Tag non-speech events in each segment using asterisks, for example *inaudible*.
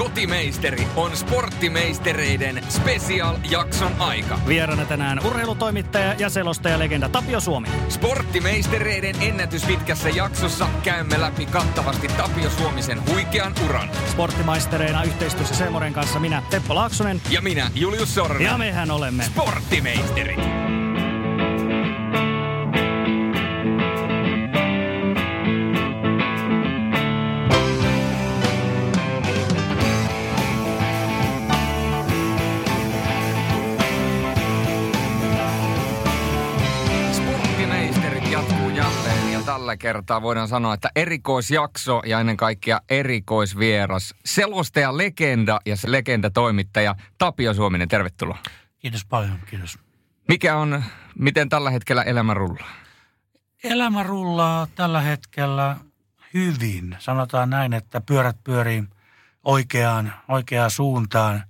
kotimeisteri, on sporttimeistereiden special-jakson aika. Vieraana tänään urheilutoimittaja ja selostaja legenda Tapio Suomi. Sporttimeistereiden ennätys pitkässä jaksossa käymme läpi kattavasti Tapio Suomisen huikean uran. Sporttimaistereina yhteistyössä Seemoren kanssa minä Teppo Laaksonen. Ja minä, Julius Sormi. Ja mehän olemme. Sporttimeisterit tällä kertaa voidaan sanoa, että erikoisjakso ja ennen kaikkea erikoisvieras. Selostaja legenda ja se legenda toimittaja Tapio Suominen, tervetuloa. Kiitos paljon, kiitos. Mikä on, miten tällä hetkellä elämä rullaa? Elämä rullaa tällä hetkellä hyvin. Sanotaan näin, että pyörät pyörii oikeaan, oikeaan suuntaan.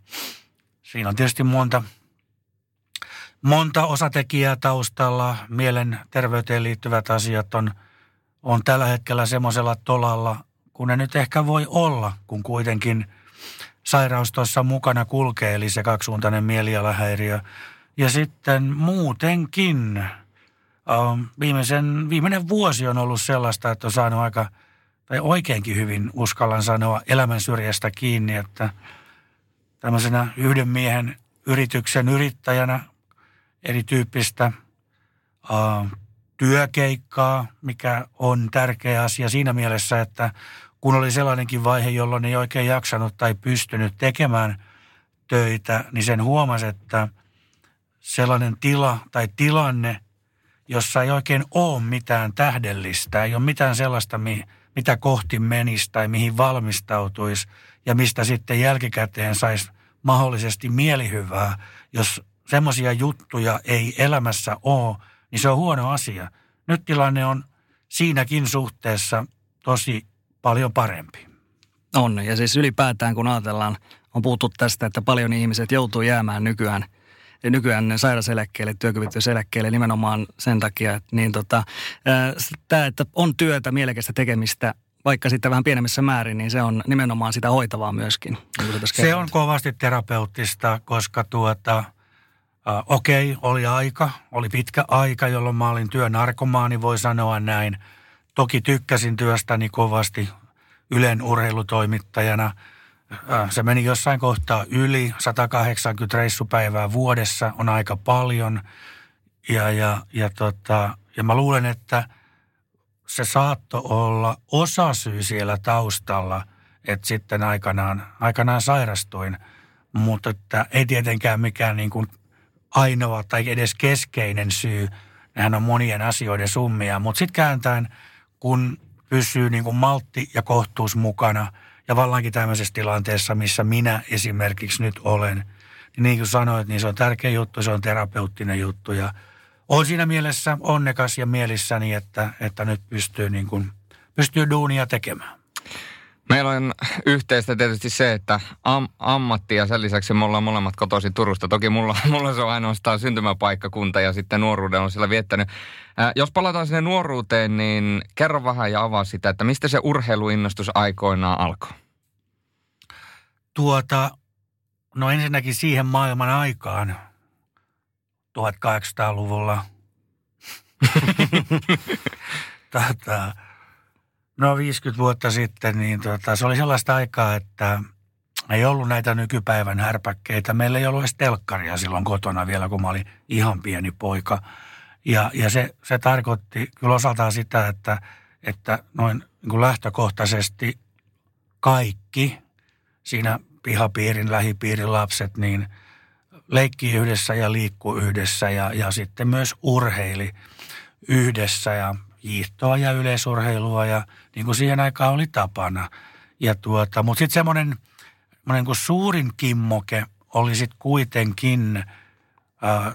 Siinä on tietysti monta, monta osatekijää taustalla. Mielenterveyteen liittyvät asiat on, on tällä hetkellä semmoisella tolalla, kun ne nyt ehkä voi olla, kun kuitenkin sairaus tuossa mukana kulkee, eli se kaksisuuntainen mielialahäiriö. Ja sitten muutenkin ähm, viimeisen, viimeinen vuosi on ollut sellaista, että on saanut aika, tai oikeinkin hyvin uskallan sanoa, elämän syrjästä kiinni, että tämmöisenä yhden miehen yrityksen yrittäjänä erityyppistä äh, työkeikkaa, mikä on tärkeä asia siinä mielessä, että kun oli sellainenkin vaihe, jolloin ei oikein jaksanut tai pystynyt tekemään töitä, niin sen huomasi, että sellainen tila tai tilanne, jossa ei oikein ole mitään tähdellistä, ei ole mitään sellaista, mitä kohti menisi tai mihin valmistautuisi ja mistä sitten jälkikäteen saisi mahdollisesti mielihyvää, jos semmoisia juttuja ei elämässä ole, niin se on huono asia. Nyt tilanne on siinäkin suhteessa tosi paljon parempi. On, ja siis ylipäätään kun ajatellaan, on puhuttu tästä, että paljon ihmiset joutuu jäämään nykyään nykyään sairaseläkkeelle, työkyvyttömyyseläkkeelle nimenomaan sen takia, että niin tota, tämä, että on työtä, mielekästä tekemistä, vaikka sitten vähän pienemmissä määrin, niin se on nimenomaan sitä hoitavaa myöskin. Niin se on kovasti terapeuttista, koska tuota, Uh, Okei, okay, oli aika, oli pitkä aika, jolloin mä olin työnarkomaani, voi sanoa näin. Toki tykkäsin työstäni kovasti Ylen urheilutoimittajana. Uh, se meni jossain kohtaa yli 180 reissupäivää vuodessa, on aika paljon. Ja, ja, ja, tota, ja mä luulen, että se saatto olla osasyy siellä taustalla, että sitten aikanaan, aikanaan sairastuin. Mutta että ei tietenkään mikään niin kuin ainoa tai edes keskeinen syy. Nehän on monien asioiden summia, mutta sitten kääntäen, kun pysyy niin kuin maltti ja kohtuus mukana ja vallankin tämmöisessä tilanteessa, missä minä esimerkiksi nyt olen, niin niin kuin sanoit, niin se on tärkeä juttu, se on terapeuttinen juttu ja on siinä mielessä onnekas ja mielissäni, että, että nyt pystyy, niin kuin, pystyy duunia tekemään. Meillä on yhteistä tietysti se, että am, ammatti ja sen lisäksi me ollaan molemmat kotoisin Turusta. Toki mulla, *laughs* mulla se on ainoastaan syntymäpaikkakunta ja sitten nuoruuden on siellä viettänyt. Ää, jos palataan sinne nuoruuteen, niin kerro vähän ja avaa sitä, että mistä se urheiluinnostus aikoinaan alkoi? Tuota, no ensinnäkin siihen maailman aikaan, 1800-luvulla. *laughs* Tätä, No 50 vuotta sitten, niin tota, se oli sellaista aikaa, että ei ollut näitä nykypäivän härpäkkeitä. Meillä ei ollut edes telkkaria silloin kotona vielä, kun mä olin ihan pieni poika. Ja, ja se, se tarkoitti kyllä osaltaan sitä, että, että noin niin kuin lähtökohtaisesti kaikki siinä pihapiirin, lähipiirin lapset, niin leikki yhdessä ja liikkuu yhdessä ja, ja sitten myös urheili yhdessä ja hiihtoa ja yleisurheilua ja niin kuin siihen aikaan oli tapana. Ja tuota, mutta sitten semmoinen kuin suurin kimmoke oli sitten kuitenkin äh,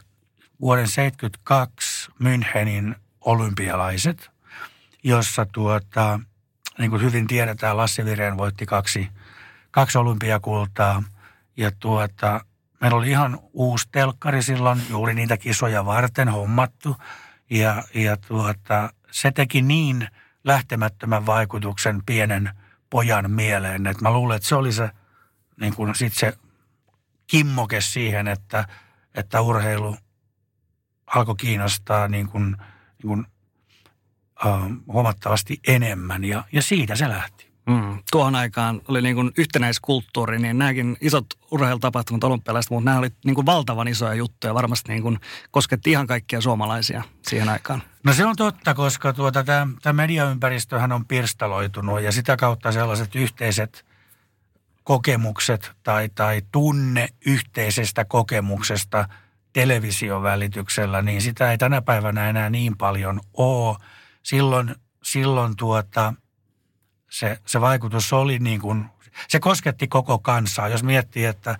vuoden 72 Münchenin olympialaiset, jossa tuota, niin kuin hyvin tiedetään, Lassi Vireen voitti kaksi, kaksi olympiakultaa. Ja tuota, meillä oli ihan uusi telkkari silloin, juuri niitä kisoja varten hommattu. Ja, ja tuota, se teki niin lähtemättömän vaikutuksen pienen pojan mieleen, että mä luulen, että se oli se, niin kuin sit se kimmoke siihen, että, että urheilu alkoi kiinnostaa niin kuin, niin kuin, uh, huomattavasti enemmän ja, ja siitä se lähti. Mm. Tuohon aikaan oli niin kuin yhtenäiskulttuuri, niin nämäkin isot urheilutapahtumat olympialaiset, mutta nämä oli niin kuin valtavan isoja juttuja. Varmasti niin kuin kosketti ihan kaikkia suomalaisia siihen aikaan. No se on totta, koska tuota, tämä, mediaympäristöhän on pirstaloitunut ja sitä kautta sellaiset yhteiset kokemukset tai, tai tunne yhteisestä kokemuksesta television välityksellä, niin sitä ei tänä päivänä enää niin paljon ole. Silloin, silloin tuota – se, se vaikutus oli niin kuin, se kosketti koko kansaa. Jos miettii, että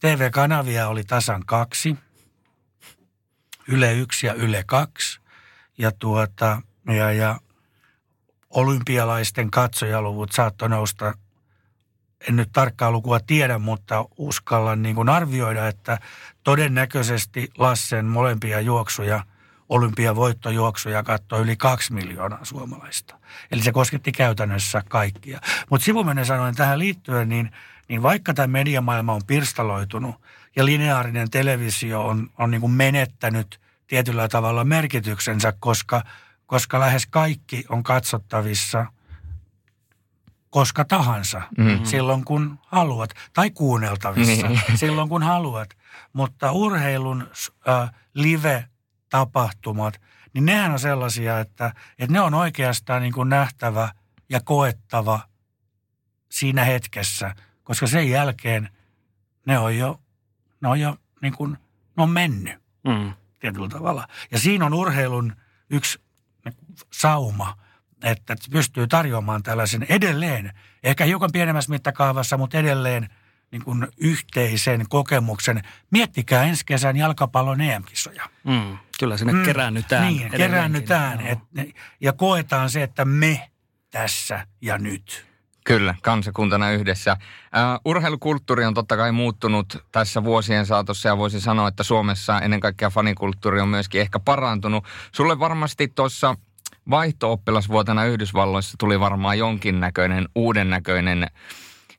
TV-kanavia oli tasan kaksi, Yle 1 ja Yle 2, ja, tuota, ja, ja olympialaisten katsojaluvut saattoi nousta, en nyt tarkkaa lukua tiedä, mutta uskallan niin kuin arvioida, että todennäköisesti Lassen molempia juoksuja – olympiavoittojuoksuja katsoi yli kaksi miljoonaa suomalaista. Eli se kosketti käytännössä kaikkia. Mutta sivumennen sanoen tähän liittyen, niin, niin vaikka tämä mediamaailma on pirstaloitunut ja lineaarinen televisio on, on niin kuin menettänyt tietyllä tavalla merkityksensä, koska, koska lähes kaikki on katsottavissa koska tahansa, mm-hmm. silloin kun haluat, tai kuunneltavissa mm-hmm. *laughs* silloin kun haluat. Mutta urheilun äh, live tapahtumat, niin nehän on sellaisia, että, että ne on oikeastaan niin kuin nähtävä ja koettava siinä hetkessä, koska sen jälkeen ne on jo, ne on jo niin kuin, ne on mennyt mm. Tietyllä tavalla. Ja siinä on urheilun yksi sauma, että pystyy tarjoamaan tällaisen edelleen, ehkä hiukan pienemmässä mittakaavassa, mutta edelleen – niin kuin yhteisen kokemuksen. Miettikää ensi kesän jalkapallon EM-kisoja. Mm, kyllä sinne mm, keräännytään. Niin, keräännytään. Et, ja koetaan se, että me tässä ja nyt. Kyllä, kansakuntana yhdessä. Uh, urheilukulttuuri on totta kai muuttunut tässä vuosien saatossa ja voisi sanoa, että Suomessa ennen kaikkea fanikulttuuri on myöskin ehkä parantunut. Sulle varmasti tuossa vaihto-oppilasvuotena Yhdysvalloissa tuli varmaan jonkinnäköinen, uuden näköinen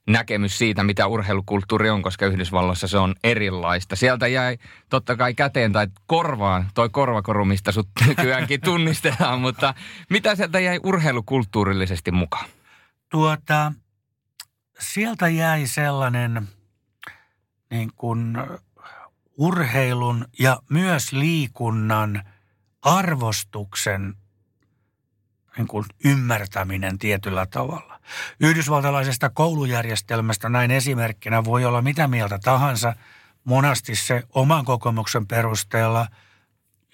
näkemys siitä, mitä urheilukulttuuri on, koska Yhdysvalloissa se on erilaista. Sieltä jäi totta kai käteen tai korvaan, toi korvakoru, mistä sut *laughs* nykyäänkin tunnistetaan, mutta mitä sieltä jäi urheilukulttuurillisesti mukaan? Tuota, sieltä jäi sellainen niin kuin urheilun ja myös liikunnan arvostuksen niin kuin ymmärtäminen tietyllä tavalla. Yhdysvaltalaisesta koulujärjestelmästä näin esimerkkinä voi olla mitä mieltä tahansa. Monasti se oman kokemuksen perusteella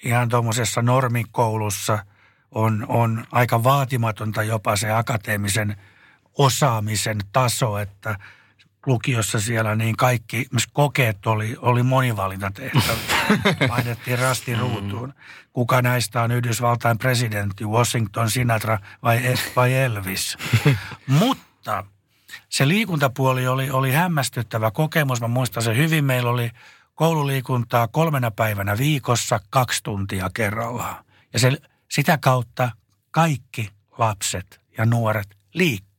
ihan tuommoisessa normikoulussa on, on aika vaatimatonta jopa se akateemisen osaamisen taso, että – lukiossa siellä, niin kaikki myös kokeet oli, oli monivalintatehtäviä. Painettiin *laughs* rasti ruutuun. Kuka näistä on Yhdysvaltain presidentti, Washington, Sinatra vai, vai Elvis? *laughs* Mutta se liikuntapuoli oli, oli hämmästyttävä kokemus. Mä muistan se hyvin. Meillä oli koululiikuntaa kolmena päivänä viikossa kaksi tuntia kerrallaan. Ja se, sitä kautta kaikki lapset ja nuoret liikkuu.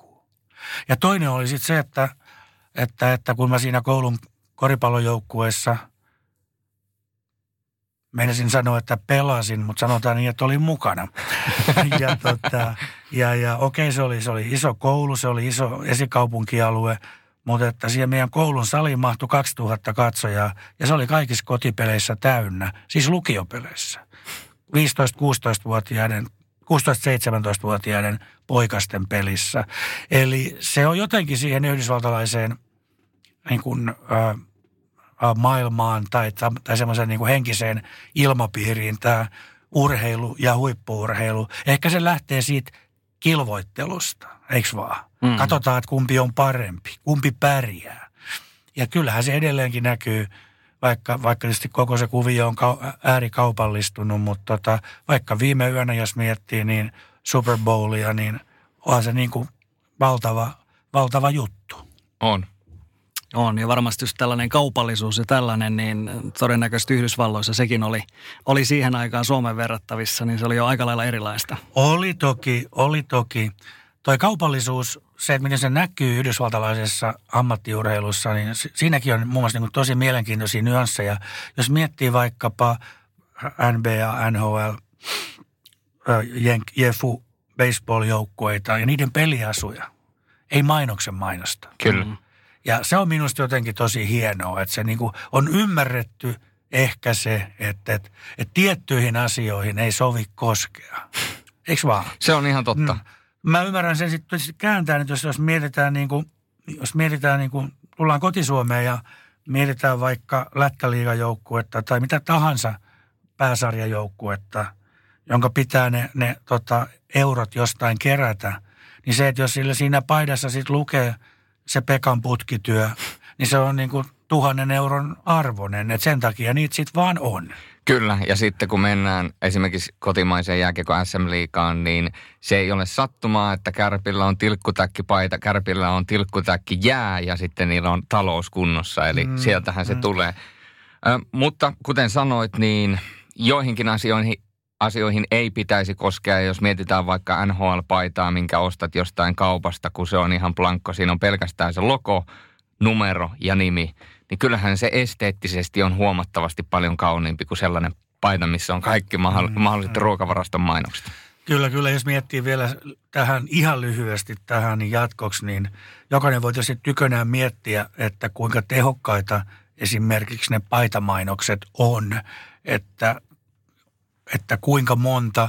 Ja toinen oli sitten se, että – että, että kun mä siinä koulun koripallojoukkueessa menisin sanoa, että pelasin, mutta sanotaan niin, että olin mukana. *laughs* ja, tota, ja, ja okei, se oli, se oli iso koulu, se oli iso esikaupunkialue, mutta että siihen meidän koulun saliin mahtui 2000 katsojaa ja se oli kaikissa kotipeleissä täynnä, siis lukiopeleissä. 15-16-vuotiaiden 16-17-vuotiaiden poikasten pelissä. Eli se on jotenkin siihen yhdysvaltalaiseen niin kuin, äh, maailmaan tai, tai semmoiseen niin henkiseen ilmapiiriin tämä urheilu ja huippuurheilu. Ehkä se lähtee siitä kilvoittelusta, eikö vaan? Mm. Katsotaan, että kumpi on parempi, kumpi pärjää. Ja kyllähän se edelleenkin näkyy, vaikka, vaikka tietysti koko se kuvio on äärikaupallistunut, mutta tota, vaikka viime yönä, jos miettii, niin Super Bowlia, niin onhan se niin kuin valtava, valtava juttu. On. On, ja varmasti just tällainen kaupallisuus ja tällainen, niin todennäköisesti Yhdysvalloissa sekin oli, oli siihen aikaan Suomen verrattavissa, niin se oli jo aika lailla erilaista. Oli toki, oli toki. Toi kaupallisuus, se, että miten se näkyy yhdysvaltalaisessa ammattiurheilussa, niin siinäkin on muun muassa niin tosi mielenkiintoisia nyansseja. Jos miettii vaikkapa NBA, NHL, Jefu, baseball-joukkueita ja niiden peliasuja, ei mainoksen mainosta. Kyllä. Mm. Ja se on minusta jotenkin tosi hienoa, että se niin kuin on ymmärretty ehkä se, että, että, että tiettyihin asioihin ei sovi koskea. Eikö vaan? Se on ihan totta. Mm. Mä ymmärrän sen sitten kääntää, että jos, jos mietitään niin kuin, jos mietitään niin kuin, tullaan kotisuomeen ja mietitään vaikka lätkäliigajoukkuetta tai mitä tahansa pääsarjajoukkuetta, jonka pitää ne, ne tota, eurot jostain kerätä, niin se, että jos sillä siinä paidassa sitten lukee – se Pekan putkityö, niin se on niin kuin tuhannen euron arvoinen. Että sen takia niitä sitten vaan on. Kyllä, ja sitten kun mennään esimerkiksi kotimaiseen jääkiekko SM-liikaan, niin se ei ole sattumaa, että Kärpillä on tilkkutäkkipaita, Kärpillä on tilkkutäkki jää ja sitten niillä on talous kunnossa, eli mm, sieltähän se mm. tulee. Ö, mutta kuten sanoit, niin joihinkin asioihin asioihin ei pitäisi koskea, jos mietitään vaikka NHL-paitaa, minkä ostat jostain kaupasta, kun se on ihan blankko, siinä on pelkästään se logo, numero ja nimi, niin kyllähän se esteettisesti on huomattavasti paljon kauniimpi kuin sellainen paita, missä on kaikki mm, mahdolliset mm. ruokavaraston mainokset. Kyllä, kyllä. Jos miettii vielä tähän ihan lyhyesti tähän niin jatkoksi, niin jokainen voi tietysti tykönään miettiä, että kuinka tehokkaita esimerkiksi ne paitamainokset on. Että että kuinka monta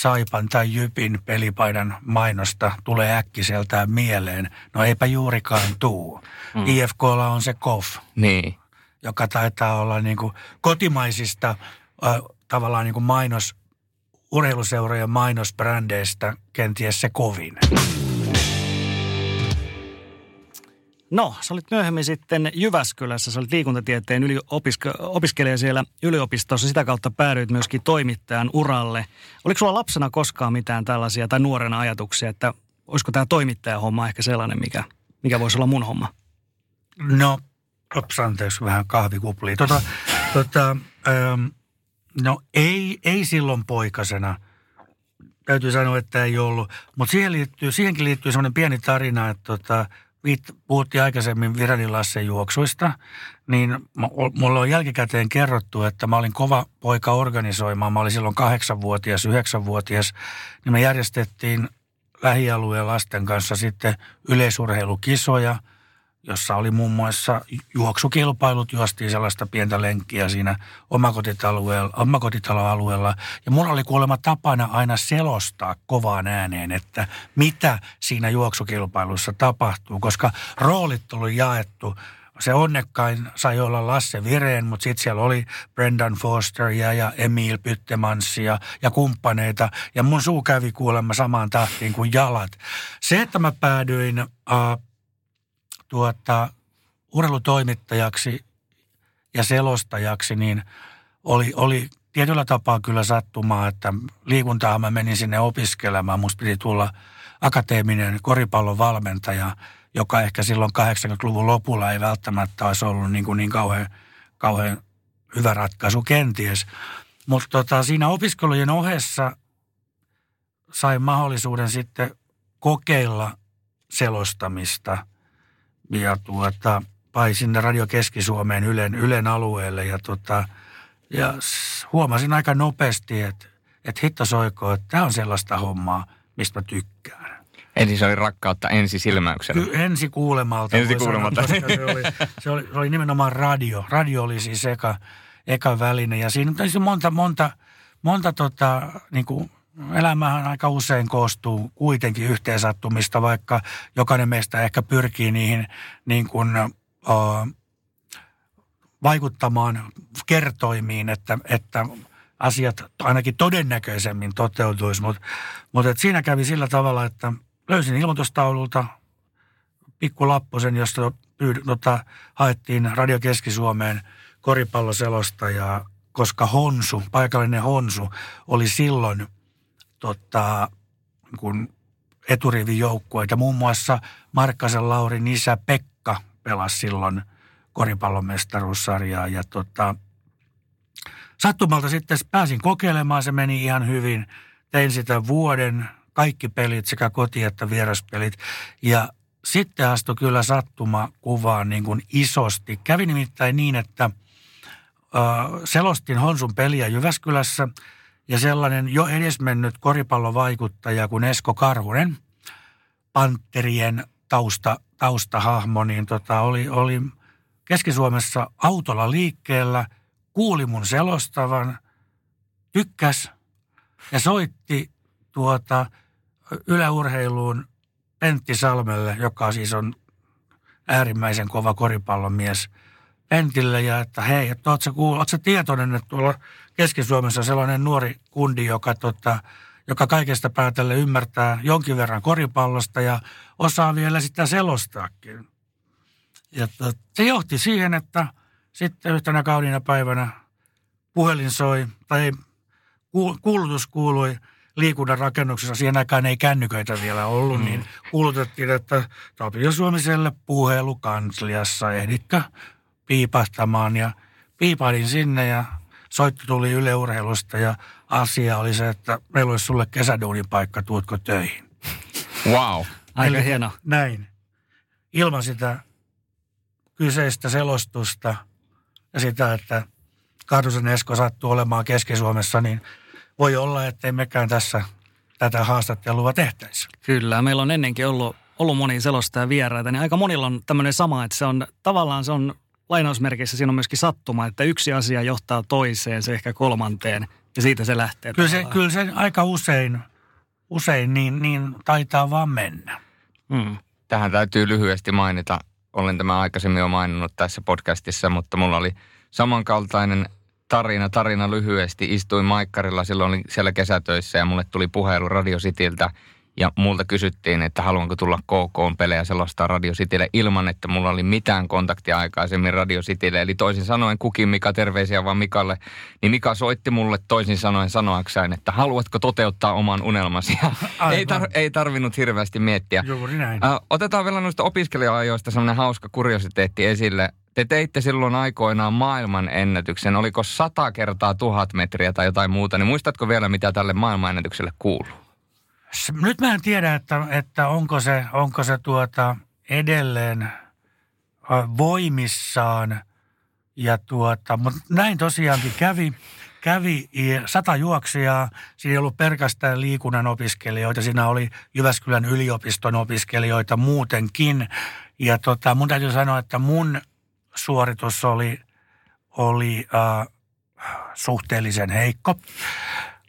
Saipan tai Jypin pelipaidan mainosta tulee äkkiseltään mieleen. No eipä juurikaan tuu. Mm. IFKlla on se KOF, niin. joka taitaa olla niin kuin kotimaisista äh, tavallaan niin kuin mainos, urheiluseurojen mainosbrändeistä kenties se kovin. No, sä olit myöhemmin sitten Jyväskylässä, sä olit liikuntatieteen yliopiske- opiskelija siellä yliopistossa, sitä kautta päädyit myöskin toimittajan uralle. Oliko sulla lapsena koskaan mitään tällaisia tai nuorena ajatuksia, että olisiko tämä toimittajahomma ehkä sellainen, mikä, mikä voisi olla mun homma? No, ops, anteeksi, vähän kahvikuplia. Tota, tota, ähm, no ei, ei silloin poikasena. Täytyy sanoa, että ei ollut. Mutta siihen liittyy, siihenkin liittyy semmoinen pieni tarina, että tota, puhuttiin aikaisemmin Viranin Lassen juoksuista, niin mulla on jälkikäteen kerrottu, että mä olin kova poika organisoimaan. Mä olin silloin kahdeksanvuotias, yhdeksänvuotias, niin me järjestettiin lähialueen lasten kanssa sitten yleisurheilukisoja – jossa oli muun muassa juoksukilpailut, juostiin sellaista pientä lenkkiä siinä omakotitaloalueella. Ja mulla oli kuulemma tapana aina selostaa kovaan ääneen, että mitä siinä juoksukilpailussa tapahtuu, koska roolit oli jaettu se onnekkain sai olla Lasse Vireen, mutta sitten siellä oli Brendan Foster ja, Emil Pyttemans ja, ja kumppaneita. Ja mun suu kävi kuulemma samaan tahtiin kuin jalat. Se, että mä päädyin äh, tuota, urheilutoimittajaksi ja selostajaksi, niin oli, oli tietyllä tapaa kyllä sattumaa, että liikuntaa mä menin sinne opiskelemaan. Musta piti tulla akateeminen koripallon valmentaja, joka ehkä silloin 80-luvun lopulla ei välttämättä olisi ollut niin, kuin niin kauhean, kauhean hyvä ratkaisu kenties. Mutta tota, siinä opiskelujen ohessa sain mahdollisuuden sitten kokeilla selostamista – ja tuota, pai sinne Radio Keski-Suomeen Ylen, Ylen alueelle ja, tota, ja huomasin aika nopeasti, että, että hitto soiko, että tämä on sellaista hommaa, mistä mä tykkään. Eli se oli rakkautta ensisilmäyksellä. Ky- ensi kuulemalta. Ensi kuulemalta. Sanoa, se, oli, se, oli, se oli nimenomaan radio. Radio oli siis eka, eka väline ja siinä on monta, monta, monta tota, niin kuin elämähän aika usein koostuu kuitenkin yhteensattumista, vaikka jokainen meistä ehkä pyrkii niihin niin kuin, uh, vaikuttamaan kertoimiin, että, että asiat ainakin todennäköisemmin toteutuisi. Mutta mut siinä kävi sillä tavalla, että löysin ilmoitustaululta pikkulappusen, josta pyyd, tota, haettiin Radio Keski-Suomeen koripalloselostajaa, koska Honsu, paikallinen Honsu, oli silloin – tota, kun eturivin joukkueita. Muun muassa Markkasen Laurin isä Pekka pelasi silloin koripallomestaruussarjaa ja tota, sattumalta sitten pääsin kokeilemaan, se meni ihan hyvin. Tein sitä vuoden, kaikki pelit, sekä koti- että vieraspelit. Ja sitten astui kyllä sattuma kuvaan niin kuin isosti. Kävi nimittäin niin, että äh, selostin Honsun peliä Jyväskylässä ja sellainen jo edesmennyt koripallovaikuttaja kuin Esko Karhunen, Panterien tausta, taustahahmo, niin tota, oli, oli Keski-Suomessa autolla liikkeellä, kuuli mun selostavan, tykkäs ja soitti tuota yläurheiluun Pentti Salmelle, joka siis on äärimmäisen kova koripallomies Pentille ja että hei, että ootko kuul, ootko tietoinen, että tuolla Keski-Suomessa sellainen nuori kundi, joka, tota, joka kaikesta päätelle ymmärtää jonkin verran koripallosta ja osaa vielä sitä selostaakin. Ja to, se johti siihen, että sitten yhtenä kauniina päivänä puhelin soi, tai kuulutus kuului – liikunnan rakennuksessa, siihen aikaan ei kännyköitä vielä ollut, niin mm. niin kuulutettiin, että Tapio Suomiselle puhelu kansliassa, ehditkö piipahtamaan ja piipailin sinne ja soitto tuli yleurheilusta ja asia oli se, että meillä olisi sulle kesäduunipaikka, tuutko töihin. Wow. Aika Eli, hieno. Näin. Ilman sitä kyseistä selostusta ja sitä, että Kahdusen Esko sattuu olemaan Keski-Suomessa, niin – voi olla, ettei mekään tässä tätä haastattelua tehtäisi. Kyllä, meillä on ennenkin ollut, ollut moni selostaja vieraita, niin aika monilla on tämmöinen sama, että se on tavallaan se on lainausmerkeissä siinä on myöskin sattuma, että yksi asia johtaa toiseen, se ehkä kolmanteen ja siitä se lähtee. Kyllä se, kyllä se aika usein, usein niin, niin taitaa vaan mennä. Hmm. Tähän täytyy lyhyesti mainita, olen tämä aikaisemmin jo maininnut tässä podcastissa, mutta mulla oli samankaltainen tarina, tarina lyhyesti. Istuin Maikkarilla, silloin olin siellä kesätöissä ja mulle tuli puhelu Radio Cityltä ja multa kysyttiin, että haluanko tulla KK-pelejä selostaa Radio Citylle ilman, että mulla oli mitään kontaktia aikaisemmin Radio Citylle. Eli toisin sanoen kukin Mika, terveisiä vaan Mikalle. Niin Mika soitti mulle toisin sanoen sanoakseen, että haluatko toteuttaa oman unelmasi. ei, tar- ei tarvinnut hirveästi miettiä. Juuri näin. Äh, otetaan vielä noista opiskelija-ajoista sellainen hauska kuriositeetti esille. Te teitte silloin aikoinaan maailman ennätyksen. Oliko sata kertaa tuhat metriä tai jotain muuta? Niin muistatko vielä, mitä tälle maailmanennätykselle kuuluu? Nyt mä en tiedä, että, että onko se, onko se tuota edelleen voimissaan. Ja tuota, mutta näin tosiaankin kävi. Kävi sata juoksijaa. Siinä ei ollut pelkästään liikunnan opiskelijoita. Siinä oli Jyväskylän yliopiston opiskelijoita muutenkin. Ja tota, mun täytyy sanoa, että mun suoritus oli, oli äh, suhteellisen heikko,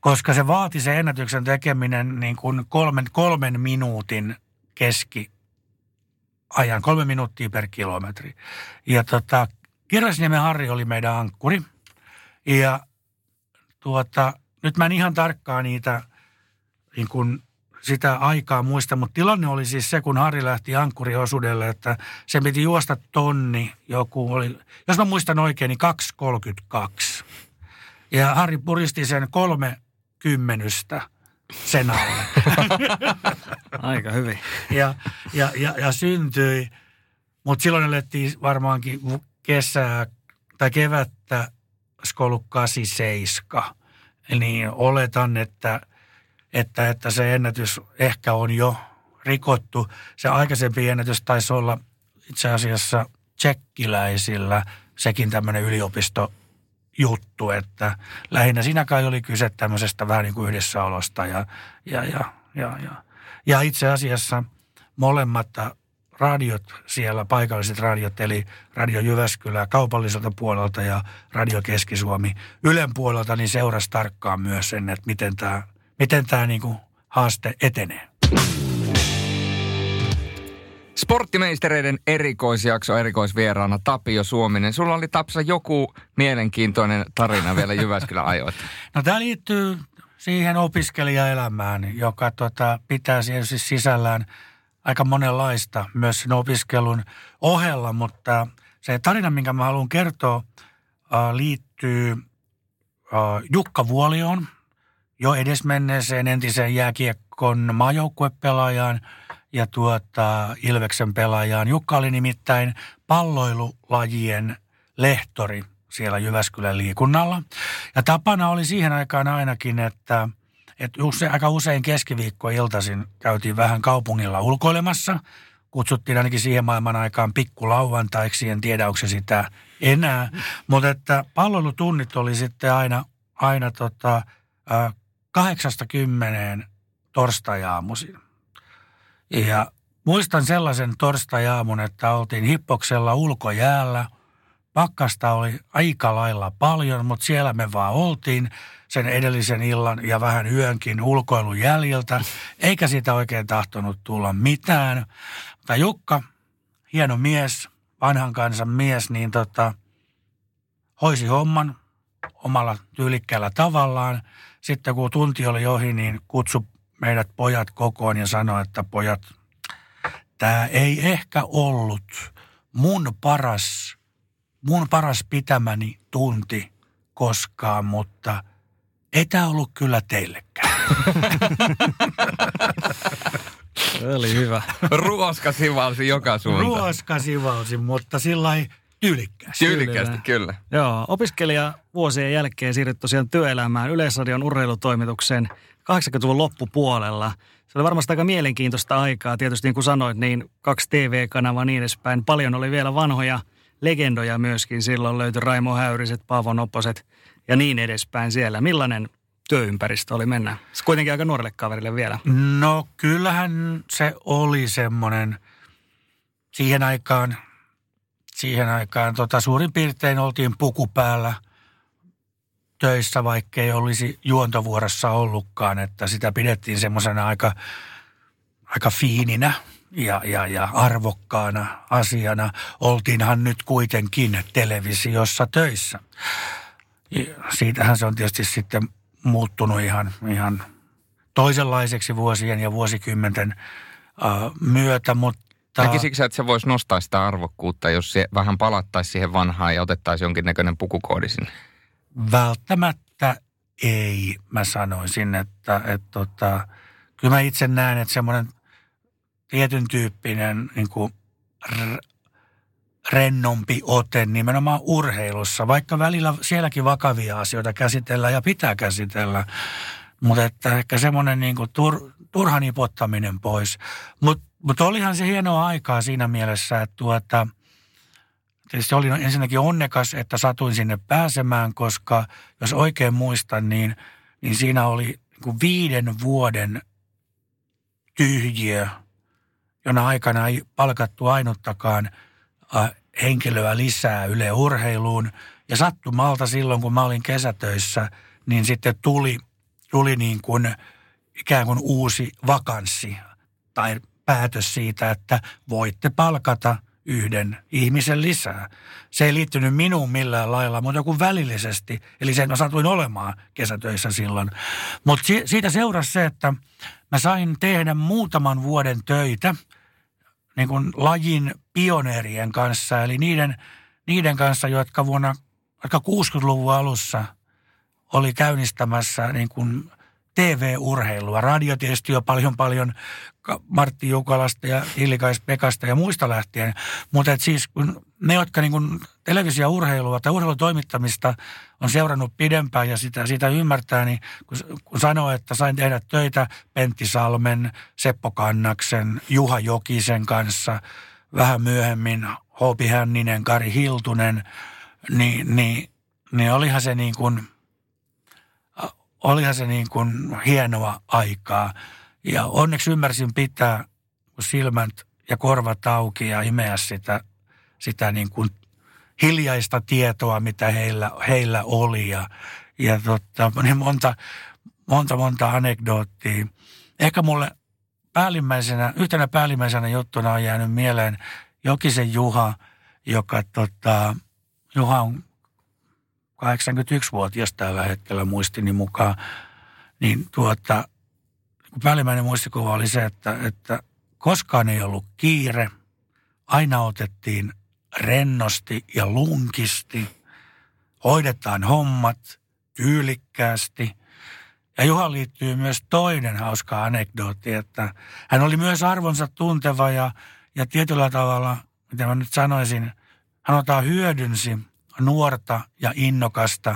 koska se vaati se ennätyksen tekeminen niin kuin kolmen, kolmen minuutin keski ajan, kolme minuuttia per kilometri. Ja tota, Kirvesniemen Harri oli meidän ankkuri. Ja tuota, nyt mä en ihan tarkkaan niitä niin kuin sitä aikaa muista, mutta tilanne oli siis se, kun Harri lähti ankkuriosuudelle, että se piti juosta tonni, joku oli, jos mä muistan oikein, niin 2,32. Ja Harri puristi sen kolme kymmenystä sen alle. *laughs* Aika hyvin. ja, ja, ja, ja syntyi, mutta silloin elettiin varmaankin kesää tai kevättä, skolu 87. Niin oletan, että – että, että se ennätys ehkä on jo rikottu. Se aikaisempi ennätys taisi olla itse asiassa tsekkiläisillä sekin tämmöinen yliopisto juttu, että lähinnä siinä kai oli kyse tämmöisestä vähän niin kuin yhdessäolosta ja, ja, ja, ja, ja. ja itse asiassa molemmat radiot siellä, paikalliset radiot, eli Radio Jyväskylä kaupalliselta puolelta ja Radio Keski-Suomi Ylen puolelta, niin seurasi tarkkaan myös sen, että miten tämä miten tämä niinku haaste etenee. Sporttimeistereiden erikoisjakso erikoisvieraana Tapio Suominen. Sulla oli Tapsa joku mielenkiintoinen tarina vielä Jyväskylän *laughs* ajoilta. No tämä liittyy siihen opiskelijaelämään, joka tota, pitää siis sisällään aika monenlaista myös sen opiskelun ohella, mutta se tarina, minkä mä haluan kertoa, liittyy Jukka Vuolioon, jo edesmenneeseen entiseen jääkiekko Kiekon maajoukkuepelaajaan ja tuota, Ilveksen pelaajaan. Jukka oli nimittäin palloilulajien lehtori siellä Jyväskylän liikunnalla. Ja tapana oli siihen aikaan ainakin, että, että use, aika usein keskiviikkoiltaisin käytiin vähän kaupungilla ulkoilemassa. Kutsuttiin ainakin siihen maailman aikaan pikkulauantaiksi, en tiedä onko se sitä enää. Mutta että palvelutunnit oli sitten aina, aina tota, kahdeksasta kymmeneen torstai-aamuisin. Ja muistan sellaisen torstai-aamun, että oltiin hippoksella ulkojäällä. Pakkasta oli aika lailla paljon, mutta siellä me vaan oltiin sen edellisen illan ja vähän yönkin ulkoilun jäljiltä. Eikä siitä oikein tahtonut tulla mitään. Mutta Jukka, hieno mies, vanhan kansan mies, niin tota, hoisi homman omalla tyylikkäällä tavallaan. Sitten kun tunti oli ohi, niin kutsu meidät pojat kokoon ja sanoi, että pojat, tämä ei ehkä ollut mun paras, mun paras pitämäni tunti koskaan, mutta ei tämä ollut kyllä teillekään. *laughs* oli hyvä. Ruoska sivalsi joka suuntaan. Ruoska sivalsi, mutta sillä tyylikkäästi. Tyylikkäästi, kyllä. Joo, opiskelija vuosien jälkeen siirryt tosiaan työelämään Yleisradion urheilutoimitukseen 80-luvun loppupuolella. Se oli varmasti aika mielenkiintoista aikaa. Tietysti niin kuin sanoit, niin kaksi TV-kanavaa niin edespäin. Paljon oli vielä vanhoja legendoja myöskin. Silloin löytyi Raimo Häyriset, Paavo Nopposet ja niin edespäin siellä. Millainen työympäristö oli mennä? Se kuitenkin aika nuorelle kaverille vielä. No kyllähän se oli semmoinen siihen aikaan, siihen aikaan tota, suurin piirtein oltiin puku päällä töissä, vaikka ei olisi juontovuorossa ollutkaan, että sitä pidettiin semmoisena aika, aika fiininä ja, ja, ja arvokkaana asiana. Oltiinhan nyt kuitenkin televisiossa töissä. Ja siitähän se on tietysti sitten muuttunut ihan, ihan toisenlaiseksi vuosien ja vuosikymmenten uh, myötä, mutta Näkisikö että se voisi nostaa sitä arvokkuutta, jos se vähän palattaisi siihen vanhaan ja otettaisiin jonkinnäköinen pukukoodi sinne? Välttämättä ei, mä sanoisin, että, että tota, kyllä mä itse näen, että semmoinen tietyn tyyppinen niin kuin rennompi ote nimenomaan urheilussa, vaikka välillä sielläkin vakavia asioita käsitellään ja pitää käsitellä, mutta että ehkä semmoinen niin kuin tur, turhan ipottaminen pois. Mutta mut olihan se hienoa aikaa siinä mielessä, että tuota, tietysti olin ensinnäkin onnekas, että satuin sinne pääsemään, koska jos oikein muistan, niin, niin siinä oli niin kuin viiden vuoden tyhjiö, jona aikana ei palkattu ainuttakaan – henkilöä lisää Yle Urheiluun. Ja sattumalta silloin, kun mä olin kesätöissä, niin sitten tuli, tuli niin kuin ikään kuin uusi vakanssi tai päätös siitä, että voitte palkata yhden ihmisen lisää. Se ei liittynyt minuun millään lailla, mutta joku välillisesti. Eli sen mä satuin olemaan kesätöissä silloin. Mutta siitä seurasi se, että mä sain tehdä muutaman vuoden töitä – niin kuin lajin pioneerien kanssa, eli niiden, niiden kanssa, jotka vuonna aika 60-luvun alussa oli käynnistämässä niin kuin TV-urheilua. Radio tietysti jo paljon paljon Martti Jukalasta ja Hillikais Pekasta ja muista lähtien. Mutta et siis kun ne, jotka niin kuin televisiourheilua tai urheilutoimittamista on seurannut pidempään ja sitä, sitä ymmärtää, niin kun, kun sanoo, että sain tehdä töitä Pentti Salmen, Seppo Kannaksen, Juha Jokisen kanssa, vähän myöhemmin Hoopi Hänninen, Kari Hiltunen, niin, niin, niin olihan se niin kuin, olihan se niin kuin hienoa aikaa. Ja onneksi ymmärsin pitää silmät ja korvat auki ja imeä sitä, sitä niin kuin hiljaista tietoa, mitä heillä, heillä oli. Ja, ja totta, niin monta, monta, monta anekdoottia. Ehkä mulle päällimmäisenä, yhtenä päällimmäisenä juttuna on jäänyt mieleen Jokisen Juha, joka tota, Juha on 81-vuotias tällä hetkellä muistini mukaan, niin tuota, päällimmäinen muistikuva oli se, että, että koskaan ei ollut kiire, aina otettiin rennosti ja lunkisti, hoidetaan hommat tyylikkäästi, Ja Juha liittyy myös toinen hauska anekdootti, että hän oli myös arvonsa tunteva ja, ja tietyllä tavalla, mitä mä nyt sanoisin, hän ottaa hyödynsi nuorta ja innokasta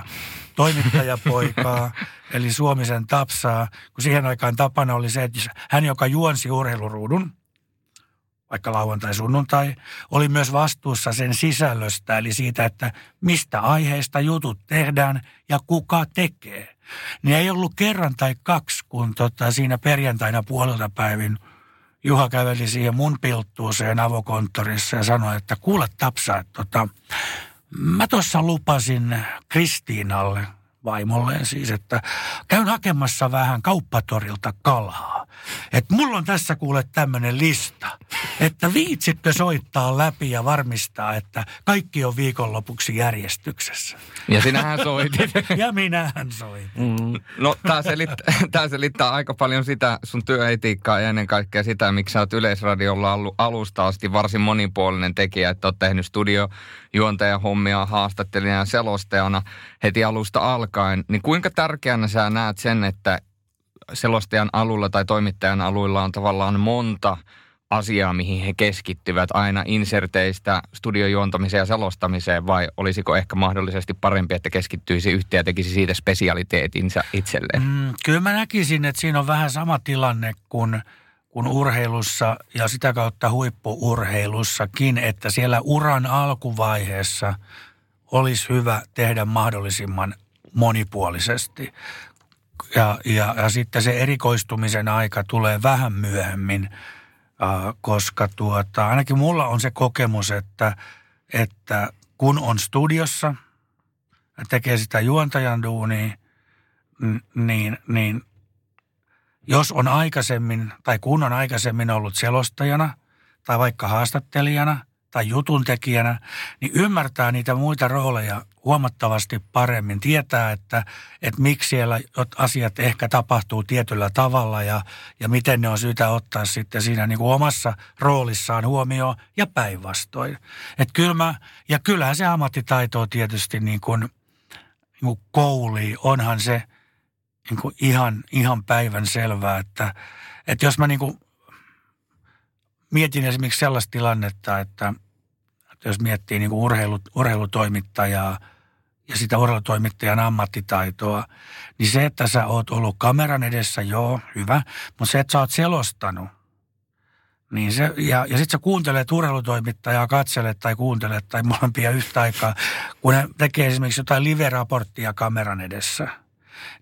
toimittajapoikaa, *laughs* eli Suomisen tapsaa, kun siihen aikaan tapana oli se, että hän, joka juonsi urheiluruudun, vaikka lauantai, sunnuntai, oli myös vastuussa sen sisällöstä, eli siitä, että mistä aiheista jutut tehdään ja kuka tekee. Niin ei ollut kerran tai kaksi, kun tota, siinä perjantaina puolelta päivin Juha käveli siihen mun pilttuuseen avokonttorissa ja sanoi, että kuule Tapsa, että tota, mä tuossa lupasin Kristiinalle, vaimolleen siis, että käyn hakemassa vähän kauppatorilta kalaa. Että mulla on tässä kuule tämmöinen lista, että viitsitkö soittaa läpi ja varmistaa, että kaikki on viikonlopuksi järjestyksessä. Ja sinähän soitit. *laughs* ja minähän soitin. Mm. No tämä selittää, *laughs* tämä selittää aika paljon sitä sun työetiikkaa ja ennen kaikkea sitä, miksi sä oot Yleisradiolla ollut alusta asti varsin monipuolinen tekijä, että oot tehnyt studiojuontajan hommia haastattelijana ja selostajana heti alusta alkaen. Niin kuinka tärkeänä sä näet sen, että selostajan alulla tai toimittajan aluilla on tavallaan monta asiaa, mihin he keskittyvät aina inserteistä studiojuontamiseen ja selostamiseen, vai olisiko ehkä mahdollisesti parempi, että keskittyisi yhteen ja tekisi siitä spesialiteetinsa itselleen? Mm, kyllä mä näkisin, että siinä on vähän sama tilanne kuin, kuin urheilussa ja sitä kautta huippuurheilussakin, että siellä uran alkuvaiheessa olisi hyvä tehdä mahdollisimman monipuolisesti. Ja, ja, ja sitten se erikoistumisen aika tulee vähän myöhemmin, äh, koska tuota, ainakin mulla on se kokemus, että, että kun on studiossa tekee sitä juontajan duunia, niin, niin jos on aikaisemmin tai kun on aikaisemmin ollut selostajana tai vaikka haastattelijana – tai jutuntekijänä, niin ymmärtää niitä muita rooleja huomattavasti paremmin. Tietää, että, että miksi siellä asiat ehkä tapahtuu tietyllä tavalla ja, ja miten ne on syytä ottaa sitten siinä niin kuin omassa roolissaan huomioon ja päinvastoin. Että kyllä mä, ja kyllähän se ammattitaito tietysti niin kuin, niin kuin kouli. Onhan se niin kuin ihan, ihan päivän selvää, että, että jos mä niin kuin mietin esimerkiksi sellaista tilannetta, että, että jos miettii niin kuin urheilu, urheilutoimittajaa ja sitä urheilutoimittajan ammattitaitoa, niin se, että sä oot ollut kameran edessä, joo, hyvä, mutta se, että sä oot selostanut, niin se, ja, ja sitten sä kuuntelet urheilutoimittajaa, katselet tai kuuntelet tai molempia yhtä aikaa, kun hän tekee esimerkiksi jotain live-raporttia kameran edessä,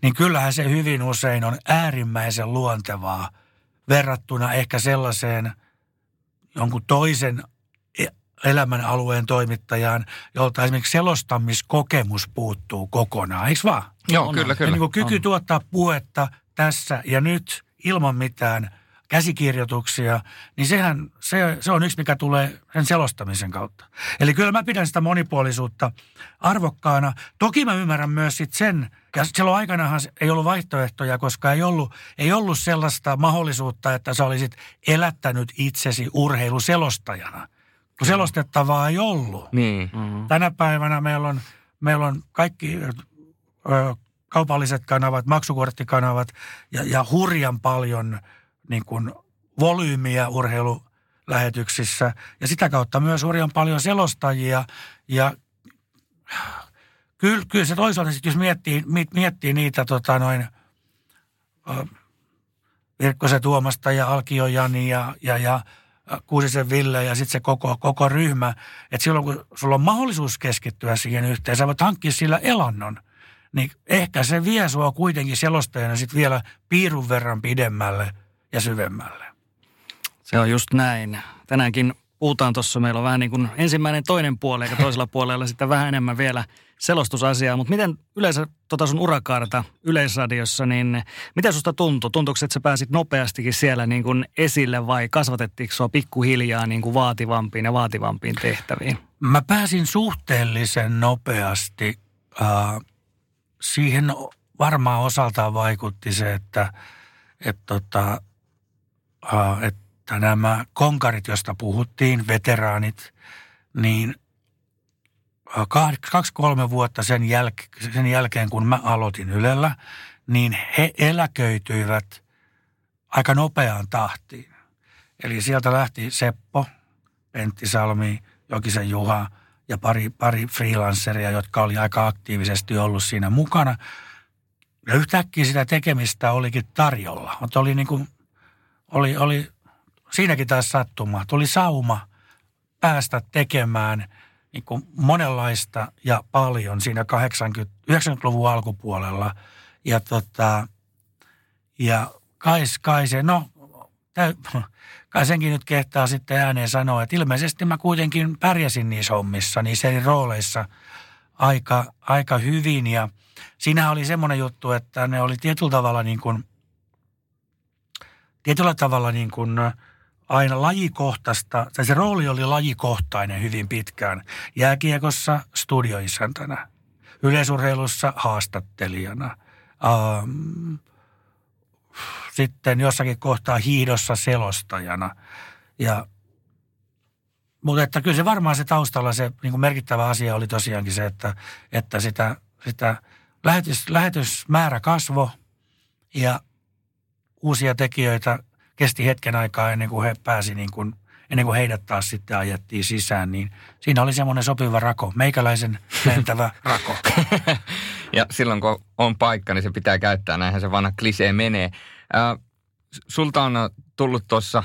niin kyllähän se hyvin usein on äärimmäisen luontevaa verrattuna ehkä sellaiseen – jonkun toisen e- elämän alueen toimittajaan, jolta esimerkiksi selostamiskokemus puuttuu kokonaan, eikö vaan? Joo, on, kyllä, kyllä. Ja niin kyky on. tuottaa puhetta tässä ja nyt ilman mitään käsikirjoituksia, niin sehän, se, se on yksi, mikä tulee sen selostamisen kautta. Eli kyllä mä pidän sitä monipuolisuutta arvokkaana. Toki mä ymmärrän myös sit sen, ja silloin aikanahan ei ollut vaihtoehtoja, koska ei ollut, ei ollut sellaista mahdollisuutta, että sä olisit elättänyt itsesi urheiluselostajana. Kun selostettavaa ei ollut. Niin. Mm-hmm. Tänä päivänä meillä on, meillä on kaikki ö, kaupalliset kanavat, maksukorttikanavat ja, ja hurjan paljon niin kuin volyymiä urheilulähetyksissä. Ja sitä kautta myös hurjan paljon selostajia ja kyllä, kyllä se toisaalta sitten, jos miettii, miettii niitä tota noin, Virkkosen Tuomasta ja Alkio Jani ja, ja, ja Kuusisen Ville ja sitten se koko, koko ryhmä, että silloin kun sulla on mahdollisuus keskittyä siihen yhteen, sä voit hankkia sillä elannon, niin ehkä se vie sua kuitenkin selostajana sitten vielä piirun verran pidemmälle ja syvemmälle. Se on just näin. Tänäänkin puhutaan tuossa, meillä on vähän niin kuin ensimmäinen toinen puoli, eikä toisella *laughs* puolella sitten vähän enemmän vielä selostusasiaa. Mutta miten yleensä tota sun urakaarta Yleisradiossa, niin miten susta tuntui? Tuntuuko, että sä pääsit nopeastikin siellä niin kuin esille vai kasvatettiinko sua pikkuhiljaa niin kuin vaativampiin ja vaativampiin tehtäviin? Mä pääsin suhteellisen nopeasti. Äh, siihen varmaan osaltaan vaikutti se, että, että, tota, äh, että että nämä konkarit, joista puhuttiin, veteraanit, niin kaksi-kolme vuotta sen, jäl- sen jälkeen, kun mä aloitin Ylellä, niin he eläköityivät aika nopeaan tahtiin. Eli sieltä lähti Seppo, Pentti Salmi, Jokisen Juha ja pari, pari freelanceria, jotka oli aika aktiivisesti ollut siinä mukana. Ja yhtäkkiä sitä tekemistä olikin tarjolla. Mutta oli niin kuin, oli, oli siinäkin taas sattuma. Tuli sauma päästä tekemään niin kuin monenlaista ja paljon siinä 80, 90-luvun alkupuolella. Ja, tota, ja kai, kai se, no täy, *laughs* kai senkin nyt kehtaa sitten ääneen sanoa, että ilmeisesti mä kuitenkin pärjäsin niissä hommissa, niissä eri rooleissa aika, aika hyvin. Ja siinä oli semmoinen juttu, että ne oli tietyllä tavalla niin kuin, tietyllä tavalla niin kuin aina lajikohtaista, tai se rooli oli lajikohtainen hyvin pitkään. Jääkiekossa studioisäntänä, yleisurheilussa haastattelijana, ähm, sitten jossakin kohtaa hiidossa selostajana. Ja, mutta että kyllä se varmaan se taustalla se niin kuin merkittävä asia oli tosiaankin se, että, että sitä, sitä lähetys, lähetysmäärä kasvo ja uusia tekijöitä kesti hetken aikaa ennen kuin he pääsi niin kuin, ennen kuin heidät taas sitten ajettiin sisään, niin siinä oli semmoinen sopiva rako, meikäläisen lentävä *laughs* rako. ja silloin kun on paikka, niin se pitää käyttää, näinhän se vanha klisee menee. Äh, sulta on tullut tuossa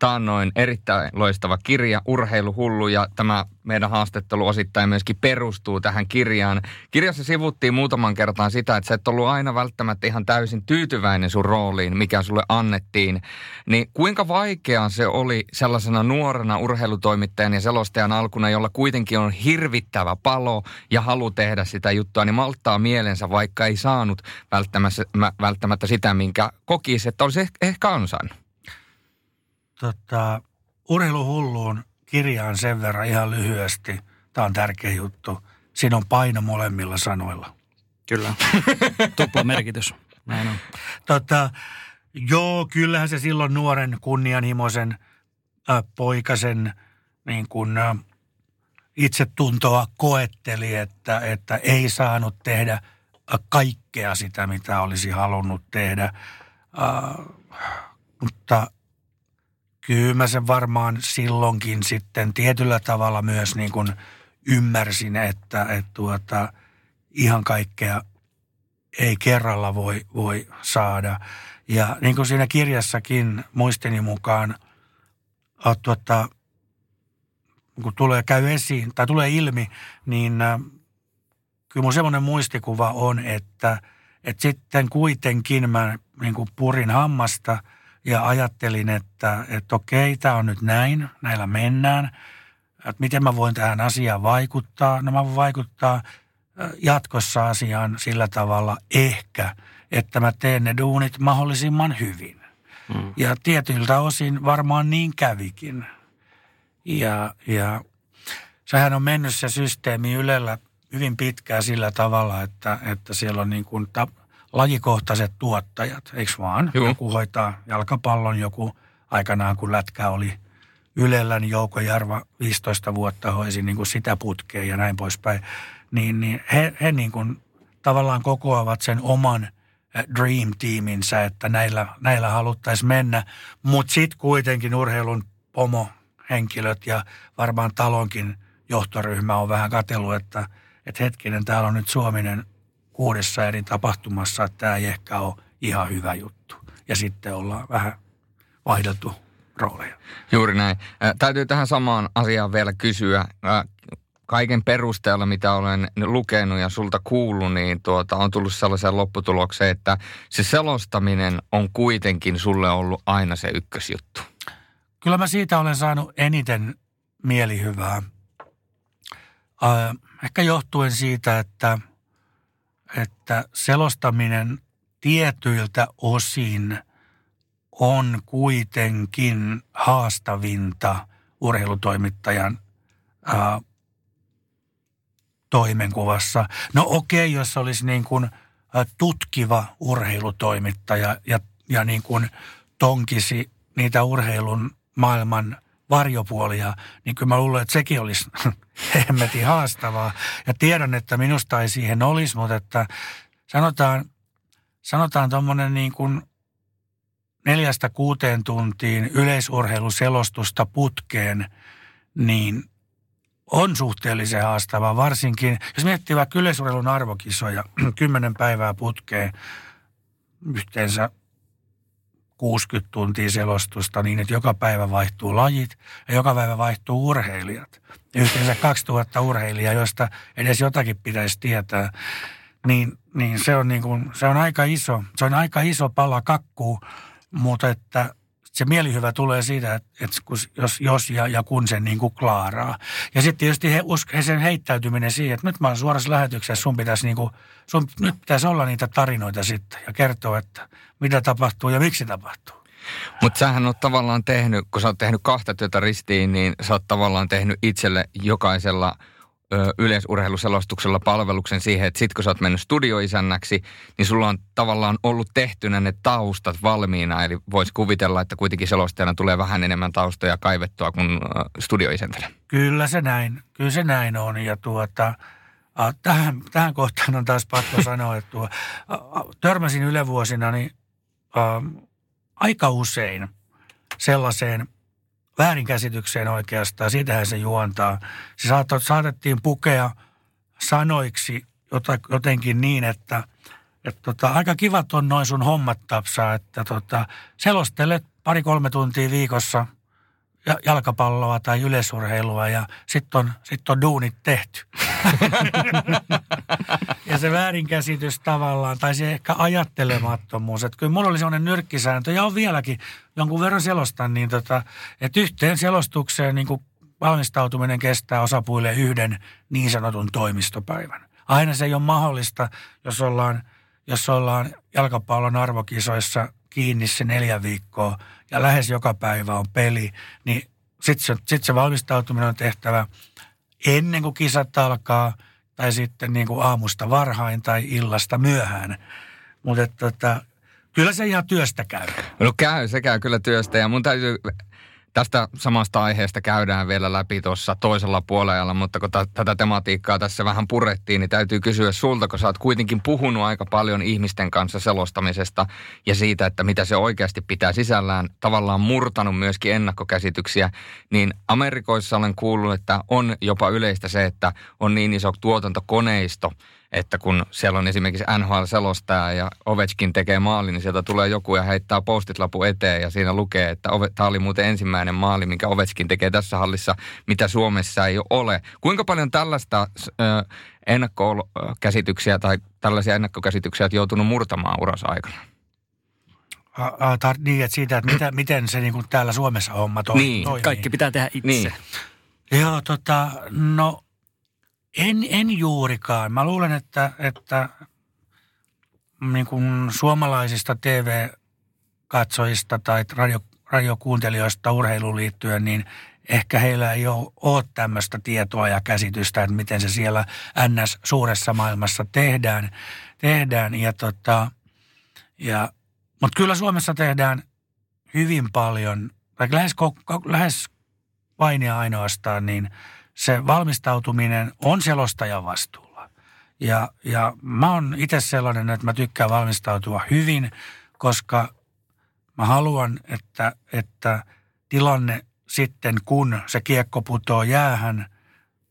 taannoin erittäin loistava kirja, Urheiluhullu, ja tämä meidän haastattelu osittain myöskin perustuu tähän kirjaan. Kirjassa sivuttiin muutaman kertaan sitä, että sä et ollut aina välttämättä ihan täysin tyytyväinen sun rooliin, mikä sulle annettiin. Niin kuinka vaikeaa se oli sellaisena nuorena urheilutoimittajan ja selostajan alkuna, jolla kuitenkin on hirvittävä palo ja halu tehdä sitä juttua, niin malttaa mielensä, vaikka ei saanut välttämättä, välttämättä sitä, minkä kokisi, että olisi ehkä ansainnut tota, urheiluhulluun kirjaan sen verran ihan lyhyesti. Tämä on tärkeä juttu. Siinä on paino molemmilla sanoilla. Kyllä. *laughs* Tupla merkitys. Näin on. Tota, joo, kyllähän se silloin nuoren kunnianhimoisen äh, poikasen niin kuin, äh, itsetuntoa koetteli, että, että ei saanut tehdä äh, kaikkea sitä, mitä olisi halunnut tehdä. Äh, mutta kyllä mä sen varmaan silloinkin sitten tietyllä tavalla myös niin kuin ymmärsin, että, että tuota, ihan kaikkea ei kerralla voi, voi saada. Ja niin kuin siinä kirjassakin muistini mukaan, tuota, kun tulee, käy esiin tai tulee ilmi, niin äh, kyllä mun semmoinen muistikuva on, että, että sitten kuitenkin mä niin kuin purin hammasta – ja ajattelin, että, että okei, tämä on nyt näin, näillä mennään. Että miten mä voin tähän asiaan vaikuttaa? No mä voin vaikuttaa jatkossa asiaan sillä tavalla ehkä, että mä teen ne duunit mahdollisimman hyvin. Mm. Ja tietyiltä osin varmaan niin kävikin. Ja, ja sehän on mennyt se systeemi Ylellä hyvin pitkään sillä tavalla, että, että siellä on niin kuin ta, lajikohtaiset tuottajat, eikö vaan? Joo. Joku hoitaa jalkapallon, joku aikanaan kun lätkä oli Ylellä, niin Jouko Jarva 15 vuotta hoisi niin kuin sitä putkea ja näin poispäin. Niin, niin he, he niin kuin tavallaan kokoavat sen oman eh, dream teaminsä, että näillä, näillä haluttaisiin mennä. Mutta sitten kuitenkin urheilun pomo henkilöt ja varmaan talonkin johtoryhmä on vähän katsellut, että, että hetkinen, täällä on nyt Suominen kuudessa eri tapahtumassa, että tämä ei ehkä ole ihan hyvä juttu. Ja sitten ollaan vähän vaihdeltu rooleja. Juuri näin. Äh, täytyy tähän samaan asiaan vielä kysyä. Äh, kaiken perusteella, mitä olen lukenut ja sulta kuullut, niin tuota, on tullut sellaiseen lopputulokseen, että se selostaminen on kuitenkin sulle ollut aina se ykkösjuttu. Kyllä mä siitä olen saanut eniten mielihyvää. Äh, ehkä johtuen siitä, että – että selostaminen tietyiltä osin on kuitenkin haastavinta urheilutoimittajan ää, toimenkuvassa. No okei, okay, jos olisi niin kuin tutkiva urheilutoimittaja ja, ja niin kuin tonkisi niitä urheilun maailman – varjopuolia, niin kyllä mä luulen, että sekin olisi *laughs* hemmetin haastavaa. Ja tiedän, että minusta ei siihen olisi, mutta että sanotaan, sanotaan tuommoinen niin kuin neljästä kuuteen tuntiin yleisurheiluselostusta putkeen, niin on suhteellisen haastavaa. Varsinkin, jos miettii vaikka yleisurheilun arvokisoja, *clears throat* kymmenen päivää putkeen, yhteensä 60 tuntia selostusta niin, että joka päivä vaihtuu lajit ja joka päivä vaihtuu urheilijat. Yhteensä 2000 urheilijaa, joista edes jotakin pitäisi tietää. Niin, niin se, on niin kuin, se on aika iso, se on aika iso pala kakkuu, mutta että se mielihyvä tulee siitä, että, jos, jos ja, ja kun sen niin kuin klaaraa. Ja sitten tietysti he, he sen heittäytyminen siihen, että nyt mä oon suorassa lähetyksessä, sun pitäisi, niin kuin, sun, nyt pitäisi olla niitä tarinoita sitten ja kertoa, että mitä tapahtuu ja miksi tapahtuu. Mutta sähän on tavallaan tehnyt, kun sä oot tehnyt kahta työtä ristiin, niin sä oot tavallaan tehnyt itselle jokaisella – yleisurheiluselostuksella palveluksen siihen, että sit kun sä oot mennyt studioisännäksi, niin sulla on tavallaan ollut tehtynä ne taustat valmiina. Eli voisi kuvitella, että kuitenkin selostajana tulee vähän enemmän taustoja kaivettua kuin studioisäntäjä. Kyllä se näin, kyllä se näin on. Ja tuota, tähän, tähän kohtaan on taas pakko *laughs* sanoa, että tuo, törmäsin ylevuosina niin, ä, aika usein sellaiseen – väärinkäsitykseen oikeastaan. Siitähän se juontaa. Se saatettiin pukea sanoiksi jotenkin niin, että, että tota, aika kivat on noin sun hommat tapsaa, että tota, selostelet pari-kolme tuntia viikossa – jalkapalloa tai yleisurheilua ja sitten on, sit on duunit tehty. *laughs* ja se väärinkäsitys tavallaan, tai se ehkä ajattelemattomuus, että kyllä mulla oli sellainen nyrkkisääntö, ja on vieläkin jonkun verran selostan, niin tota, että yhteen selostukseen niin kuin valmistautuminen kestää osapuille yhden niin sanotun toimistopäivän. Aina se ei ole mahdollista, jos ollaan, jos ollaan jalkapallon arvokisoissa kiinni se neljä viikkoa ja lähes joka päivä on peli, niin sitten se, sit se valmistautuminen on tehtävä ennen kuin kisat alkaa tai sitten niin kuin aamusta varhain tai illasta myöhään. Mutta tota, kyllä se ihan työstä käy. No käy, se käy kyllä työstä ja mun täytyy Tästä samasta aiheesta käydään vielä läpi tuossa toisella puolella, mutta kun t- tätä tematiikkaa tässä vähän purettiin, niin täytyy kysyä sulta, kun sä oot kuitenkin puhunut aika paljon ihmisten kanssa selostamisesta ja siitä, että mitä se oikeasti pitää sisällään, tavallaan murtanut myöskin ennakkokäsityksiä, niin Amerikoissa olen kuullut, että on jopa yleistä se, että on niin iso tuotantokoneisto, että kun siellä on esimerkiksi NHL-selostaja ja Ovechkin tekee maali, niin sieltä tulee joku ja heittää postit-lapu eteen ja siinä lukee, että tämä oli muuten ensimmäinen maali, minkä Ovechkin tekee tässä hallissa, mitä Suomessa ei ole. Kuinka paljon tällaista äh, ennakkokäsityksiä tai tällaisia ennakkokäsityksiä olet joutunut murtamaan uransa aikana? tar- niin, että siitä, että mitä, miten se niin kuin täällä Suomessa homma to- niin, toimii. Kaikki pitää tehdä itse. Niin. Joo, tota, no en, en juurikaan. Mä luulen, että, että niin kuin suomalaisista TV-katsojista tai radio, radiokuuntelijoista urheiluun liittyen, niin ehkä heillä ei ole, ole tämmöistä tietoa ja käsitystä, että miten se siellä NS suuressa maailmassa tehdään. tehdään. Ja tota, ja, mutta kyllä Suomessa tehdään hyvin paljon, tai lähes, lähes vain ja ainoastaan, niin – se valmistautuminen on selostajan vastuulla. Ja, ja mä oon itse sellainen, että mä tykkään valmistautua hyvin, koska mä haluan, että, että tilanne sitten, kun se kiekko putoo jäähän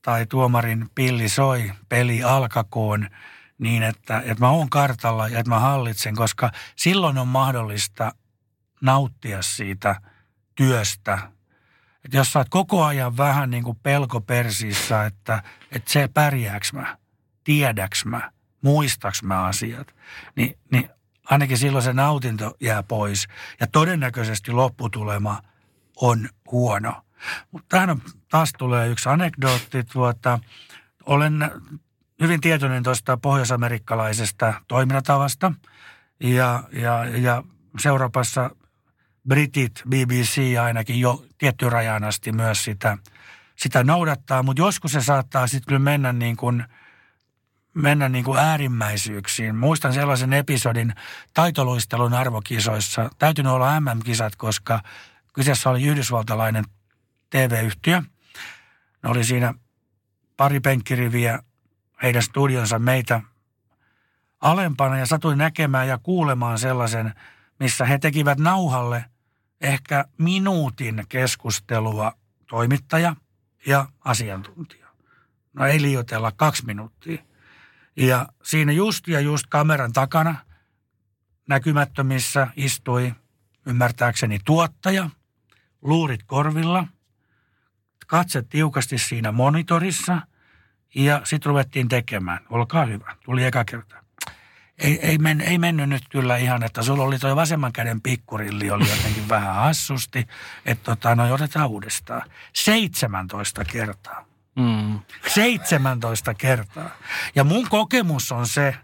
tai tuomarin pilli soi, peli alkakoon, niin että, että mä oon kartalla ja että mä hallitsen, koska silloin on mahdollista nauttia siitä työstä, että jos sä oot koko ajan vähän niin kuin pelko persissä, että, että se pärjääks mä, tiedäks mä, muistaks mä asiat, niin, niin ainakin silloin se nautinto jää pois. Ja todennäköisesti lopputulema on huono. Mutta tähän on, taas tulee yksi anekdootti. Tuota, olen hyvin tietoinen tuosta pohjoisamerikkalaisesta toiminnatavasta. Ja, ja, ja Seuraopassa britit, BBC ainakin jo tiettyyn rajaan asti myös sitä, sitä noudattaa, mutta joskus se saattaa sitten kyllä mennä niin kuin, mennä niin kuin äärimmäisyyksiin. Muistan sellaisen episodin taitoluistelun arvokisoissa. Täytynyt olla MM-kisat, koska kyseessä oli yhdysvaltalainen TV-yhtiö. Ne oli siinä pari penkkiriviä heidän studionsa meitä alempana ja satuin näkemään ja kuulemaan sellaisen, missä he tekivät nauhalle ehkä minuutin keskustelua toimittaja ja asiantuntija. No ei liioitella kaksi minuuttia. Ja siinä just ja just kameran takana näkymättömissä istui ymmärtääkseni tuottaja, luurit korvilla, katse tiukasti siinä monitorissa ja sitten ruvettiin tekemään. Olkaa hyvä, tuli eka kerta. Ei, ei, men, ei mennyt nyt kyllä ihan, että sulla oli toi vasemman käden pikkurilli oli jotenkin *laughs* vähän hassusti, että tota, no otetaan uudestaan. 17 kertaa. Mm. 17 kertaa. Ja mun kokemus on se,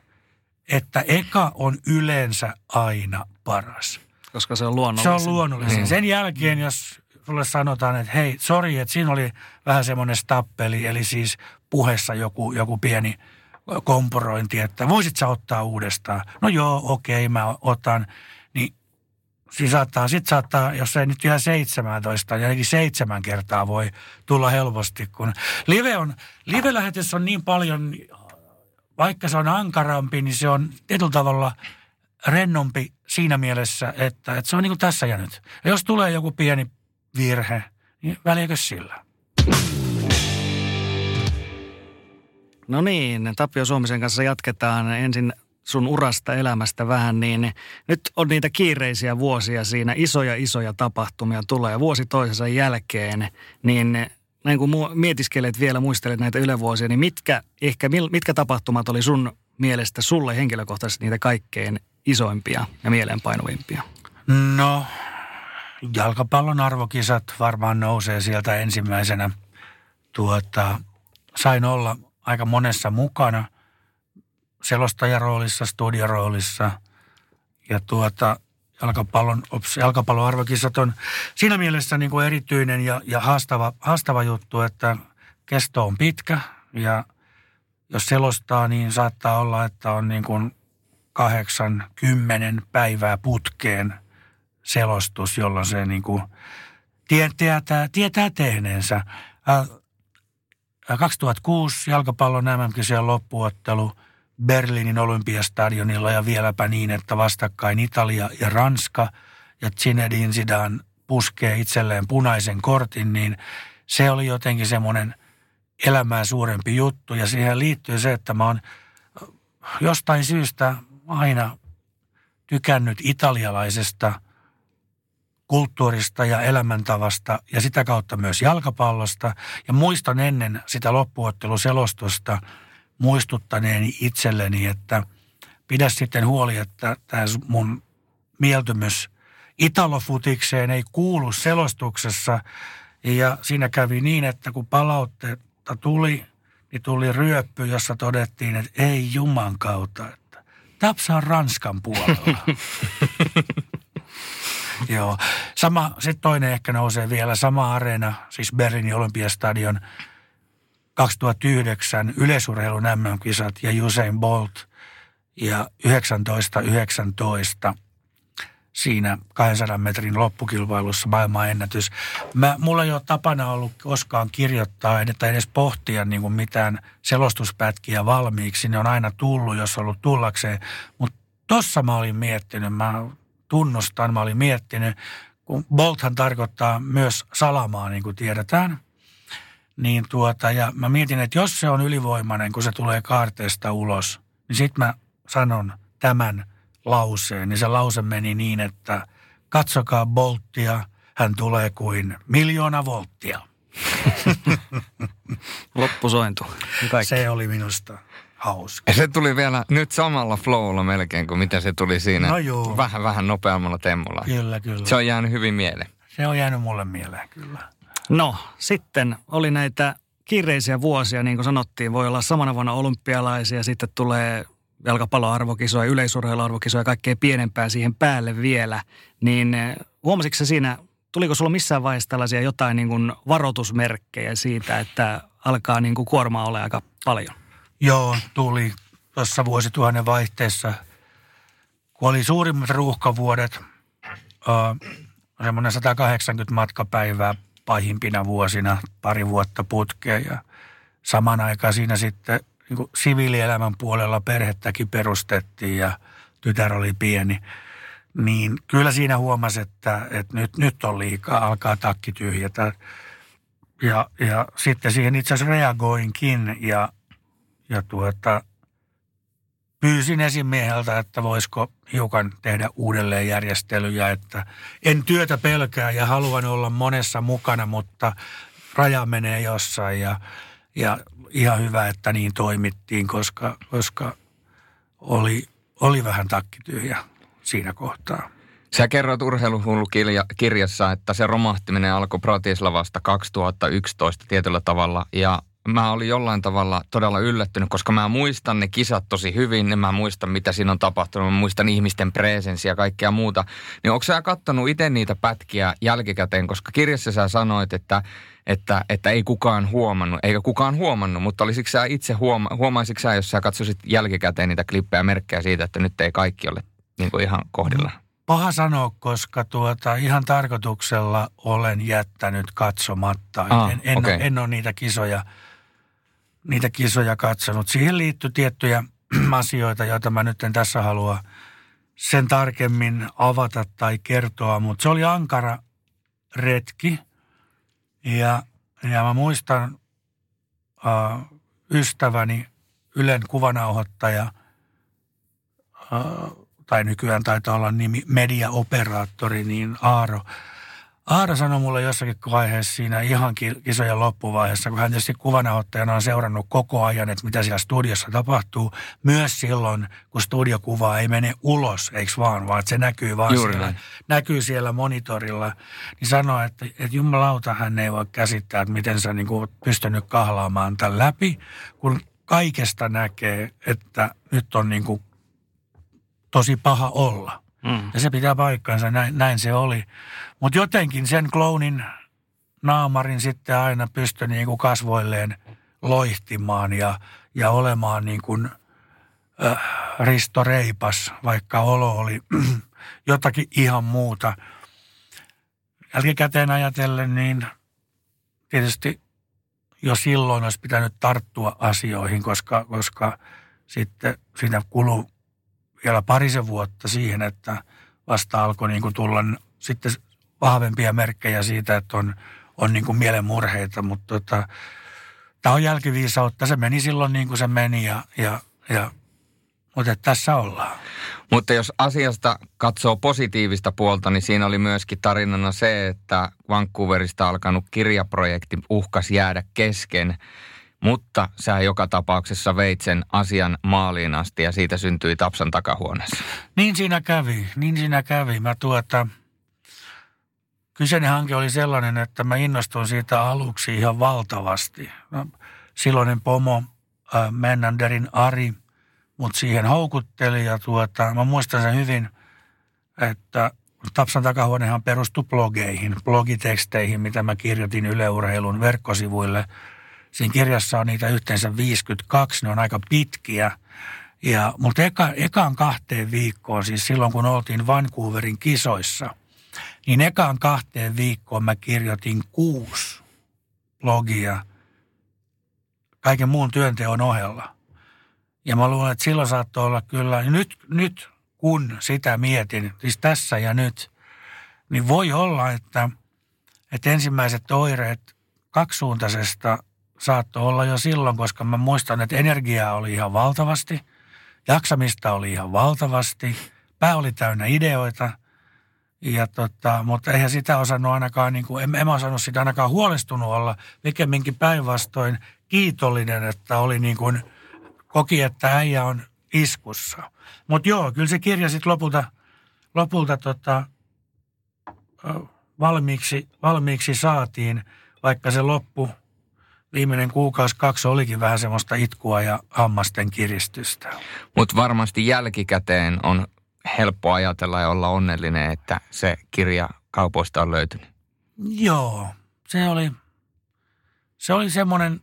että eka on yleensä aina paras. Koska se on Se luonnollista. on luonnollista. Niin. Sen jälkeen, jos sulle sanotaan, että hei, sori, että siinä oli vähän semmoinen stappeli, eli siis puheessa joku, joku pieni komporointi, että voisit sä ottaa uudestaan. No joo, okei, mä otan. Niin siis saattaa, sit saattaa, jos ei nyt ihan 17, niin ainakin seitsemän kertaa voi tulla helposti, kun live on, live-lähetys on niin paljon, vaikka se on ankarampi, niin se on tietyllä tavalla rennompi siinä mielessä, että, että se on niin kuin tässä ja nyt. Ja jos tulee joku pieni virhe, niin väliäkö sillä? No niin, Tapio Suomisen kanssa jatketaan ensin sun urasta elämästä vähän, niin nyt on niitä kiireisiä vuosia siinä, isoja isoja tapahtumia tulee vuosi toisensa jälkeen, niin näin kun mietiskelet vielä, muistelet näitä ylevuosia, niin mitkä, ehkä mitkä tapahtumat oli sun mielestä sulle henkilökohtaisesti niitä kaikkein isoimpia ja mieleenpainuvimpia? No, jalkapallon arvokisat varmaan nousee sieltä ensimmäisenä. Tuota, sain olla aika monessa mukana. Selostajaroolissa, studioroolissa. Ja tuota, jalkapallon, ops, jalkapallon arvokisat on siinä mielessä niin kuin erityinen ja, ja haastava, haastava juttu, että kesto on pitkä. Ja jos selostaa, niin saattaa olla, että on niin kuin kahdeksan, kymmenen päivää putkeen selostus, jolloin se niin kuin tie- tietää, tietää tehneensä. Ää, 2006 jalkapallon MM-kisojen loppuottelu Berliinin olympiastadionilla ja vieläpä niin, että vastakkain Italia ja Ranska ja Zinedine Zidane puskee itselleen punaisen kortin, niin se oli jotenkin semmoinen elämää suurempi juttu. Ja siihen liittyy se, että mä oon jostain syystä aina tykännyt italialaisesta kulttuurista ja elämäntavasta ja sitä kautta myös jalkapallosta. Ja muistan ennen sitä loppuotteluselostusta muistuttaneeni itselleni, että pidä sitten huoli, että tämä mun mieltymys italofutikseen ei kuulu selostuksessa. Ja siinä kävi niin, että kun palautteetta tuli, niin tuli ryöppy, jossa todettiin, että ei juman kautta, että Tapsa on Ranskan puolella. *laughs* *laughs* Joo. Sama, sitten toinen ehkä nousee vielä, sama areena, siis Berliinin olympiastadion 2009 yleisurheilun MM-kisat ja Usain Bolt ja 1919 siinä 200 metrin loppukilpailussa maailmanennätys. Mä, mulla ei ole tapana ollut koskaan kirjoittaa tai edes pohtia niin kuin mitään selostuspätkiä valmiiksi. Ne on aina tullut, jos on ollut tullakseen. Mutta tossa mä olin miettinyt, mä tunnustan, mä olin miettinyt, kun Bolthan tarkoittaa myös salamaa, niin kuin tiedetään. Niin tuota, ja mä mietin, että jos se on ylivoimainen, kun se tulee kaarteesta ulos, niin sitten mä sanon tämän lauseen. Niin se lause meni niin, että katsokaa Bolttia, hän tulee kuin miljoona volttia. *laughs* Loppusointu. Kaikki. Se oli minusta hauska. Ja se tuli vielä nyt samalla flowlla melkein kuin mitä se tuli siinä. No joo. Vähän, vähän nopeammalla temmulla. Kyllä, kyllä. Se on jäänyt hyvin mieleen. se on jäänyt mulle mieleen, kyllä. No, sitten oli näitä kiireisiä vuosia, niin kuin sanottiin. Voi olla samana vuonna olympialaisia, sitten tulee jalkapalloarvokisoja, yleisurheiluarvokisoja ja kaikkea pienempää siihen päälle vielä. Niin eh, huomasitko sä siinä, tuliko sulla missään vaiheessa tällaisia jotain niin kuin varoitusmerkkejä siitä, että alkaa niin kuin kuormaa olla aika paljon? Joo, tuli tuossa vuosituhannen vaihteessa, kun oli suurimmat ruuhkavuodet, äh, semmoinen 180 matkapäivää pahimpina vuosina, pari vuotta putkeen ja saman aikaan siinä sitten niin kuin siviilielämän puolella perhettäkin perustettiin ja tytär oli pieni, niin kyllä siinä huomasi, että, että nyt, nyt on liikaa, alkaa takki tyhjätä. Ja, ja sitten siihen itse asiassa reagoinkin ja, ja tuota, pyysin esimieheltä, että voisiko hiukan tehdä uudelleenjärjestelyjä, että en työtä pelkää ja haluan olla monessa mukana, mutta raja menee jossain ja, ja ihan hyvä, että niin toimittiin, koska, koska oli, oli vähän takkityhjä siinä kohtaa. Sä kerroit urheiluhullu-kirjassa, että se romahtiminen alkoi Bratislavasta 2011 tietyllä tavalla ja mä olin jollain tavalla todella yllättynyt, koska mä muistan ne kisat tosi hyvin, niin mä muistan mitä siinä on tapahtunut, mä muistan ihmisten presenssiä ja kaikkea muuta. Niin onko sä kattonut itse niitä pätkiä jälkikäteen, koska kirjassa sä sanoit, että, että, että ei kukaan huomannut, eikä kukaan huomannut, mutta olisiko sä itse huoma, huomaisitko sä, jos sä katsoisit jälkikäteen niitä klippejä merkkejä siitä, että nyt ei kaikki ole niin kuin ihan kohdilla? Paha sanoa, koska tuota, ihan tarkoituksella olen jättänyt katsomatta. Ah, en, en, ole, en ole niitä kisoja, niitä kisoja katsonut. Siihen liittyy tiettyjä *clears throat* asioita, joita mä nyt en tässä halua sen tarkemmin avata tai kertoa, mutta se oli ankara retki. Ja, ja mä muistan äh, ystäväni, Ylen kuvanauhoittaja, äh, tai nykyään taitaa olla nimi mediaoperaattori, niin Aaro. Aaro sanoi mulle jossakin vaiheessa siinä ihan ki- kisojen loppuvaiheessa, kun hän tietysti kuvanauhoittajana on seurannut koko ajan, että mitä siellä studiossa tapahtuu. Myös silloin, kun studiokuva ei mene ulos, eikö vaan, vaan että se näkyy vaan Juuri siellä, näin. näkyy siellä monitorilla. Niin sanoi, että, että jumalauta hän ei voi käsittää, että miten sä niin kuin pystynyt kahlaamaan tämän läpi, kun kaikesta näkee, että nyt on niin kuin tosi paha olla. Mm. Ja se pitää paikkansa, näin, näin se oli. Mutta jotenkin sen clownin naamarin sitten aina pystyi niin kuin kasvoilleen loihtimaan ja, ja olemaan niin kuin äh, Risto Reipas, vaikka olo oli *clears throat* jotakin ihan muuta. Jälkikäteen ajatellen, niin tietysti jo silloin olisi pitänyt tarttua asioihin, koska, koska sitten siinä kuluu vielä parisen vuotta siihen, että vasta alkoi niin kuin tulla sitten vahvempia merkkejä siitä, että on, on niin kuin mielenmurheita, mutta tota, tämä on jälkiviisautta. Se meni silloin niin kuin se meni, ja, ja, ja, mutta tässä ollaan. Mutta jos asiasta katsoo positiivista puolta, niin siinä oli myöskin tarinana se, että Vancouverista alkanut kirjaprojekti uhkas jäädä kesken. Mutta sä joka tapauksessa veit sen asian maaliin asti ja siitä syntyi Tapsan takahuoneessa. Niin siinä kävi, niin siinä kävi. Mä tuota, kyseinen hanke oli sellainen, että mä innostuin siitä aluksi ihan valtavasti. No, silloinen pomo, äh, Mennanderin Ari, mut siihen houkutteli ja tuota, mä muistan sen hyvin, että Tapsan takahuonehan perustui blogeihin, blogiteksteihin, mitä mä kirjoitin Yle Urheilun verkkosivuille. Siinä kirjassa on niitä yhteensä 52, ne on aika pitkiä. Ja, mutta eka, ekaan kahteen viikkoon, siis silloin kun oltiin Vancouverin kisoissa, niin ekaan kahteen viikkoon mä kirjoitin kuusi blogia kaiken muun työnteon ohella. Ja mä luulen, että silloin saattoi olla kyllä, nyt, nyt kun sitä mietin, siis tässä ja nyt, niin voi olla, että, että ensimmäiset oireet kaksisuuntaisesta saattoi olla jo silloin, koska mä muistan, että energiaa oli ihan valtavasti, jaksamista oli ihan valtavasti, pää oli täynnä ideoita, ja tota, mutta eihän sitä osannut ainakaan, niin kuin, en, en mä osannut sitä ainakaan huolestunut olla, pikemminkin päinvastoin kiitollinen, että oli niin kuin, koki, että äijä on iskussa. Mutta joo, kyllä se kirja sitten lopulta, lopulta tota, valmiiksi, valmiiksi saatiin, vaikka se loppu viimeinen kuukausi kaksi olikin vähän semmoista itkua ja hammasten kiristystä. Mutta varmasti jälkikäteen on helppo ajatella ja olla onnellinen, että se kirja kaupoista on löytynyt. Joo, se oli, se oli semmoinen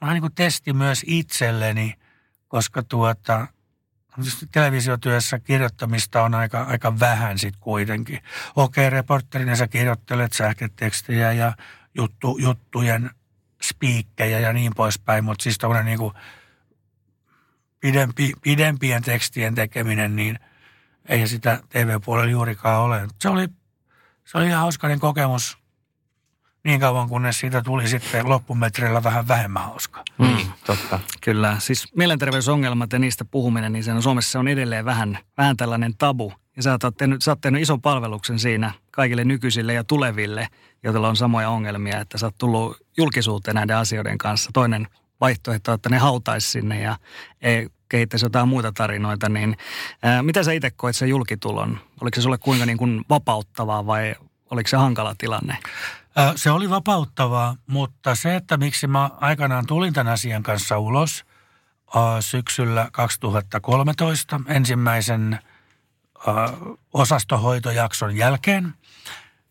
vähän niin kuin testi myös itselleni, koska tuota, televisiotyössä kirjoittamista on aika, aika vähän sitten kuitenkin. Okei, reporterina sä kirjoittelet sähkötekstejä ja juttu, juttujen spiikkejä ja niin poispäin, mutta siis tämmöinen niin kuin pidempi, pidempien tekstien tekeminen, niin ei sitä TV-puolella juurikaan ole. Se oli, se oli ihan hauskainen kokemus niin kauan, kunnes siitä tuli sitten loppumetreillä vähän vähemmän hauska. Mm. Niin, totta. Kyllä, siis mielenterveysongelmat ja niistä puhuminen, niin se on Suomessa on edelleen vähän, vähän tällainen tabu. Ja sä oot, tehnyt, sä oot tehnyt ison palveluksen siinä kaikille nykyisille ja tuleville, joilla on samoja ongelmia, että sä oot tullut julkisuuteen näiden asioiden kanssa. Toinen vaihtoehto, että ne hautaisi sinne ja ei kehittäisi jotain muita tarinoita, niin ää, mitä sä itse koet sen julkitulon? Oliko se sulle kuinka niin kuin vapauttavaa vai oliko se hankala tilanne? Se oli vapauttavaa, mutta se, että miksi mä aikanaan tulin tämän asian kanssa ulos syksyllä 2013 ensimmäisen osastohoitojakson jälkeen,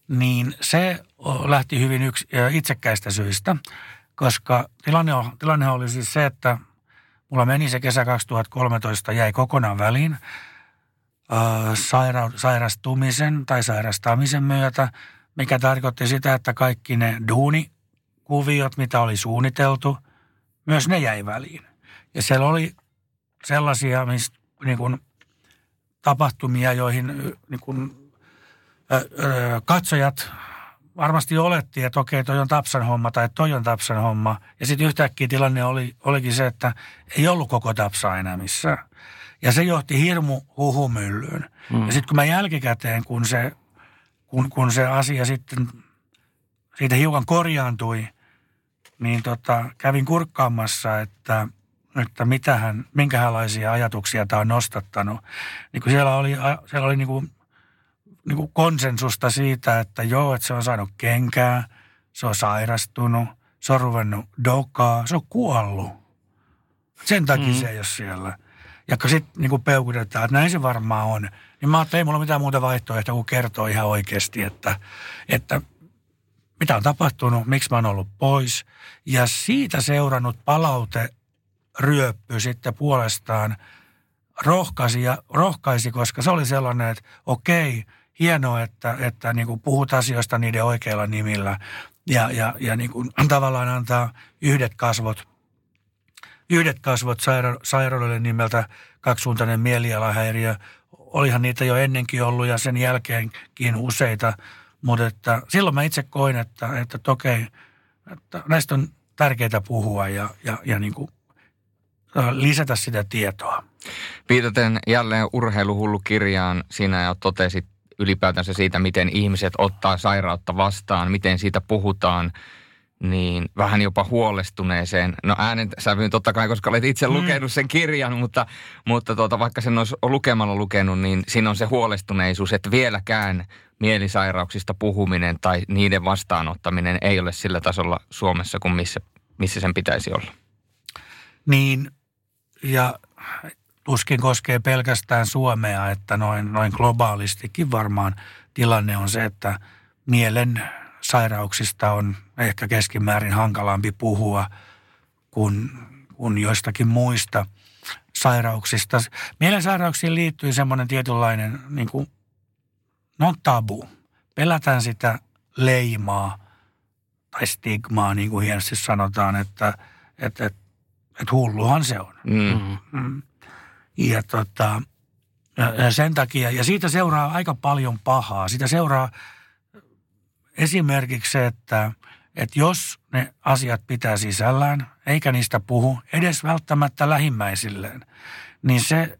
niin se lähti hyvin yks, itsekkäistä syistä, koska tilanne, tilanne oli siis se, että mulla meni se kesä 2013, jäi kokonaan väliin saira, sairastumisen tai sairastamisen myötä – mikä tarkoitti sitä, että kaikki ne duunikuviot, mitä oli suunniteltu, myös ne jäi väliin. Ja siellä oli sellaisia mistä, niin kuin, tapahtumia, joihin niin kuin, ö, ö, katsojat varmasti olettiin, että okei, toi on Tapsan homma tai toi on Tapsan homma. Ja sitten yhtäkkiä tilanne oli, olikin se, että ei ollut koko Tapsa enää missään. Ja se johti hirmu huhumyllyyn. Mm. Ja sitten kun mä jälkikäteen, kun se kun, kun se asia sitten siitä hiukan korjaantui, niin tota, kävin kurkkaamassa, että, että mitähän, minkälaisia ajatuksia tämä on nostattanut. Niin kuin siellä oli, siellä oli niin kuin, niin kuin konsensusta siitä, että joo, että se on saanut kenkää, se on sairastunut, se on ruvennut dokaa, se on kuollut. Sen takia mm. se ei ole siellä. Ja sitten niin peukutetaan, että näin se varmaan on – niin mä ajattelin, ei mulla mitään muuta vaihtoehtoa kuin kertoa ihan oikeasti, että, että mitä on tapahtunut, miksi mä oon ollut pois. Ja siitä seurannut palaute ryöppy sitten puolestaan rohkaisi, ja, rohkaisi, koska se oli sellainen, että okei, hienoa, että, että niin kuin puhut asioista niiden oikeilla nimillä ja, ja, ja niin kuin *clears throat* tavallaan antaa yhdet kasvot, yhdet kasvot saira- sairaudelle nimeltä kaksisuuntainen mielialahäiriö. Olihan niitä jo ennenkin ollut ja sen jälkeenkin useita, mutta että silloin mä itse koin, että, että okei, että näistä on tärkeää puhua ja, ja, ja niin kuin lisätä sitä tietoa. Viitaten jälleen urheiluhullukirjaan, sinä jo totesit ylipäätänsä siitä, miten ihmiset ottaa sairautta vastaan, miten siitä puhutaan – niin vähän jopa huolestuneeseen. No äänen sävyyn totta kai, koska olet itse mm. lukenut sen kirjan, mutta, mutta tuota, vaikka sen olisi lukemalla lukenut, niin siinä on se huolestuneisuus, että vieläkään mielisairauksista puhuminen tai niiden vastaanottaminen ei ole sillä tasolla Suomessa kuin missä, missä sen pitäisi olla. Niin, ja tuskin koskee pelkästään Suomea, että noin, noin globaalistikin varmaan tilanne on se, että mielen sairauksista on ehkä keskimäärin hankalampi puhua kuin, kuin joistakin muista sairauksista. Mielensairauksiin liittyy semmoinen tietynlainen niin kuin, no tabu. Pelätään sitä leimaa tai stigmaa, niin kuin hienosti sanotaan, että, että, että, että hulluhan se on. Mm. Mm. Ja, tota, ja sen takia, ja siitä seuraa aika paljon pahaa. Siitä seuraa Esimerkiksi se, että, että jos ne asiat pitää sisällään, eikä niistä puhu edes välttämättä lähimmäisilleen, niin se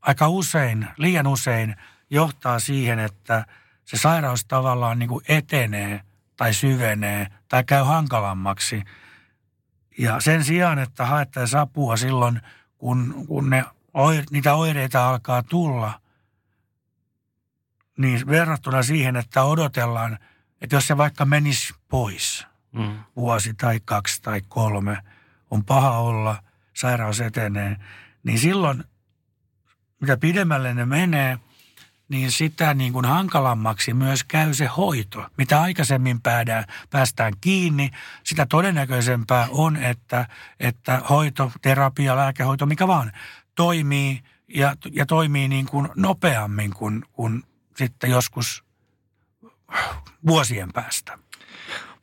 aika usein, liian usein johtaa siihen, että se sairaus tavallaan niin kuin etenee tai syvenee tai käy hankalammaksi. Ja sen sijaan, että haettaisiin apua silloin, kun, kun ne, niitä oireita alkaa tulla, niin verrattuna siihen, että odotellaan – että jos se vaikka menisi pois mm. vuosi tai kaksi tai kolme, on paha olla, sairaus etenee, niin silloin mitä pidemmälle ne menee, niin sitä niin kuin hankalammaksi myös käy se hoito. Mitä aikaisemmin päädään, päästään kiinni, sitä todennäköisempää on, että, että hoito, terapia, lääkehoito, mikä vaan, toimii ja, ja toimii niin kuin nopeammin kuin, kuin sitten joskus vuosien päästä.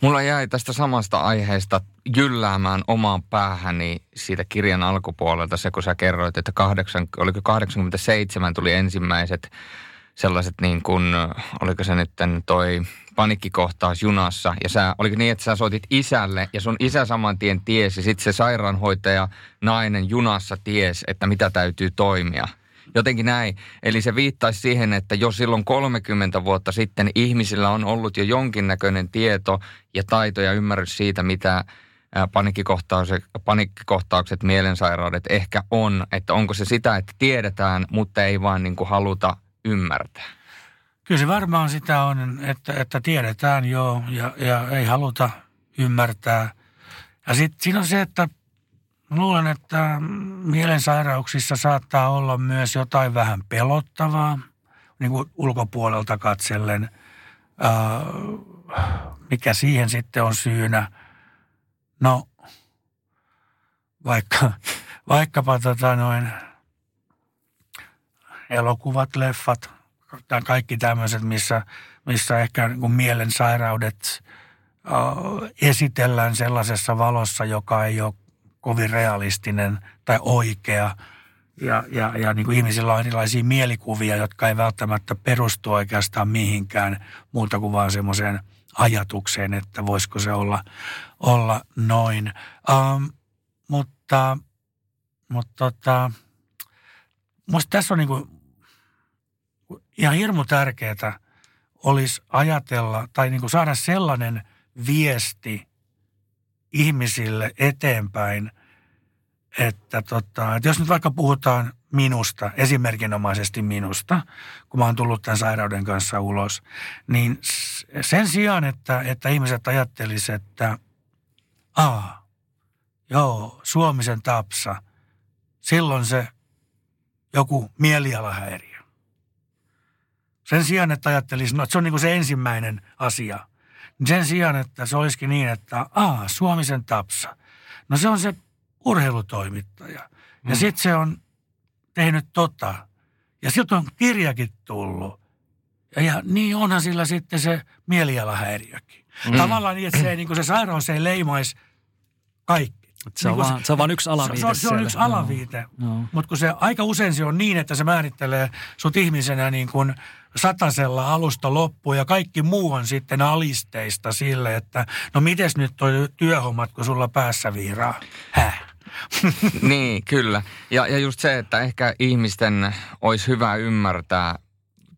Mulla jäi tästä samasta aiheesta jylläämään omaan päähäni siitä kirjan alkupuolelta se, kun sä kerroit, että kahdeksan, oliko 87 tuli ensimmäiset sellaiset niin kuin, oliko se nyt toi panikkikohtaus junassa. Ja sä, oliko niin, että sä soitit isälle ja sun isä saman tien tiesi. Sitten se sairaanhoitaja nainen junassa ties, että mitä täytyy toimia. Jotenkin näin. Eli se viittaisi siihen, että jo silloin 30 vuotta sitten ihmisillä on ollut jo jonkinnäköinen tieto ja taito ja ymmärrys siitä, mitä panikkikohtaukset, panikkikohtaukset, mielensairaudet ehkä on. Että onko se sitä, että tiedetään, mutta ei vaan niin kuin haluta ymmärtää? Kyllä se varmaan sitä on, että, että tiedetään jo ja, ja ei haluta ymmärtää. Ja sitten siinä on se, että luulen, että mielensairauksissa saattaa olla myös jotain vähän pelottavaa, niin kuin ulkopuolelta katsellen. mikä siihen sitten on syynä? No, vaikka, *laughs* vaikkapa tota noin elokuvat, leffat, kaikki tämmöiset, missä, missä ehkä niin kuin mielensairaudet äh, esitellään sellaisessa valossa, joka ei ole kovin realistinen tai oikea. Ja, ja, ja niin kuin ihmisillä on erilaisia mielikuvia, jotka ei välttämättä perustu oikeastaan mihinkään muuta kuin vaan semmoiseen ajatukseen, että voisiko se olla, olla noin. Ähm, mutta mutta tota, musta tässä on niin kuin ihan hirmu tärkeää olisi ajatella tai niin kuin saada sellainen viesti ihmisille eteenpäin, että, tota, että jos nyt vaikka puhutaan minusta, esimerkinomaisesti minusta, kun mä oon tullut tämän sairauden kanssa ulos, niin sen sijaan, että, että ihmiset ajattelisivat, että aa, joo, Suomisen tapsa, silloin se joku mielialahäiriö. Sen sijaan, että ajattelisi, no, että se on niin kuin se ensimmäinen asia. Sen sijaan, että se olisikin niin, että aa, Suomisen tapsa. No se on se urheilutoimittaja. Ja mm. sitten se on tehnyt tota. Ja siltä on kirjakin tullut. Ja, ja niin onhan sillä sitten se mielialahäiriökin. Mm. Tavallaan niin, että se, niin kuin se sairaus ei leimaisi kaikki. Se on, niin vaan, se, se on vaan yksi alaviite. Se on, se on yksi alaviite. No. Mutta kun se aika usein se on niin, että se määrittelee sut ihmisenä niin kuin satasella alusta loppuun ja kaikki muu on sitten alisteista sille, että no mites nyt toi työhommat, kun sulla päässä viiraa? Häh? *laughs* niin, kyllä. Ja, ja just se, että ehkä ihmisten olisi hyvä ymmärtää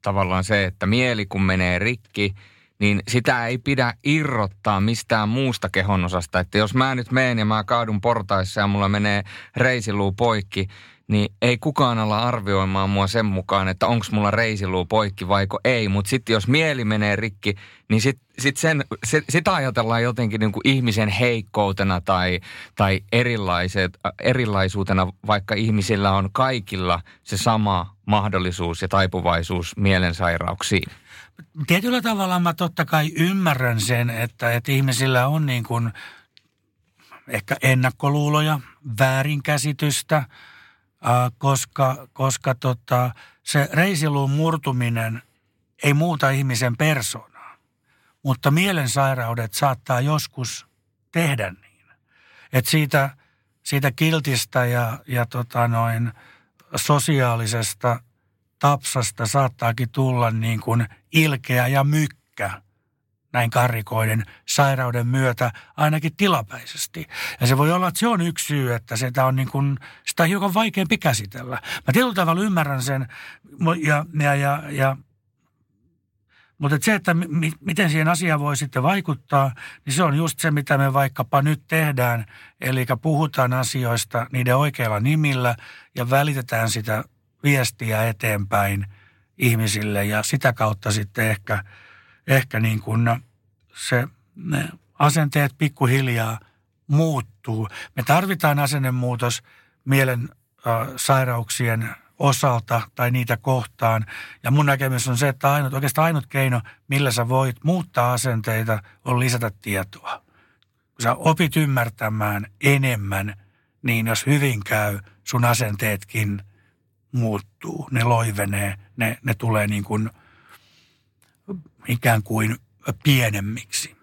tavallaan se, että mieli kun menee rikki, niin sitä ei pidä irrottaa mistään muusta kehonosasta. Että jos mä nyt menen ja mä kaadun portaissa ja mulla menee reisiluu poikki, niin ei kukaan ala arvioimaan mua sen mukaan, että onko mulla reisiluu poikki vaiko ei. Mutta sitten jos mieli menee rikki, niin sit, sit sen, sit, sitä ajatellaan jotenkin niin kuin ihmisen heikkoutena tai, tai erilaiset, erilaisuutena, vaikka ihmisillä on kaikilla se sama mahdollisuus ja taipuvaisuus mielensairauksiin. Tietyllä tavalla mä totta kai ymmärrän sen, että, että ihmisillä on niin kuin ehkä ennakkoluuloja, väärinkäsitystä – koska, koska tota, se reisiluun murtuminen ei muuta ihmisen persoonaa, mutta mielensairaudet saattaa joskus tehdä niin. Että siitä, siitä kiltistä ja, ja tota noin sosiaalisesta tapsasta saattaakin tulla niin kuin ilkeä ja mykkä – näin karrikoiden sairauden myötä ainakin tilapäisesti. Ja se voi olla, että se on yksi syy, että sitä on, niin kuin, sitä on hiukan vaikeampi käsitellä. Mä tietyllä tavalla ymmärrän sen, ja, ja, ja, ja mutta se, että mi- miten siihen asiaan voi sitten vaikuttaa, niin se on just se, mitä me vaikkapa nyt tehdään. Eli puhutaan asioista niiden oikeilla nimillä ja välitetään sitä viestiä eteenpäin ihmisille ja sitä kautta sitten ehkä – ehkä niin kuin se, ne asenteet pikkuhiljaa muuttuu. Me tarvitaan asennemuutos mielen äh, sairauksien osalta tai niitä kohtaan. Ja mun näkemys on se, että ainut, oikeastaan ainut keino, millä sä voit muuttaa asenteita, on lisätä tietoa. Kun sä opit ymmärtämään enemmän, niin jos hyvin käy, sun asenteetkin muuttuu, ne loivenee, ne, ne tulee niin kuin – ikään kuin pienemmiksi.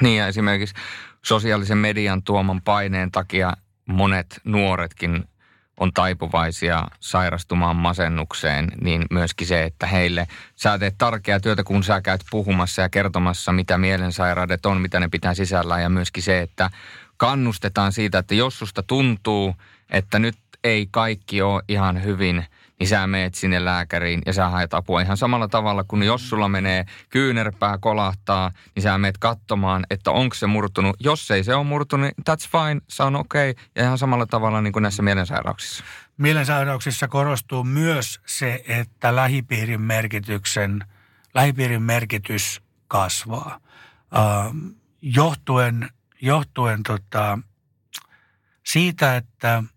Niin ja esimerkiksi sosiaalisen median tuoman paineen takia monet nuoretkin on taipuvaisia sairastumaan masennukseen, niin myöskin se, että heille sä teet tärkeää työtä, kun sä käyt puhumassa ja kertomassa, mitä mielensairaudet on, mitä ne pitää sisällään ja myöskin se, että kannustetaan siitä, että jos susta tuntuu, että nyt ei kaikki ole ihan hyvin – niin sä meet sinne lääkäriin ja sä haet apua ihan samalla tavalla kuin jos sulla menee kyynärpää kolahtaa, niin sä meet katsomaan, että onko se murtunut. Jos ei se ole murtunut, niin that's fine, se on okei. Okay. Ja ihan samalla tavalla niin kuin näissä mielensairauksissa. Mielensairauksissa korostuu myös se, että lähipiirin merkityksen, lähipiirin merkitys kasvaa. Uh, johtuen johtuen tota, siitä, että –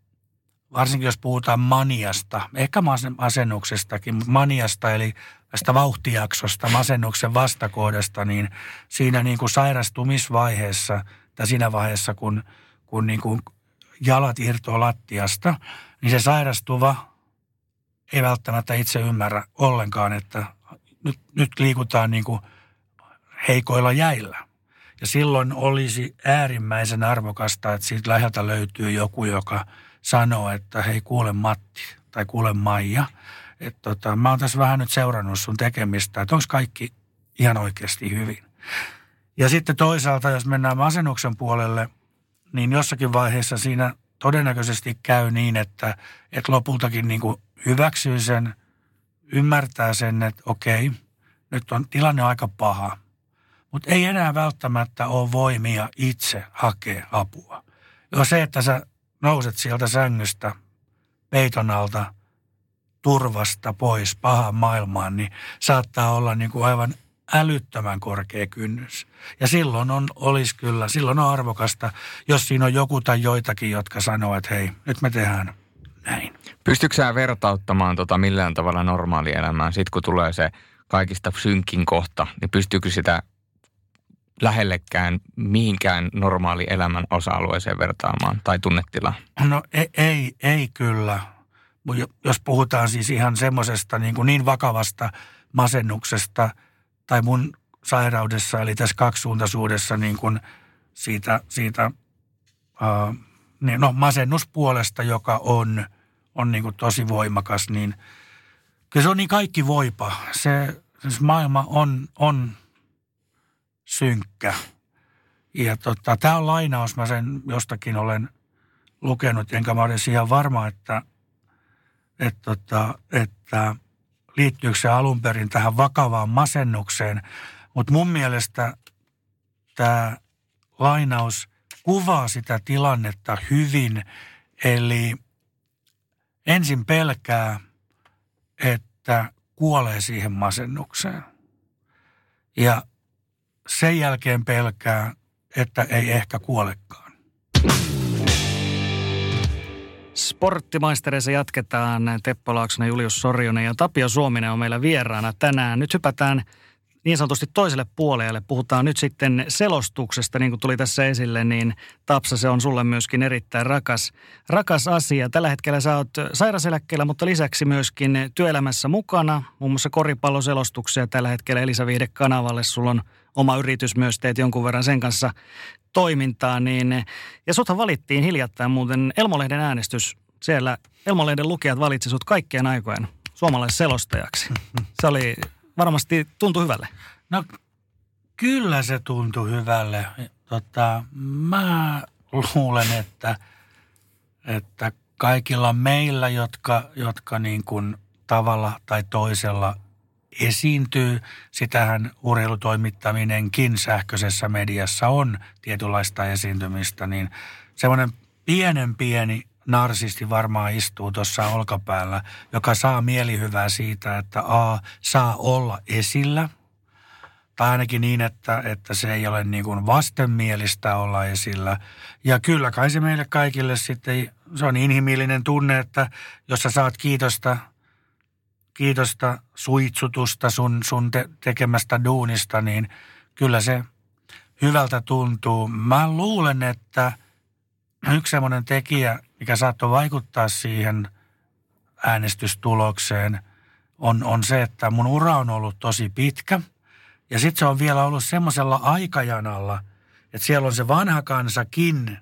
varsinkin jos puhutaan maniasta, ehkä masennuksestakin, maniasta eli tästä vauhtijaksosta, masennuksen vastakohdasta, niin siinä niin kuin sairastumisvaiheessa tai siinä vaiheessa, kun, kun niin kuin jalat irtoaa lattiasta, niin se sairastuva ei välttämättä itse ymmärrä ollenkaan, että nyt, nyt liikutaan niin kuin heikoilla jäillä. Ja silloin olisi äärimmäisen arvokasta, että siitä läheltä löytyy joku, joka – sanoo, että hei kuule Matti tai kuule Maija, että tota, mä oon tässä vähän nyt seurannut sun tekemistä, että onko kaikki ihan oikeasti hyvin. Ja sitten toisaalta, jos mennään masennuksen puolelle, niin jossakin vaiheessa siinä todennäköisesti käy niin, että, että lopultakin niin kuin hyväksyy sen, ymmärtää sen, että okei, nyt on tilanne aika paha. Mutta ei enää välttämättä ole voimia itse hakea apua. Jo se, että sä nouset sieltä sängystä peiton alta turvasta pois pahaan maailmaan, niin saattaa olla niin kuin aivan älyttömän korkea kynnys. Ja silloin on, olisi kyllä, silloin on arvokasta, jos siinä on joku tai joitakin, jotka sanoo, että hei, nyt me tehdään näin. Pystytkö sä vertauttamaan tota millään tavalla normaalielämään? Sitten kun tulee se kaikista synkin kohta, niin pystyykö sitä lähellekään mihinkään normaali elämän osa-alueeseen vertaamaan tai tunnetilaan? No ei, ei, ei kyllä. Jos puhutaan siis ihan semmoisesta niin, niin vakavasta masennuksesta tai mun sairaudessa, eli tässä kaksisuuntaisuudessa niin kuin siitä, siitä uh, niin, no, masennuspuolesta, joka on, on niin kuin tosi voimakas, niin kyllä se on niin kaikki voipa. Se, se maailma on, on synkkä. Ja tota, tämä on lainaus, mä sen jostakin olen lukenut, enkä mä ole ihan varma, että, että, tota, että liittyykö se alun perin tähän vakavaan masennukseen. Mutta mun mielestä tämä lainaus kuvaa sitä tilannetta hyvin. Eli ensin pelkää, että kuolee siihen masennukseen. Ja sen jälkeen pelkää, että ei ehkä kuolekaan. Sporttimaistereissa jatketaan. Teppo Laaksonen, Julius Sorjonen ja Tapio Suominen on meillä vieraana tänään. Nyt hypätään niin sanotusti toiselle puolelle. Puhutaan nyt sitten selostuksesta, niin kuin tuli tässä esille, niin Tapsa se on sulle myöskin erittäin rakas, rakas asia. Tällä hetkellä sä oot sairaseläkkeellä, mutta lisäksi myöskin työelämässä mukana. Muun muassa koripalloselostuksia tällä hetkellä Elisa Viihde-kanavalle. Sulla on oma yritys myös, teet jonkun verran sen kanssa toimintaa. Niin, ja suthan valittiin hiljattain muuten Elmolehden äänestys. Siellä Elmolehden lukijat valitsi sut kaikkien aikojen selostajaksi. Se oli varmasti tuntui hyvälle. No kyllä se tuntui hyvälle. Tota, mä luulen, että, että kaikilla meillä, jotka, jotka niin kuin tavalla tai toisella esiintyy, sitähän urheilutoimittaminenkin sähköisessä mediassa on tietynlaista esiintymistä, niin semmoinen pienen pieni narsisti varmaan istuu tuossa olkapäällä, joka saa mielihyvää siitä, että A, saa olla esillä, tai ainakin niin, että, että se ei ole niin kuin vastenmielistä olla esillä. Ja kyllä kai se meille kaikille sitten, se on inhimillinen tunne, että jos sä saat kiitosta, kiitosta suitsutusta sun, sun te, tekemästä duunista, niin kyllä se hyvältä tuntuu. Mä luulen, että yksi semmoinen tekijä, mikä saattoi vaikuttaa siihen äänestystulokseen, on, on se, että mun ura on ollut tosi pitkä. Ja sitten se on vielä ollut semmoisella aikajanalla, että siellä on se vanha kansakin,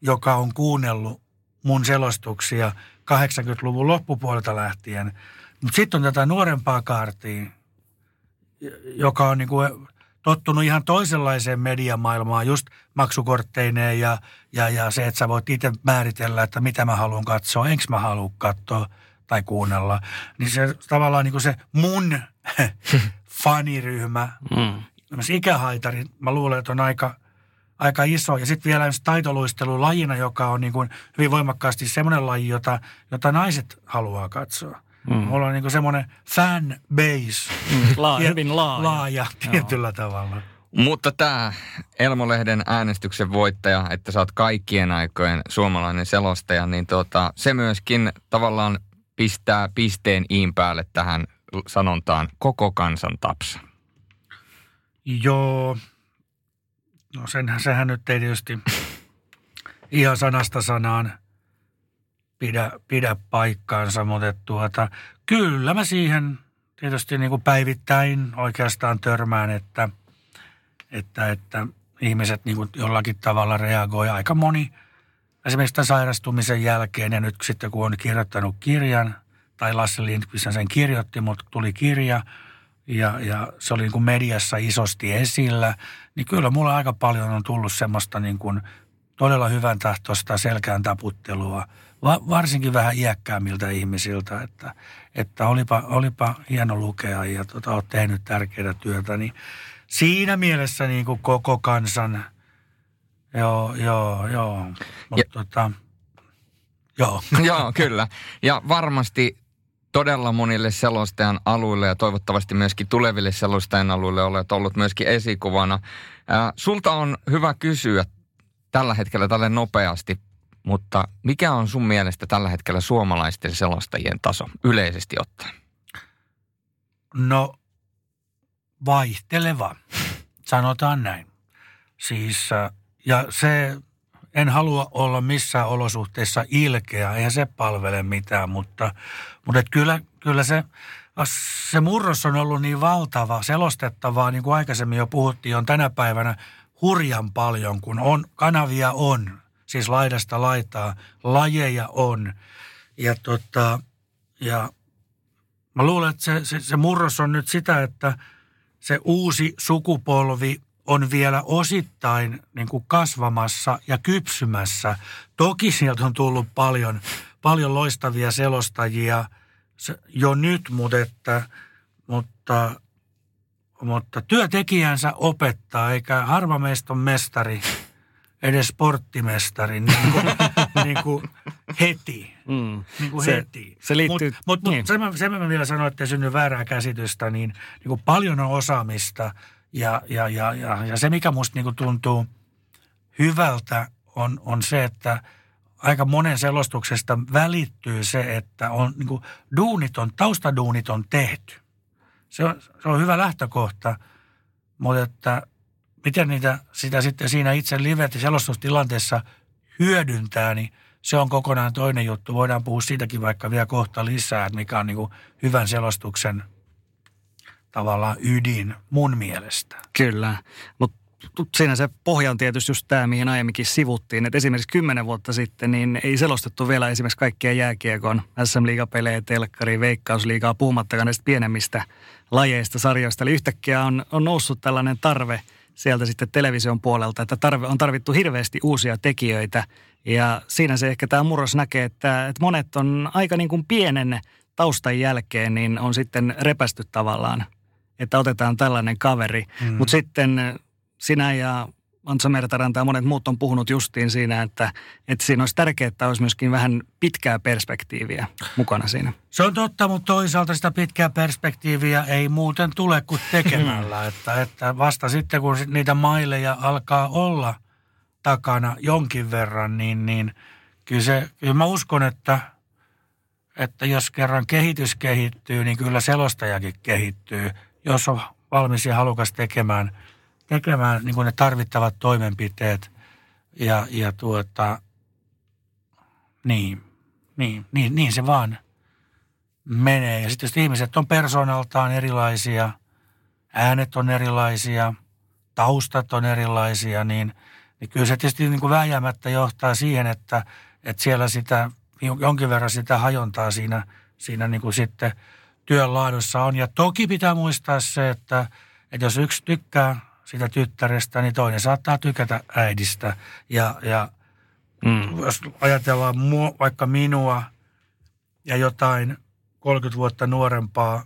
joka on kuunnellut mun selostuksia 80-luvun loppupuolelta lähtien. Mutta sitten on tätä nuorempaa kaartia, joka on niinku tottunut ihan toisenlaiseen mediamaailmaan, just maksukortteineen ja, ja, ja se, että sä voit itse määritellä, että mitä mä haluan katsoa, enkö mä halua katsoa tai kuunnella. Niin se tavallaan niin kuin se mun *laughs* faniryhmä, mm. ikähaitari, mä luulen, että on aika, aika iso. Ja sitten vielä taitoluistelu lajina, joka on niin kuin hyvin voimakkaasti semmoinen laji, jota, jota naiset haluaa katsoa. Mm. Mulla on niin semmoinen fan base. Mm, laa, hyvin laaja. Laaja tietyllä Joo. tavalla. Mutta tämä Elmolehden äänestyksen voittaja, että sä oot kaikkien aikojen suomalainen selostaja, niin tota, se myöskin tavallaan pistää pisteen iin päälle tähän sanontaan koko kansan tapsa. Joo. No senhän, sehän nyt ei tietysti ihan sanasta sanaan pidä, pidä paikkaansa, mutta tuota, kyllä mä siihen tietysti niin kuin päivittäin oikeastaan törmään, että, että, että ihmiset niin kuin jollakin tavalla reagoi. Aika moni esimerkiksi tämän sairastumisen jälkeen ja nyt sitten kun on kirjoittanut kirjan, tai Lasse Lindqvist sen kirjoitti, mutta tuli kirja ja, ja se oli niin kuin mediassa isosti esillä, niin kyllä mulla aika paljon on tullut semmoista niin kuin todella hyvän tahtoista selkään taputtelua – va, varsinkin vähän iäkkäämmiltä ihmisiltä, että, että olipa, olipa hieno lukea ja tota, olet tehnyt tärkeää työtä, niin siinä mielessä niin kuin koko kansan, joo, joo, joo, mutta tota, joo. *laughs* joo, kyllä. Ja varmasti todella monille selostajan aluille ja toivottavasti myöskin tuleville selostajan aluille olet ollut myöskin esikuvana. Ää, sulta on hyvä kysyä tällä hetkellä tälle nopeasti mutta mikä on sun mielestä tällä hetkellä suomalaisten selostajien taso yleisesti ottaen? No vaihteleva, sanotaan näin. Siis, äh, ja se, en halua olla missään olosuhteissa ilkeä, eihän se palvele mitään, mutta, mutta kyllä, kyllä se, se murros on ollut niin valtava, selostettavaa, niin kuin aikaisemmin jo puhuttiin, on tänä päivänä hurjan paljon, kun on, kanavia on siis laidasta laitaa, lajeja on. Ja, tota, ja mä luulen, että se, se, se murros on nyt sitä, että se uusi sukupolvi on vielä osittain niin kuin kasvamassa ja kypsymässä. Toki sieltä on tullut paljon, paljon loistavia selostajia jo nyt, mutta, että, mutta, mutta työtekijänsä opettaa, eikä harva meistä on mestari edes sporttimestari niin kuin, *laughs* niin kuin heti. Mm. Niin kuin se, heti. Se liittyy... Mutta mut, niin. sen, mä, sen mä vielä sanoin, että ei synny väärää käsitystä, niin, niin kuin paljon on osaamista ja, ja, ja, ja, ja se, mikä musta niin kuin tuntuu hyvältä, on, on se, että aika monen selostuksesta välittyy se, että on niin kuin duunit on, taustaduunit on tehty. Se on, se on hyvä lähtökohta, mutta että miten niitä, sitä sitten siinä itse live- ja selostustilanteessa hyödyntää, niin se on kokonaan toinen juttu. Voidaan puhua siitäkin vaikka vielä kohta lisää, että mikä on niin kuin hyvän selostuksen tavallaan ydin mun mielestä. Kyllä, mutta siinä se pohja on tietysti just tämä, mihin aiemminkin sivuttiin. Että esimerkiksi kymmenen vuotta sitten niin ei selostettu vielä esimerkiksi kaikkia jääkiekon SM-liigapelejä, telkkari, veikkausliigaa, puhumattakaan näistä pienemmistä lajeista, sarjoista. Eli yhtäkkiä on, on noussut tällainen tarve – sieltä sitten television puolelta, että tarve, on tarvittu hirveästi uusia tekijöitä. Ja siinä se ehkä tämä murros näkee, että, että monet on aika niin kuin pienen taustan jälkeen, niin on sitten repästy tavallaan, että otetaan tällainen kaveri. Mm. Mutta sitten sinä ja Antsa Mertaranta ja monet muut on puhunut justiin siinä, että, että siinä olisi tärkeää, että olisi myöskin vähän pitkää perspektiiviä mukana siinä. Se on totta, mutta toisaalta sitä pitkää perspektiiviä ei muuten tule kuin tekemällä. että, että vasta sitten, kun niitä maileja alkaa olla takana jonkin verran, niin, niin kyllä, se, kyllä mä uskon, että, että jos kerran kehitys kehittyy, niin kyllä selostajakin kehittyy, jos on valmis ja halukas tekemään – tekemään niin kuin ne tarvittavat toimenpiteet ja, ja tuota, niin, niin, niin, niin se vaan menee. Ja sitten jos ihmiset on persoonaltaan erilaisia, äänet on erilaisia, taustat on erilaisia, niin, niin kyllä se tietysti niin kuin vääjäämättä johtaa siihen, että, että siellä sitä, jonkin verran sitä hajontaa siinä, siinä niin kuin sitten työn laadussa on. Ja toki pitää muistaa se, että, että jos yksi tykkää sitä tyttärestä, niin toinen saattaa tykätä äidistä. Ja, ja mm. jos ajatellaan mua, vaikka minua ja jotain 30 vuotta nuorempaa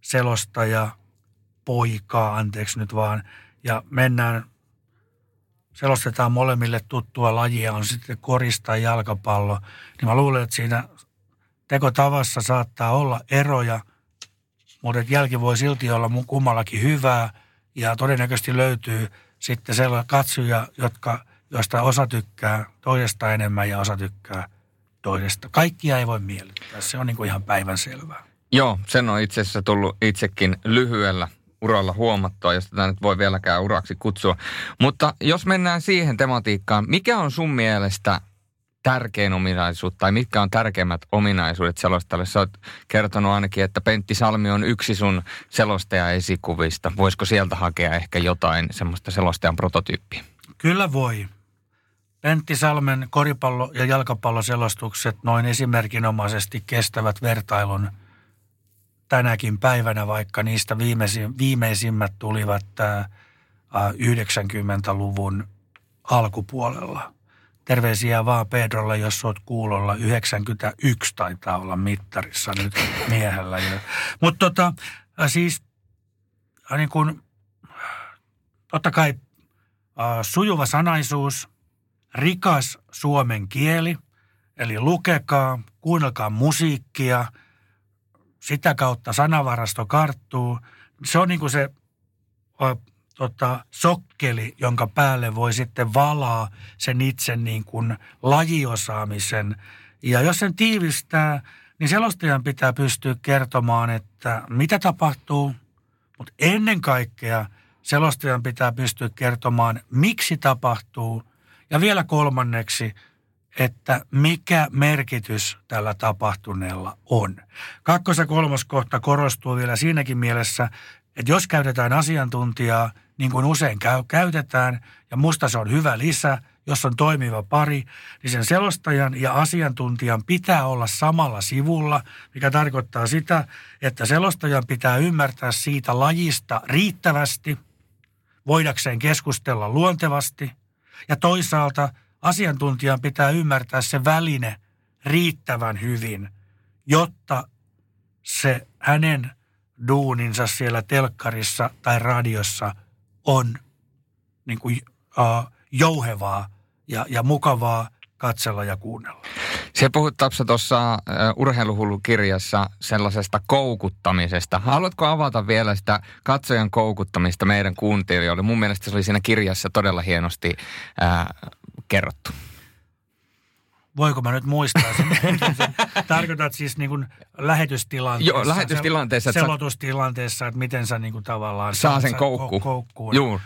selostaja poikaa, anteeksi nyt vaan, ja mennään, selostetaan molemmille tuttua lajia, on sitten korista jalkapallo, niin mä luulen, että siinä tekotavassa saattaa olla eroja, mutta jälki voi silti olla kummallakin hyvää – ja todennäköisesti löytyy sitten sellaisia katsoja, jotka, joista osa tykkää toisesta enemmän ja osa tykkää toisesta. Kaikkia ei voi miellyttää, se on niin kuin ihan päivänselvää. Joo, sen on itse asiassa tullut itsekin lyhyellä uralla huomattua, jos tätä nyt voi vieläkään uraksi kutsua. Mutta jos mennään siihen tematiikkaan, mikä on sun mielestä tärkein ominaisuus tai mitkä on tärkeimmät ominaisuudet selostajalle? Sä oot kertonut ainakin, että Pentti Salmi on yksi sun selostaja-esikuvista. Voisiko sieltä hakea ehkä jotain semmoista selostajan prototyyppiä? Kyllä voi. Pentti Salmen koripallo- ja jalkapalloselostukset noin esimerkinomaisesti kestävät vertailun tänäkin päivänä, vaikka niistä viimeisimmät tulivat 90-luvun alkupuolella. Terveisiä vaan Pedrolle, jos oot kuulolla. 91 taitaa olla mittarissa nyt miehellä. Mutta tota, äh, siis äh, niin kun, totta kai äh, sujuva sanaisuus, rikas suomen kieli, eli lukekaa, kuunnelkaa musiikkia, sitä kautta sanavarasto karttuu. Se on niin kuin se tota, sokkeli, jonka päälle voi sitten valaa sen itse niin kuin lajiosaamisen. Ja jos sen tiivistää, niin selostajan pitää pystyä kertomaan, että mitä tapahtuu, mutta ennen kaikkea selostajan pitää pystyä kertomaan, miksi tapahtuu. Ja vielä kolmanneksi, että mikä merkitys tällä tapahtuneella on. Kakkos- ja kolmos kohta korostuu vielä siinäkin mielessä, että jos käytetään asiantuntijaa – niin kuin usein käy, käytetään, ja musta se on hyvä lisä, jos on toimiva pari, niin sen selostajan ja asiantuntijan pitää olla samalla sivulla, mikä tarkoittaa sitä, että selostajan pitää ymmärtää siitä lajista riittävästi, voidakseen keskustella luontevasti, ja toisaalta asiantuntijan pitää ymmärtää se väline riittävän hyvin, jotta se hänen duuninsa siellä telkkarissa tai radiossa – on niin kuin, uh, jouhevaa ja, ja mukavaa katsella ja kuunnella. Se puhut Tapsa tuossa uh, urheiluhullukirjassa sellaisesta koukuttamisesta. Haluatko avata vielä sitä katsojan koukuttamista meidän kuuntelijoille? Mun mielestä se oli siinä kirjassa todella hienosti uh, kerrottu. Voiko mä nyt muistaa sen? *laughs* *laughs* Tarkoitat siis niin kuin lähetystilanteessa? Joo, lähetystilanteessa. Sel- selotustilanteessa, että miten sä niin kuin tavallaan... Saa sen koukku. koukkuun. Joo.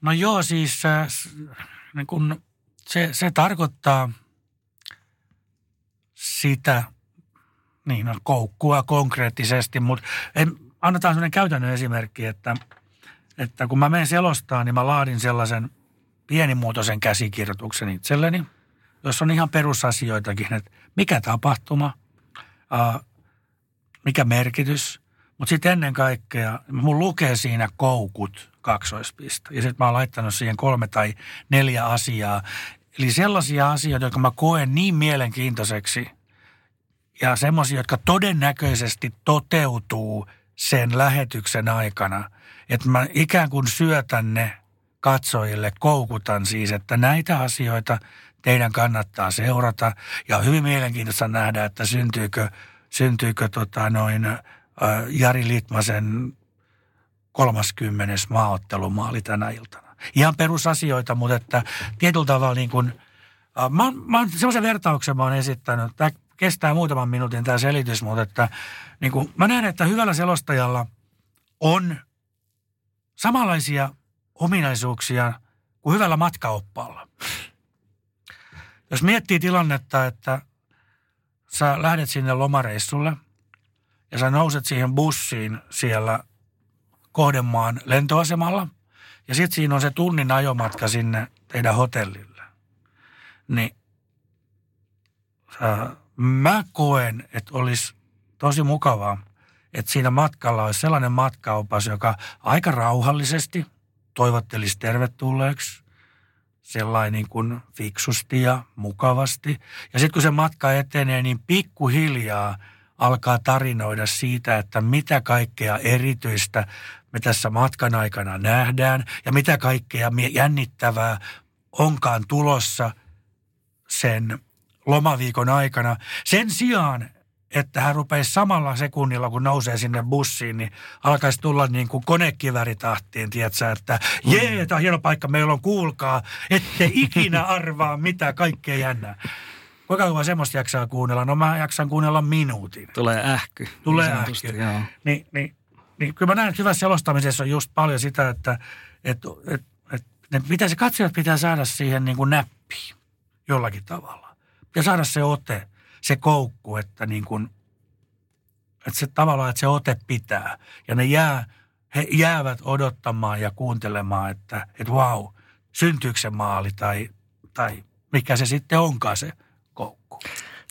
No joo, siis äh, niin kuin se, se tarkoittaa sitä, niin no, koukkua konkreettisesti, mutta en, annetaan sellainen käytännön esimerkki, että, että kun mä menen selostaan, niin mä laadin sellaisen pienimuotoisen käsikirjoituksen itselleni – jos on ihan perusasioitakin, että mikä tapahtuma, mikä merkitys, mutta sitten ennen kaikkea, mun lukee siinä koukut kaksoispista. Ja sitten mä oon laittanut siihen kolme tai neljä asiaa. Eli sellaisia asioita, jotka mä koen niin mielenkiintoiseksi ja semmoisia, jotka todennäköisesti toteutuu sen lähetyksen aikana. Että mä ikään kuin syötän ne katsojille, koukutan siis, että näitä asioita teidän kannattaa seurata. Ja on hyvin mielenkiintoista nähdä, että syntyykö, syntyykö tota noin, ä, Jari Litmasen 30. maaottelumaali tänä iltana. Ihan perusasioita, mutta että tietyllä tavalla niin kuin, ä, mä, mä oon sellaisen vertauksen mä oon esittänyt, tämä kestää muutaman minuutin tämä selitys, mutta että niin kuin, mä näen, että hyvällä selostajalla on samanlaisia ominaisuuksia kuin hyvällä matkaoppaalla. Jos miettii tilannetta, että sä lähdet sinne lomareissulle ja sä nouset siihen bussiin siellä kohdemaan lentoasemalla ja sitten siinä on se tunnin ajomatka sinne teidän hotellille. Niin äh, mä koen, että olisi tosi mukavaa, että siinä matkalla olisi sellainen matkaopas, joka aika rauhallisesti toivottelisi tervetulleeksi, sellainen niin kuin fiksusti ja mukavasti. Ja sitten kun se matka etenee, niin pikkuhiljaa alkaa tarinoida siitä, että mitä kaikkea erityistä me tässä matkan aikana nähdään ja mitä kaikkea jännittävää onkaan tulossa sen lomaviikon aikana. Sen sijaan, että hän rupeisi samalla sekunnilla, kun nousee sinne bussiin, niin alkaisi tulla niin kuin konekiväritahtiin, tiedätkö, että jee, tämä on hieno paikka, meillä on, kuulkaa, ette ikinä *laughs* arvaa, mitä kaikkea jännää. Kuinka kauan semmoista jaksaa kuunnella? No mä jaksan kuunnella minuutin. Tulee ähky. Tulee ähky. Joo. Niin, niin, niin kyllä mä näen, että hyvässä selostamisessa on just paljon sitä, että, että, että, että, että mitä se katsojat pitää saada siihen niin kuin näppiin jollakin tavalla. Ja saada se ote, se koukku, että niin kuin, että se tavallaan, että se ote pitää. Ja ne jää, he jäävät odottamaan ja kuuntelemaan, että, että vau, syntyykö se maali tai, tai mikä se sitten onkaan se koukku.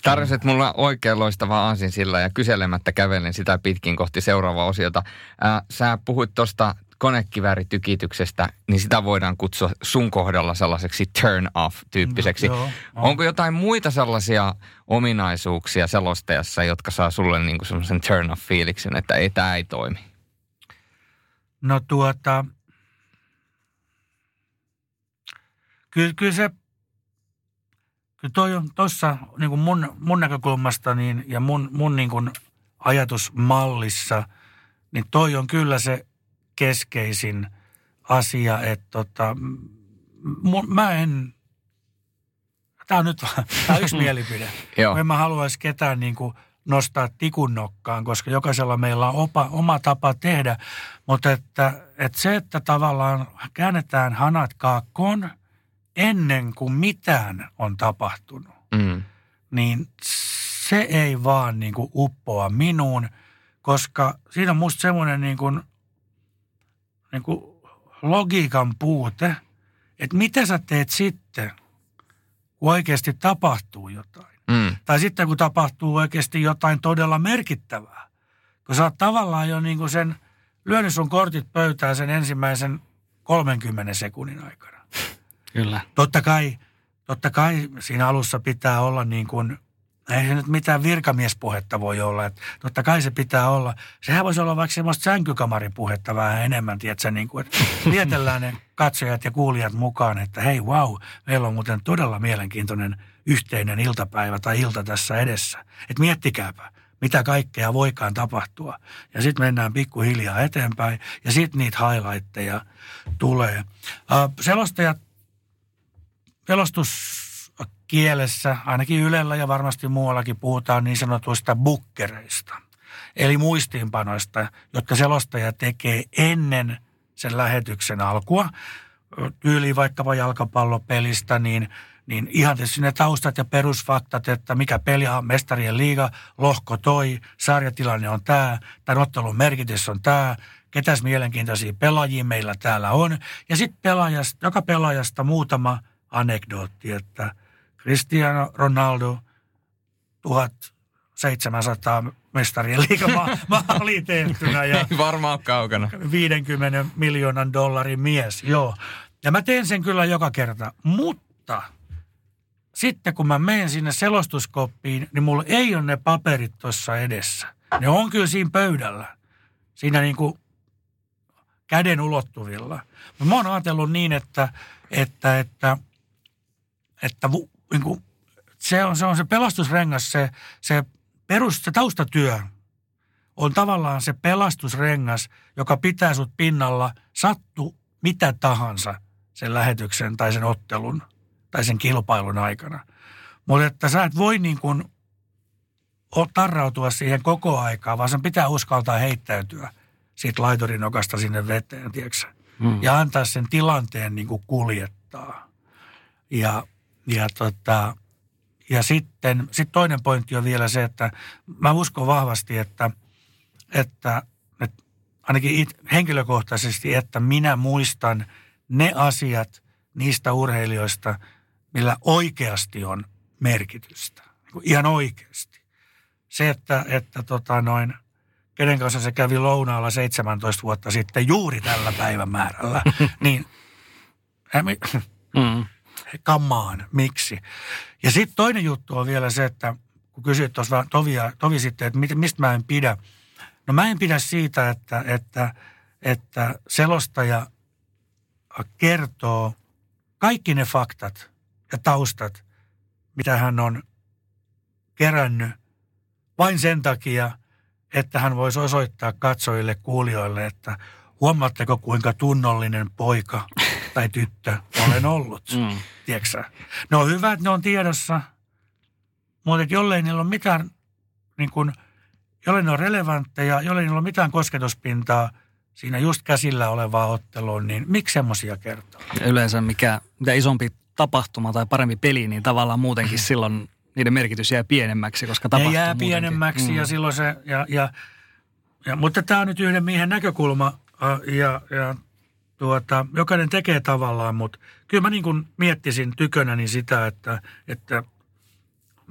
Tarjosit mulla oikein loistava aasin sillä ja kyselemättä kävelen sitä pitkin kohti seuraavaa osiota. Ää, sä puhuit tuosta konekivääritykityksestä, niin sitä voidaan kutsua sun kohdalla sellaiseksi turn off-tyyppiseksi. No, joo, no. Onko jotain muita sellaisia ominaisuuksia selostajassa, jotka saa sulle niin kuin semmoisen turn off-fiiliksen, että ei, tämä ei toimi? No tuota, kyllä, kyllä se kyllä toi on tuossa niin mun, mun näkökulmasta niin, ja mun, mun niin kuin ajatusmallissa, niin toi on kyllä se keskeisin asia, että tota, mun, mä en, tämä on nyt *laughs* tämä on yksi mielipide. *laughs* Joo. En mä haluaisi ketään niin kuin nostaa tikun nokkaan, koska jokaisella meillä on opa, oma tapa tehdä, mutta että, että se, että tavallaan käännetään hanat kaakkoon – ennen kuin mitään on tapahtunut, mm. niin se ei vaan niin kuin uppoa minuun, koska siinä on musta semmoinen niin kuin, niin kuin logiikan puute, että mitä sä teet sitten, kun oikeasti tapahtuu jotain. Mm. Tai sitten kun tapahtuu oikeasti jotain todella merkittävää. Kun sä oot tavallaan jo niin kuin sen lyönyt sun kortit pöytään sen ensimmäisen 30 sekunnin aikana. Kyllä. Totta kai, totta kai siinä alussa pitää olla niin kuin, ei se nyt mitään virkamiespuhetta voi olla. Että totta kai se pitää olla. Sehän voisi olla vaikka semmoista sänkykamaripuhetta vähän enemmän, tiedätkö, niin kuin, että vietellään ne katsojat ja kuulijat mukaan, että hei wow, meillä on muuten todella mielenkiintoinen yhteinen iltapäivä tai ilta tässä edessä. Että miettikääpä, mitä kaikkea voikaan tapahtua. Ja sitten mennään pikkuhiljaa eteenpäin ja sitten niitä highlightteja tulee. Uh, selostajat Pelostuskielessä, ainakin Ylellä ja varmasti muuallakin puhutaan niin sanotuista bukkereista. Eli muistiinpanoista, jotka selostaja tekee ennen sen lähetyksen alkua. Tyyli vaikkapa jalkapallopelistä, niin, niin ihan tietysti ne taustat ja perusfaktat, että mikä peli on mestarien liiga, lohko toi, sarjatilanne on tämä, tämän ottelun merkitys on tämä, ketäs mielenkiintoisia pelaajia meillä täällä on. Ja sitten pelaajasta, joka pelaajasta muutama – anekdootti, että Cristiano Ronaldo 1700 mestarien liikamaali *laughs* tehtynä ja Ei varmaan kaukana. 50 miljoonan dollarin mies, joo. Ja mä teen sen kyllä joka kerta, mutta sitten kun mä menen sinne selostuskoppiin, niin mulla ei ole ne paperit tuossa edessä. Ne on kyllä siinä pöydällä, siinä niin kuin käden ulottuvilla. Mä oon ajatellut niin, että, että, että – että niin kuin, se, on, se on se pelastusrengas, se, se, perus, se taustatyö on tavallaan se pelastusrengas, joka pitää sut pinnalla, sattu mitä tahansa sen lähetyksen tai sen ottelun tai sen kilpailun aikana. Mutta että sä et voi niin kuin tarrautua siihen koko aikaa, vaan sen pitää uskaltaa heittäytyä siitä laiturinokasta sinne veteen, tiedätkö? Hmm. Ja antaa sen tilanteen niin kuin kuljettaa. Ja ja, tota, ja sitten sit toinen pointti on vielä se, että mä uskon vahvasti, että, että, että ainakin it, henkilökohtaisesti, että minä muistan ne asiat niistä urheilijoista, millä oikeasti on merkitystä. Niin ihan oikeasti. Se, että, että tota noin, kenen kanssa se kävi lounaalla 17 vuotta sitten juuri tällä päivämäärällä, *laughs* niin mm. Kammaan, miksi. Ja sitten toinen juttu on vielä se, että kun kysyit tuossa Tovi, Tovi sitten, että mistä mä en pidä. No mä en pidä siitä, että, että, että selostaja kertoo kaikki ne faktat ja taustat, mitä hän on kerännyt vain sen takia, että hän voisi osoittaa katsojille, kuulijoille, että huomaatteko kuinka tunnollinen poika tai tyttö olen ollut. Mm. Tiedätkö Ne on hyvä, että ne on tiedossa, mutta jollei niillä ole mitään, niin kuin, jollei ne on relevantteja, jollei niillä ole mitään kosketuspintaa siinä just käsillä olevaa ottelua, niin miksi semmoisia kertoo? Ja yleensä mikä, mitä isompi tapahtuma tai parempi peli, niin tavallaan muutenkin silloin niiden merkitys jää pienemmäksi, koska tapahtuu Ne jää muutenkin. pienemmäksi mm. ja silloin se, ja, ja, ja, mutta tämä on nyt yhden miehen näkökulma ja, ja tuota, jokainen tekee tavallaan, mutta kyllä mä niin kuin miettisin tykönäni sitä, että, että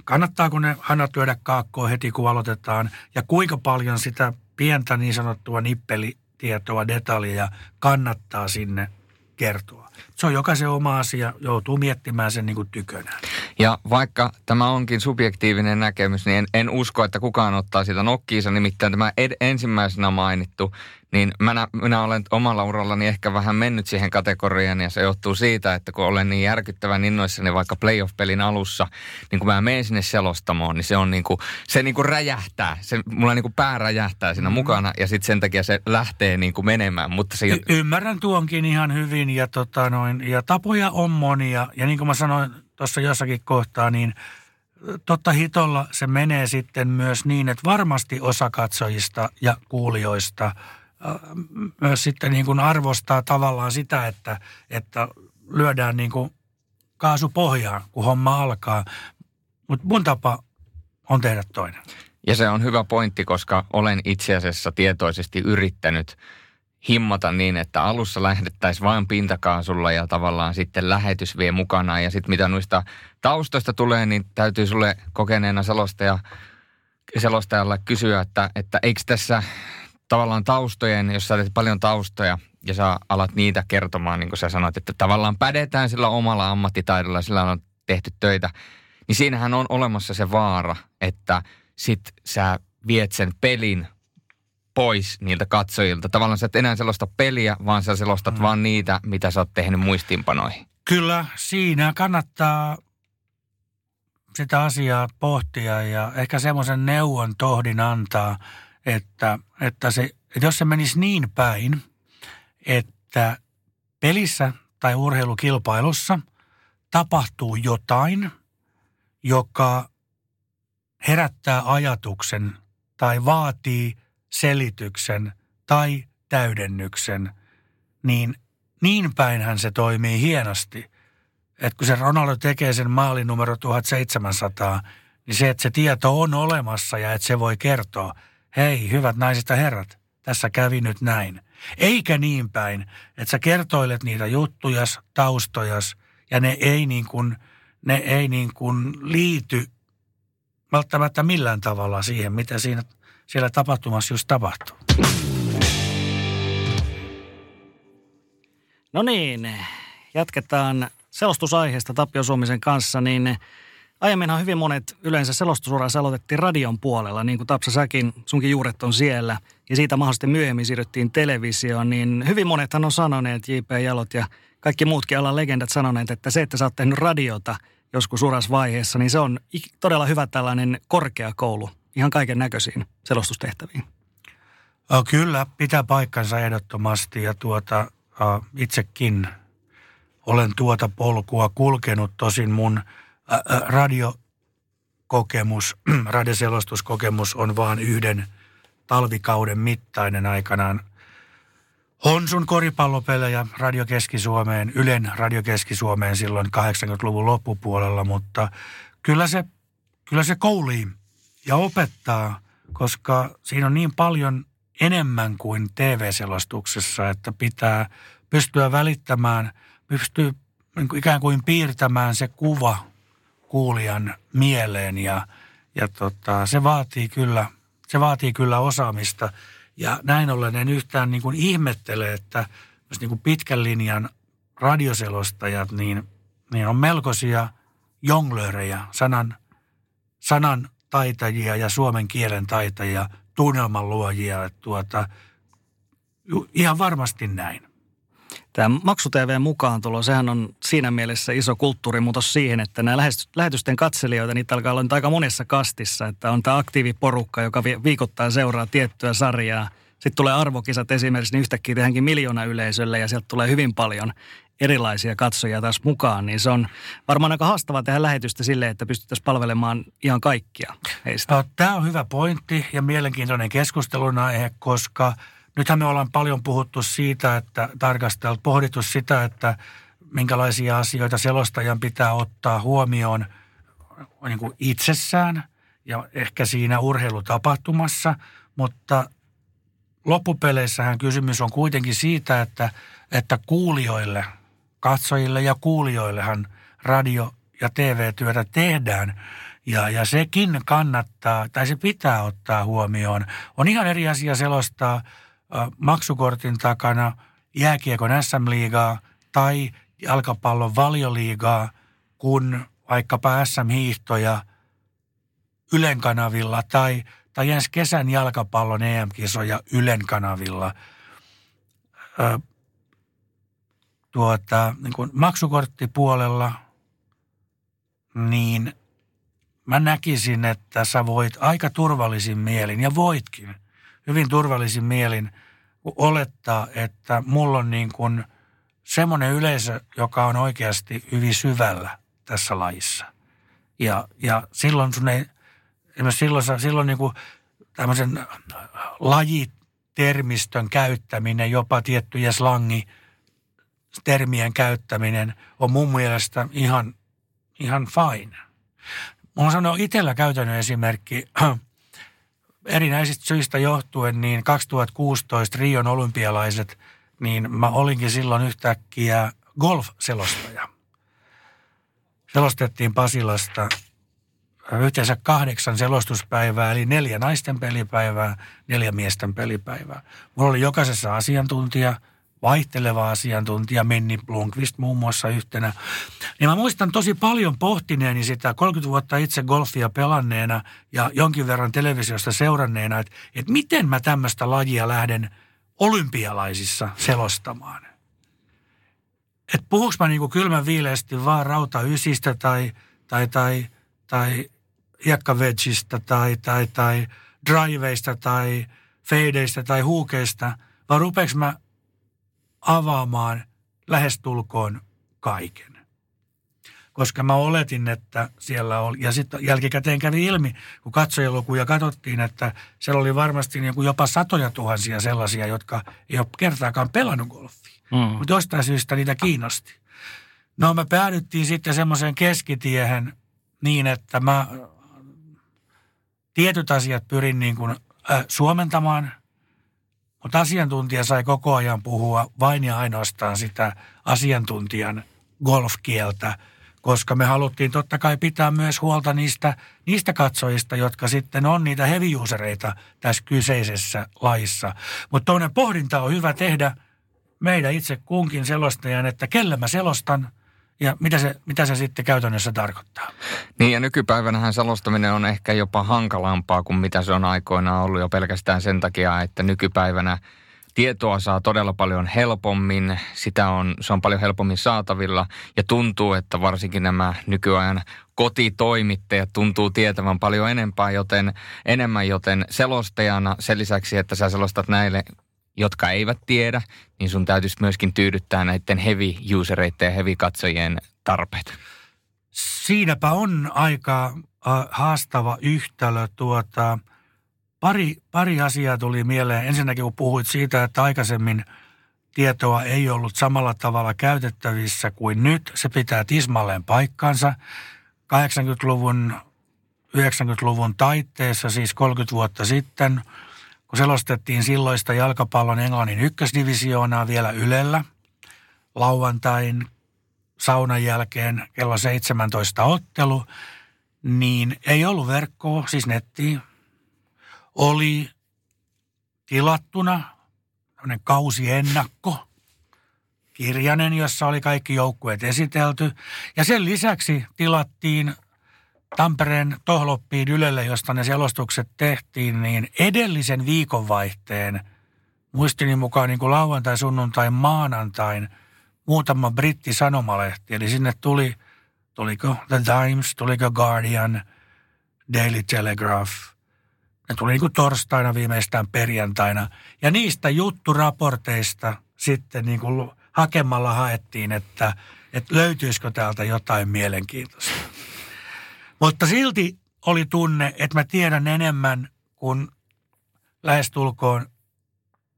kannattaako ne hanat lyödä kaakkoon heti kun aloitetaan ja kuinka paljon sitä pientä niin sanottua nippelitietoa, detaljia kannattaa sinne kertoa. Se on jokaisen oma asia, joutuu miettimään sen niin kuin tykönään. Ja vaikka tämä onkin subjektiivinen näkemys, niin en, en usko, että kukaan ottaa sitä nokkiinsa. Nimittäin tämä ed- ensimmäisenä mainittu niin minä, minä olen omalla urallani ehkä vähän mennyt siihen kategoriaan ja se johtuu siitä, että kun olen niin järkyttävän innoissani vaikka playoff-pelin alussa, niin kun mä menen sinne selostamoon, niin se on niin kuin, se niin kuin räjähtää. Se, mulla niin kuin pää räjähtää siinä mm-hmm. mukana ja sitten sen takia se lähtee niin kuin menemään. Mutta se... Y- ymmärrän tuonkin ihan hyvin ja, tota noin, ja tapoja on monia ja niin kuin mä sanoin tuossa jossakin kohtaa, niin totta hitolla se menee sitten myös niin, että varmasti osa katsojista ja kuulijoista – myös sitten niin kuin arvostaa tavallaan sitä, että, että lyödään niin kuin kaasu pohjaan, kun homma alkaa. Mutta mun tapa on tehdä toinen. Ja se on hyvä pointti, koska olen itse asiassa tietoisesti yrittänyt himmata niin, että alussa lähdettäisiin vain pintakaasulla ja tavallaan sitten lähetys vie mukanaan. Ja sitten mitä noista taustoista tulee, niin täytyy sulle kokeneena selostaja, selostajalle kysyä, että, että eikö tässä tavallaan taustojen, jos sä teet paljon taustoja ja sä alat niitä kertomaan, niin kuin sä sanoit, että tavallaan pädetään sillä omalla ammattitaidolla, sillä on tehty töitä, niin siinähän on olemassa se vaara, että sit sä viet sen pelin pois niiltä katsojilta. Tavallaan sä et enää selosta peliä, vaan sä selostat mm. vaan niitä, mitä sä oot tehnyt muistiinpanoihin. Kyllä, siinä kannattaa sitä asiaa pohtia ja ehkä semmoisen neuvon tohdin antaa – että, että, se, että jos se menisi niin päin, että pelissä tai urheilukilpailussa tapahtuu jotain, joka herättää ajatuksen tai vaatii selityksen tai täydennyksen, niin niin päinhän se toimii hienosti. Että kun se Ronaldo tekee sen maalin numero 1700, niin se, että se tieto on olemassa ja että se voi kertoa – hei, hyvät naiset ja herrat, tässä kävi nyt näin. Eikä niin päin, että sä kertoilet niitä juttujas, taustojas, ja ne ei niin kuin, ne ei niin kuin liity välttämättä millään tavalla siihen, mitä siinä, siellä tapahtumassa just tapahtuu. No niin, jatketaan selostusaiheesta Tapio Suomisen kanssa, niin Aiemminhan hyvin monet yleensä selostusuransa aloitettiin radion puolella, niin kuin Tapsa säkin, sunkin juuret on siellä. Ja siitä mahdollisesti myöhemmin siirryttiin televisioon, niin hyvin monethan on sanoneet, J.P. Jalot ja kaikki muutkin alan legendat sanoneet, että se, että sä oot tehnyt radiota joskus urasvaiheessa, niin se on todella hyvä tällainen korkeakoulu ihan kaiken näköisiin selostustehtäviin. Kyllä, pitää paikkansa ehdottomasti ja tuota, itsekin olen tuota polkua kulkenut. Tosin mun – radiokokemus, *clears throat* radioselostuskokemus on vain yhden talvikauden mittainen aikanaan. Honsun koripallopelejä Radio Keski-Suomeen, Ylen Radio Keski-Suomeen silloin 80-luvun loppupuolella, mutta kyllä se, kyllä se koulii ja opettaa, koska siinä on niin paljon enemmän kuin TV-selostuksessa, että pitää pystyä välittämään, pystyy niin ikään kuin piirtämään se kuva kuulijan mieleen ja, ja tota, se vaatii kyllä, se vaatii kyllä osaamista. Ja näin ollen en yhtään niin kuin ihmettele, että jos niin kuin pitkän linjan radioselostajat, niin, niin on melkoisia jonglöörejä, sanan, sanan taitajia ja suomen kielen taitajia, tunnelman luojia. Tuota, ihan varmasti näin. Tämä maksu mukaan tulo, sehän on siinä mielessä iso kulttuurimuutos siihen, että nämä lähetysten katselijoita, niitä alkaa olla nyt aika monessa kastissa, että on tämä aktiiviporukka, joka viikoittain seuraa tiettyä sarjaa. Sitten tulee arvokisat esimerkiksi, niin yhtäkkiä tehdäänkin miljoona yleisölle ja sieltä tulee hyvin paljon erilaisia katsojia taas mukaan, niin se on varmaan aika haastavaa tehdä lähetystä sille, että pystyttäisiin palvelemaan ihan kaikkia heistä. Tämä on hyvä pointti ja mielenkiintoinen keskusteluna, koska nythän me ollaan paljon puhuttu siitä, että tarkasteltu, pohdittu sitä, että minkälaisia asioita selostajan pitää ottaa huomioon niin kuin itsessään ja ehkä siinä urheilutapahtumassa, mutta loppupeleissähän kysymys on kuitenkin siitä, että, että kuulijoille – katsojille ja kuulijoillehan radio- ja TV-työtä tehdään. Ja, ja sekin kannattaa, tai se pitää ottaa huomioon. On ihan eri asia selostaa äh, maksukortin takana jääkiekon SM-liigaa tai jalkapallon valioliigaa, kun vaikkapa SM-hiihtoja Ylen kanavilla tai, tai ensi kesän jalkapallon EM-kisoja Ylen kanavilla tuota, niin kuin maksukorttipuolella, niin mä näkisin, että sä voit aika turvallisin mielin, ja voitkin hyvin turvallisin mielin olettaa, että mulla on niin kuin semmoinen yleisö, joka on oikeasti hyvin syvällä tässä lajissa. Ja, ja silloin sun ei, silloin, silloin niin kuin tämmöisen lajitermistön käyttäminen, jopa tiettyjä slangi – termien käyttäminen on mun mielestä ihan, ihan fine. Mulla sanoa itsellä käytännön esimerkki. *clears throat* Erinäisistä syistä johtuen, niin 2016 Rion olympialaiset, niin mä olinkin silloin yhtäkkiä golf-selostaja. Selostettiin Pasilasta yhteensä kahdeksan selostuspäivää, eli neljä naisten pelipäivää, neljä miesten pelipäivää. Mulla oli jokaisessa asiantuntija – vaihteleva asiantuntija, Menni Blomqvist muun muassa yhtenä. Niin mä muistan tosi paljon pohtineeni sitä 30 vuotta itse golfia pelanneena ja jonkin verran televisiosta seuranneena, että, että miten mä tämmöistä lajia lähden olympialaisissa selostamaan. Että puhuks mä niinku kylmän viileästi vaan rauta ysistä tai, tai, tai, tai hiekkavedgistä tai, tai, tai driveista tai feideistä tai huukeista, vai rupeeks mä avaamaan lähestulkoon kaiken. Koska mä oletin, että siellä oli, ja sitten jälkikäteen kävi ilmi, kun katsojalukuja katsottiin, että siellä oli varmasti niin kuin jopa satoja tuhansia sellaisia, jotka ei ole kertaakaan pelannut golfia. Mm. Mutta jostain syystä niitä kiinnosti. No me päädyttiin sitten semmoiseen keskitiehen niin, että mä tietyt asiat pyrin niin kuin, äh, suomentamaan – mutta asiantuntija sai koko ajan puhua vain ja ainoastaan sitä asiantuntijan golfkieltä, koska me haluttiin totta kai pitää myös huolta niistä, niistä katsojista, jotka sitten on niitä heavy tässä kyseisessä laissa. Mutta toinen pohdinta on hyvä tehdä meidän itse kunkin selostajan, että kelle mä selostan – ja mitä se, mitä se sitten käytännössä tarkoittaa? Niin ja nykypäivänähän selostaminen on ehkä jopa hankalampaa kuin mitä se on aikoinaan ollut jo pelkästään sen takia, että nykypäivänä tietoa saa todella paljon helpommin, sitä on, se on paljon helpommin saatavilla ja tuntuu, että varsinkin nämä nykyajan kotitoimittajat tuntuu tietävän paljon enempää, joten, enemmän, joten selostajana sen lisäksi, että sä selostat näille jotka eivät tiedä, niin sun täytyisi myöskin tyydyttää näiden heavy usereiden ja heavy katsojien tarpeet. Siinäpä on aika äh, haastava yhtälö. Tuota, pari, pari asiaa tuli mieleen. Ensinnäkin kun puhuit siitä, että aikaisemmin tietoa ei ollut samalla tavalla käytettävissä kuin nyt. Se pitää tismalleen paikkansa. 80-luvun, 90-luvun taitteessa, siis 30 vuotta sitten – kun selostettiin silloista jalkapallon Englannin ykkösdivisioonaa vielä Ylellä lauantain saunan jälkeen kello 17 ottelu, niin ei ollut verkkoa, siis nettiin. Oli tilattuna tämmöinen kausiennakko, kirjanen, jossa oli kaikki joukkueet esitelty. Ja sen lisäksi tilattiin Tampereen Tohloppiin Ylelle, josta ne selostukset tehtiin, niin edellisen viikonvaihteen, muistini mukaan niin kuin lauantai, sunnuntai, maanantain, muutama britti sanomalehti. Eli sinne tuli, tuliko The Times, tuliko Guardian, Daily Telegraph. Ne tuli niin kuin torstaina viimeistään perjantaina. Ja niistä jutturaporteista sitten niin kuin hakemalla haettiin, että, että löytyisikö täältä jotain mielenkiintoista. Mutta silti oli tunne, että mä tiedän enemmän kuin lähestulkoon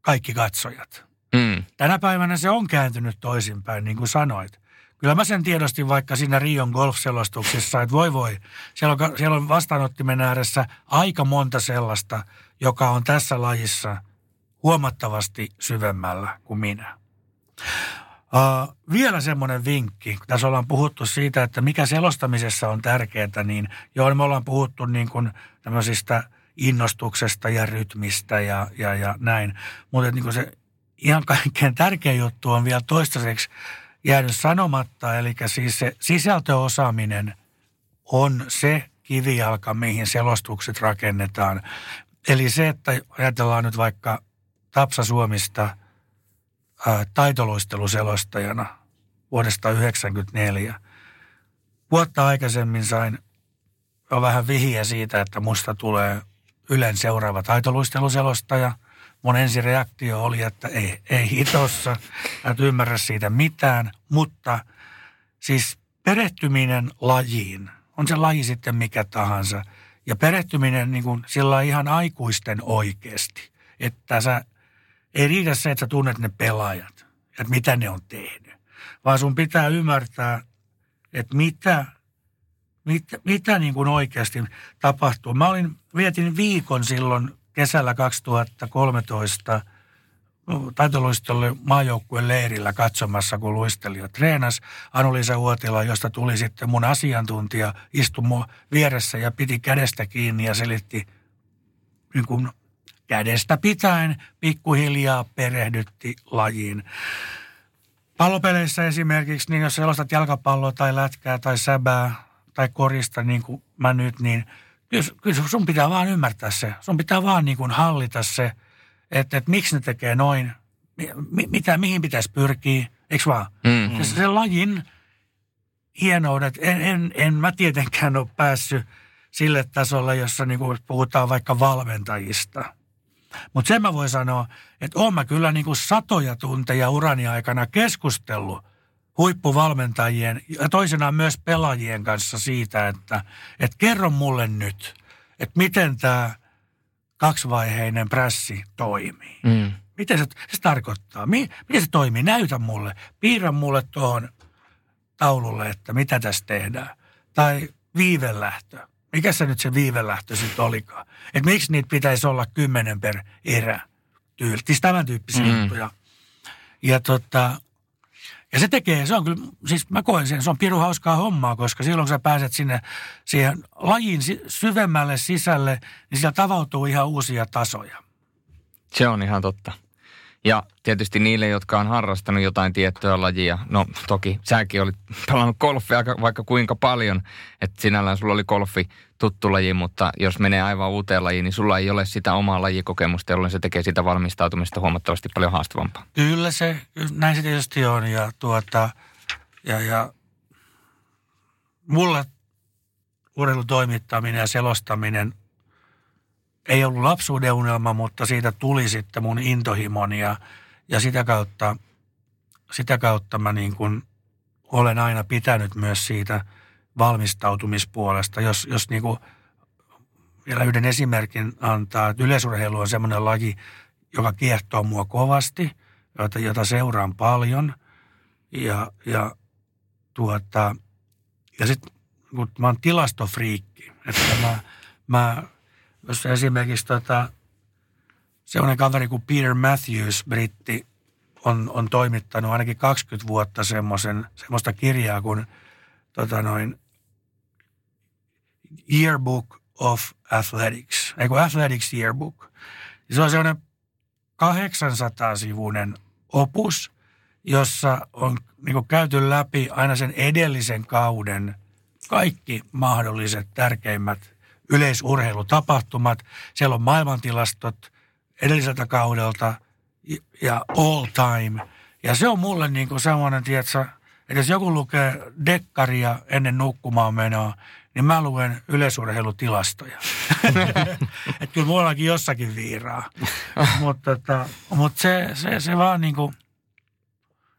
kaikki katsojat. Mm. Tänä päivänä se on kääntynyt toisinpäin, niin kuin sanoit. Kyllä mä sen tiedostin vaikka siinä Rion golf-selostuksessa, että voi voi, siellä on, siellä on vastaanottimen ääressä aika monta sellaista, joka on tässä lajissa huomattavasti syvemmällä kuin minä. Uh, vielä semmoinen vinkki, kun tässä ollaan puhuttu siitä, että mikä selostamisessa on tärkeää, niin joo, me ollaan puhuttu niin kuin tämmöisistä innostuksesta ja rytmistä ja, ja, ja näin. Mutta niin kuin se ihan kaikkein tärkein juttu on vielä toistaiseksi jäänyt sanomatta, eli siis se sisältöosaaminen on se kivijalka, mihin selostukset rakennetaan. Eli se, että ajatellaan nyt vaikka Tapsa Suomista taitoluisteluselostajana vuodesta 1994. Vuotta aikaisemmin sain jo vähän vihiä siitä, että musta tulee Ylen seuraava taitoluisteluselostaja – mun ensireaktio oli, että ei, ei hitossa, et ymmärrä siitä mitään, mutta siis perehtyminen lajiin, on se laji sitten mikä tahansa, ja perehtyminen niin kuin sillä ihan aikuisten oikeasti, että sä, ei riitä se, että sä tunnet ne pelaajat, että mitä ne on tehnyt, vaan sun pitää ymmärtää, että mitä, mitä, mitä niin kuin oikeasti tapahtuu. Mä olin, vietin viikon silloin kesällä 2013 taitoluistolle maajoukkueen leirillä katsomassa, kun luistelija treenas Anu-Liisa Uotila, josta tuli sitten mun asiantuntija, istui mun vieressä ja piti kädestä kiinni ja selitti niin kuin kädestä pitäen pikkuhiljaa perehdytti lajiin. Pallopeleissä esimerkiksi, niin jos selostat jalkapalloa tai lätkää tai säbää tai korista niin kuin mä nyt, niin – kyllä, sun pitää vaan ymmärtää se. Sun pitää vaan niin kuin hallita se, että, että miksi ne tekee noin, mi, mitä, mihin pitäisi pyrkiä, eikö vaan? Mm. Se, se lajin hienoudet, en, en, en mä tietenkään ole päässyt sille tasolle, jossa niin kuin puhutaan vaikka valmentajista. Mutta sen mä voin sanoa, että oon mä kyllä niin kuin satoja tunteja urani aikana keskustellut huippuvalmentajien ja toisenaan myös pelaajien kanssa siitä, että, että kerro mulle nyt, että miten tämä kaksivaiheinen prässi toimii. Mm. Miten se, se tarkoittaa? Mi, miten se toimii? Näytä mulle. Piirrä mulle tuohon taululle, että mitä tässä tehdään. Tai viivelähtö. Mikä se nyt se viivelähtö sitten olikaan? Että miksi niitä pitäisi olla kymmenen per erä? Tyyli. Siis tämän tyyppisiä mm. juttuja. Ja tota, ja se tekee, se on kyllä, siis mä koen sen, se on pirun hauskaa hommaa, koska silloin kun sä pääset sinne siihen lajin syvemmälle sisälle, niin siellä tavautuu ihan uusia tasoja. Se on ihan totta. Ja tietysti niille, jotka on harrastanut jotain tiettyä lajia, no toki säkin olit *laughs* pelannut golfia vaikka kuinka paljon, että sinällään sulla oli golfi tuttu laji, mutta jos menee aivan uuteen lajiin, niin sulla ei ole sitä omaa lajikokemusta, jolloin se tekee sitä valmistautumista huomattavasti paljon haastavampaa. Kyllä se, näin se tietysti on ja tuota, ja, ja mulle urheilutoimittaminen ja selostaminen ei ollut lapsuuden unelma, mutta siitä tuli sitten mun intohimoni ja, ja sitä kautta, sitä kautta mä niin kuin olen aina pitänyt myös siitä valmistautumispuolesta. Jos, jos niin kuin vielä yhden esimerkin antaa, että yleisurheilu on semmoinen laji, joka kiehtoo mua kovasti, jota, jota seuraan paljon. Ja, ja, tuota, ja sitten kun mä oon tilastofriikki, että mä, mä jos esimerkiksi tota, sellainen kaveri kuin Peter Matthews, britti, on, on toimittanut ainakin 20 vuotta semmoisen, semmoista kirjaa kuin tota noin, Yearbook of Athletics, ei Athletics Yearbook. Se on sellainen 800-sivuinen opus, jossa on niin käyty läpi aina sen edellisen kauden kaikki mahdolliset tärkeimmät yleisurheilutapahtumat. Siellä on maailmantilastot edelliseltä kaudelta ja all time. Ja se on mulle niin kuin semmoinen, tiedätkö, että jos joku lukee dekkaria ennen nukkumaan menoa, niin mä luen yleisurheilutilastoja. *laughs* että kyllä mullakin jossakin viiraa. Mutta tota, mut se, se, se vaan niin kuin,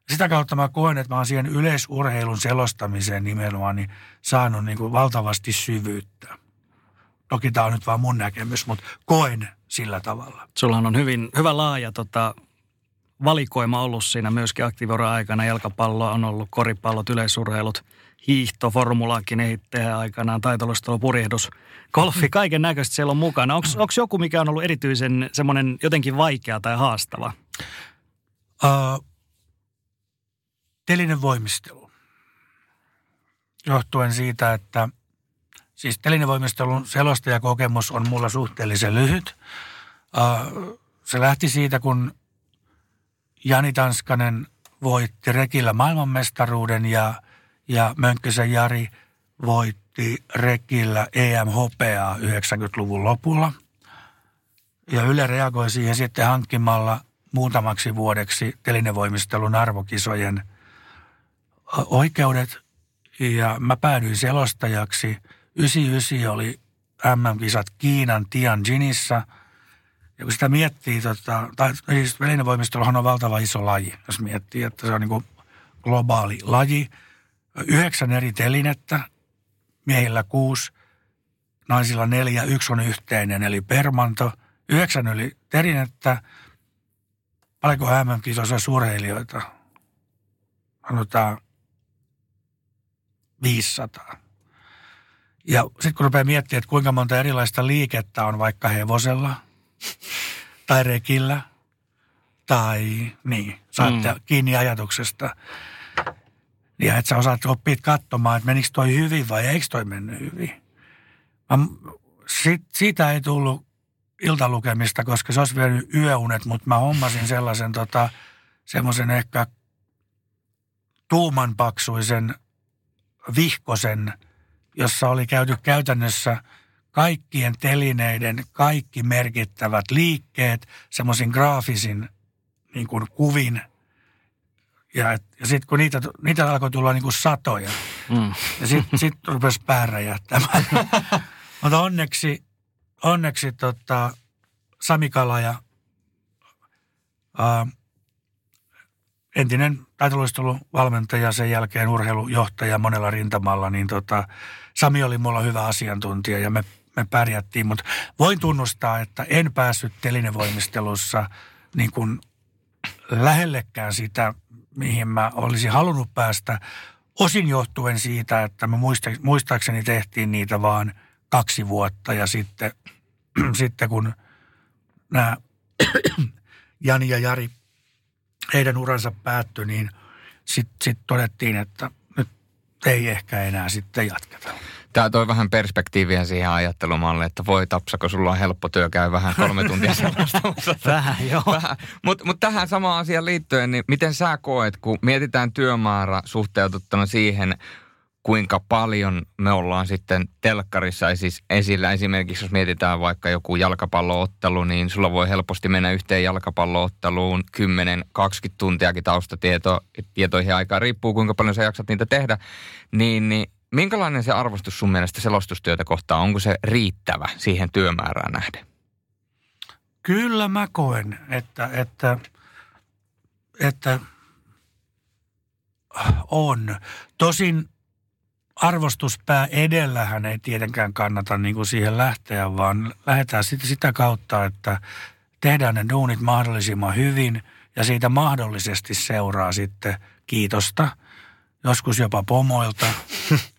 sitä kautta mä koen, että mä oon siihen yleisurheilun selostamiseen nimenomaan niin saanut niin kuin valtavasti syvyyttä. Toki tämä on nyt vaan mun näkemys, mutta koen sillä tavalla. Sulla on hyvin, hyvä laaja tota, valikoima ollut siinä myöskin aktiivuuden aikana. Jalkapallo on ollut, koripallot, yleisurheilut, hiihto, formulaakin ehittäjä aikanaan, taitolustelu, purjehdus, golfi, kaiken näköistä siellä on mukana. Onko joku, mikä on ollut erityisen semmoinen jotenkin vaikea tai haastava? Uh, telinen voimistelu. Johtuen siitä, että siis telinevoimistelun selostajakokemus on mulla suhteellisen lyhyt. Se lähti siitä, kun Jani Tanskanen voitti rekillä maailmanmestaruuden ja, ja Mönkkösen Jari voitti rekillä EM-hopeaa 90-luvun lopulla. Ja Yle reagoi siihen sitten hankkimalla muutamaksi vuodeksi telinevoimistelun arvokisojen oikeudet. Ja mä päädyin selostajaksi. 99 oli MM-kisat Kiinan Tianjinissa – ja kun sitä miettii, tota, tai siis välinevoimisteluhan on valtava iso laji, jos miettii, että se on niin globaali laji. Yhdeksän eri telinettä, miehillä kuusi, naisilla neljä, yksi on yhteinen, eli permanto. Yhdeksän yli telinettä, paljonko MM-kisoissa surheilijoita? Sanotaan 500. Ja sitten kun rupeaa miettimään, että kuinka monta erilaista liikettä on vaikka hevosella *laughs* – tai rekillä tai niin, saatte mm. kiinni ajatuksesta. Ja että sä osaat oppia katsomaan, että menikö toi hyvin vai eikö toi mennyt hyvin. Mä, sit, siitä ei tullut iltalukemista, koska se olisi vienyt yöunet, mutta mä hommasin sellaisen tota, semmoisen ehkä tuumanpaksuisen vihkosen, jossa oli käyty käytännössä – kaikkien telineiden kaikki merkittävät liikkeet semmoisin graafisin niin kuin kuvin. Ja, ja sitten kun niitä, niitä alkoi tulla niin kuin satoja, mm. ja sitten sit *laughs* rupesi pää räjähtämään. *laughs* Mutta onneksi, onneksi tota, Sami Kalaja, ää, entinen taitoluisteluvalmentaja, sen jälkeen urheilujohtaja monella rintamalla, niin tota, Sami oli mulla hyvä asiantuntija ja me me pärjättiin, mutta voin tunnustaa, että en päässyt telinevoimistelussa niin kuin lähellekään sitä, mihin mä olisin halunnut päästä. Osin johtuen siitä, että me muistaakseni tehtiin niitä vaan kaksi vuotta ja sitten, *clears throat* sitten kun nämä *clears throat* Jani ja Jari, heidän uransa päättyi, niin sitten sit todettiin, että nyt ei ehkä enää sitten jatketa. Tämä toi vähän perspektiiviä siihen ajattelumalle, että voi Tapsako, sulla on helppo työ, käy vähän kolme tuntia *laughs* sellaista. vähän, joo. Mutta mut tähän samaan asiaan liittyen, niin miten sä koet, kun mietitään työmäärä suhteutettuna siihen, kuinka paljon me ollaan sitten telkkarissa siis esillä. Esimerkiksi jos mietitään vaikka joku jalkapalloottelu, niin sulla voi helposti mennä yhteen jalkapallootteluun 10-20 tuntiakin taustatietoihin aikaa. Riippuu kuinka paljon sä jaksat niitä tehdä. Niin, niin Minkälainen se arvostus sun mielestä selostustyötä kohtaa? Onko se riittävä siihen työmäärään nähden? Kyllä mä koen, että, että, että on. Tosin arvostuspää edellähän ei tietenkään kannata niin kuin siihen lähteä, vaan lähdetään sitten sitä kautta, että tehdään ne duunit mahdollisimman hyvin ja siitä mahdollisesti seuraa sitten kiitosta, joskus jopa pomoilta,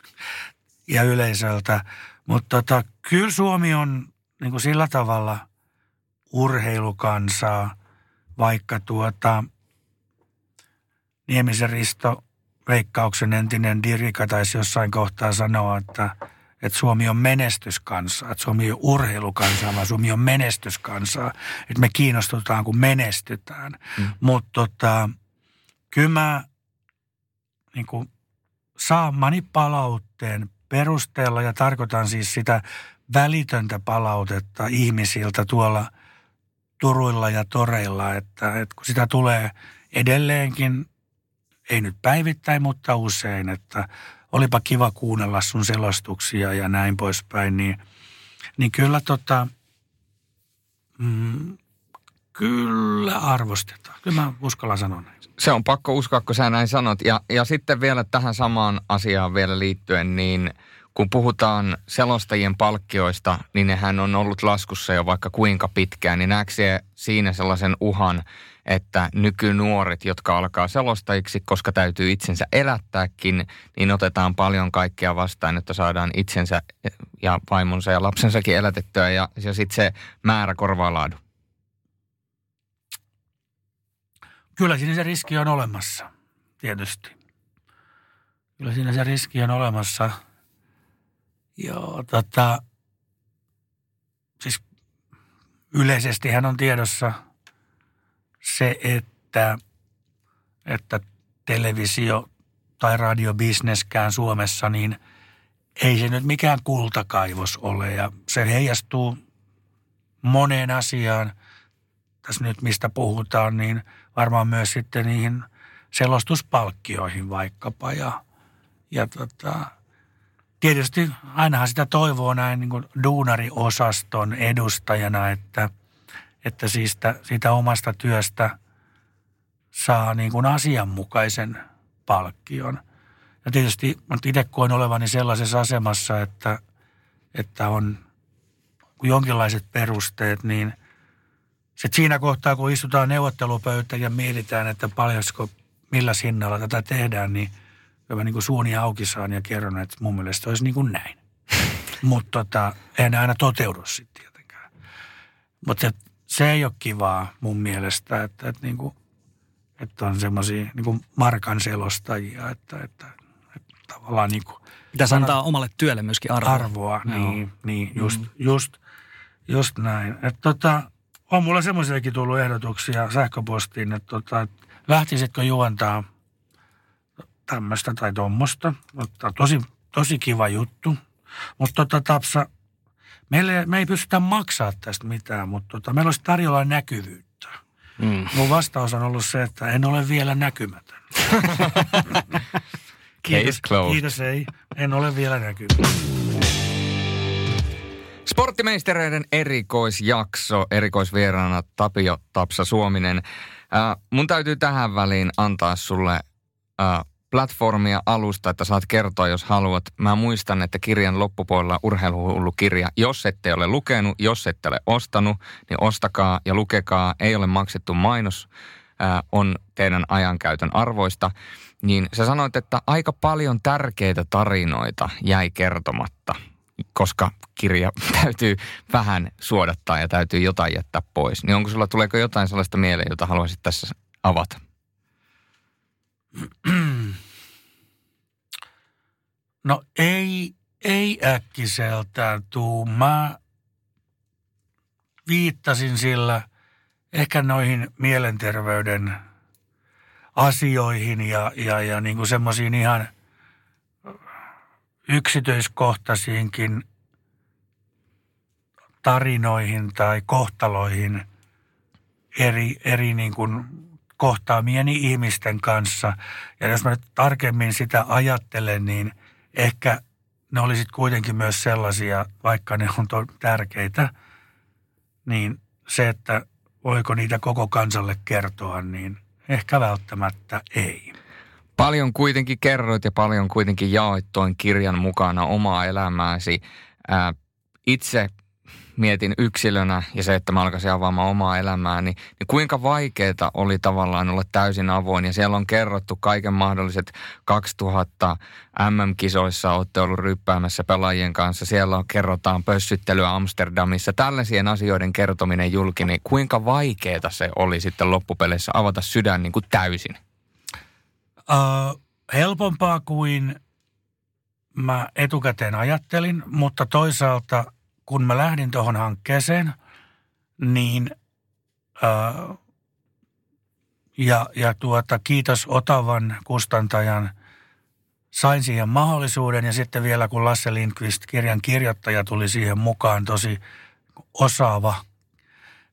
*laughs* ja yleisöltä. Mutta tota, kyllä Suomi on niin kuin sillä tavalla urheilukansaa, vaikka tuota Niemisen Risto Veikkauksen entinen dirika taisi jossain kohtaa sanoa, että, että Suomi on menestyskansa, että Suomi on urheilukansa, vaan Suomi on menestyskansa, että me kiinnostutaan, kun menestytään. Mm. Mutta tota, kyllä mä niin kuin, saamani palautteen perusteella, ja tarkoitan siis sitä välitöntä palautetta ihmisiltä tuolla turuilla ja toreilla, että, että kun sitä tulee edelleenkin ei nyt päivittäin, mutta usein, että olipa kiva kuunnella sun selostuksia ja näin poispäin, niin, niin kyllä tota, mm, kyllä arvostetaan. Kyllä mä uskallan sanoa näin. Se on pakko uskoa, kun sä näin sanot. Ja, ja sitten vielä tähän samaan asiaan vielä liittyen, niin kun puhutaan selostajien palkkioista, niin nehän on ollut laskussa jo vaikka kuinka pitkään. Niin näetkö siinä sellaisen uhan, että nykynuoret, jotka alkaa selostajiksi, koska täytyy itsensä elättääkin, niin otetaan paljon kaikkea vastaan, että saadaan itsensä ja vaimonsa ja lapsensakin elätettyä ja, ja sitten se määrä korvaa laadu. Kyllä siinä se riski on olemassa, tietysti. Kyllä siinä se riski on olemassa. Joo, tota, siis yleisesti hän on tiedossa – se, että, että televisio- tai radiobisneskään Suomessa, niin ei se nyt mikään kultakaivos ole. Ja se heijastuu moneen asiaan, tässä nyt mistä puhutaan, niin varmaan myös sitten niihin selostuspalkkioihin vaikkapa. Ja, ja tota, tietysti ainahan sitä toivoo näin niin kuin duunariosaston edustajana, että – että siitä, siitä omasta työstä saa niin kuin asianmukaisen palkkion. Ja tietysti itse koen olevani sellaisessa asemassa, että, että on jonkinlaiset perusteet, niin sitten siinä kohtaa, kun istutaan neuvottelupöytä ja mietitään, että paljonko, millä hinnalla tätä tehdään, niin kyllä niin kuin suuni auki saan ja kerron, että mun mielestä olisi niin kuin näin. *laughs* Mutta tota, en aina toteudu sitten tietenkään. Mutta se ei ole kivaa mun mielestä, että, että, niin kuin, että on semmoisia niin markan selostajia, että, että, että tavallaan niin kuin, Pitäisi antaa omalle työlle myöskin arvoa. Arvoa, niin, niin just, mm. just, just näin. Että tota, on mulla semmoisiakin tullut ehdotuksia sähköpostiin, että, tota, että lähtisitkö juontaa tämmöistä tai tuommoista. Tosi, tosi kiva juttu. Mutta tota, Tapsa, Meille, me ei pystytä maksaa tästä mitään, mutta tota, meillä olisi tarjolla näkyvyyttä. Mm. Mun vastaus on ollut se, että en ole vielä näkymätön. *laughs* kiitos, kiitos, ei. En ole vielä näkymätön. Sporttimeistereiden erikoisjakso, erikoisvieraana Tapio Tapsa Suominen. Äh, mun täytyy tähän väliin antaa sulle äh, platformia alusta, että saat kertoa, jos haluat. Mä muistan, että kirjan loppupuolella urheiluhullu kirja, jos ette ole lukenut, jos ette ole ostanut, niin ostakaa ja lukekaa. Ei ole maksettu mainos, ää, on teidän ajankäytön arvoista. Niin sä sanoit, että aika paljon tärkeitä tarinoita jäi kertomatta, koska kirja *laughs* täytyy vähän suodattaa ja täytyy jotain jättää pois. Niin onko sulla, tuleeko jotain sellaista mieleen, jota haluaisit tässä avata? No ei, ei äkkiseltään tuu. Mä viittasin sillä ehkä noihin mielenterveyden asioihin ja, ja, ja niin kuin semmoisiin ihan yksityiskohtaisiinkin tarinoihin tai kohtaloihin eri, eri niin kuin kohtaamieni ihmisten kanssa. Ja jos mä nyt tarkemmin sitä ajattelen, niin – ehkä ne olisit kuitenkin myös sellaisia, vaikka ne on tärkeitä, niin se, että voiko niitä koko kansalle kertoa, niin ehkä välttämättä ei. Paljon kuitenkin kerroit ja paljon kuitenkin jaoit tuon kirjan mukana omaa elämääsi. Ää, itse mietin yksilönä ja se, että mä alkaisin avaamaan omaa elämääni, niin, niin kuinka vaikeaa oli tavallaan olla täysin avoin. Ja siellä on kerrottu kaiken mahdolliset 2000 MM-kisoissa, olette ollut ryppäämässä pelaajien kanssa. Siellä on, kerrotaan pössyttelyä Amsterdamissa. Tällaisien asioiden kertominen julki, niin kuinka vaikeaa se oli sitten loppupeleissä avata sydän niin kuin täysin? Uh, helpompaa kuin mä etukäteen ajattelin, mutta toisaalta kun mä lähdin tuohon hankkeeseen, niin ää, ja, ja tuota, kiitos Otavan kustantajan, sain siihen mahdollisuuden ja sitten vielä kun Lasse Lindqvist, kirjan kirjoittaja, tuli siihen mukaan tosi osaava,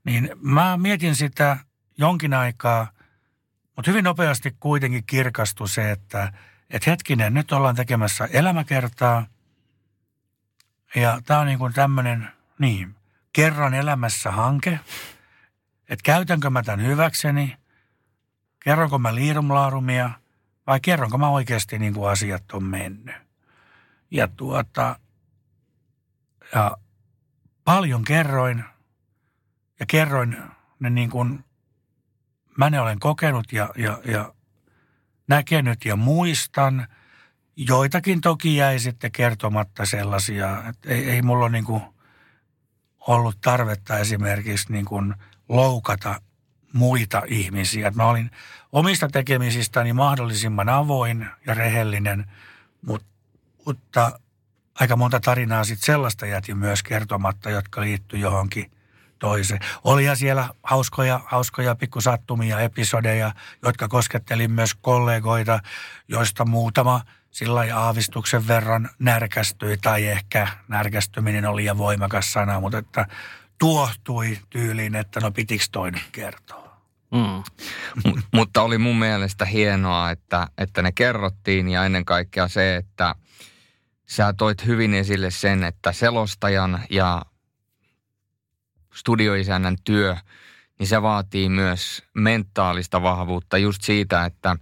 niin mä mietin sitä jonkin aikaa, mutta hyvin nopeasti kuitenkin kirkastui se, että – että hetkinen, nyt ollaan tekemässä elämäkertaa. Ja tämä on niin kuin tämmöinen, niin, kerran elämässä hanke. Että käytänkö mä tämän hyväkseni, kerronko mä liirumlaarumia vai kerronko mä oikeasti niin kuin asiat on mennyt. Ja tuota, ja paljon kerroin ja kerroin ne niin kuin mä ne olen kokenut ja, ja, ja näkenyt ja muistan. Joitakin toki jäi sitten kertomatta sellaisia, että ei, ei mulla niin kuin ollut tarvetta esimerkiksi niin kuin loukata muita ihmisiä. Että mä olin omista tekemisistäni mahdollisimman avoin ja rehellinen, mutta, aika monta tarinaa sitten sellaista jätin myös kertomatta, jotka liittyy johonkin – toiseen. Olihan siellä hauskoja, hauskoja pikkusattumia, episodeja, jotka kosketteli myös kollegoita, joista muutama sillä aavistuksen verran närkästyi, tai ehkä närkästyminen oli liian voimakas sana, mutta että tuohtui tyyliin, että no pitikö toi nyt kertoa. Mm. *laughs* M- mutta oli mun mielestä hienoa, että, että ne kerrottiin ja ennen kaikkea se, että sä toit hyvin esille sen, että selostajan ja studioisännän työ, niin se vaatii myös mentaalista vahvuutta just siitä, että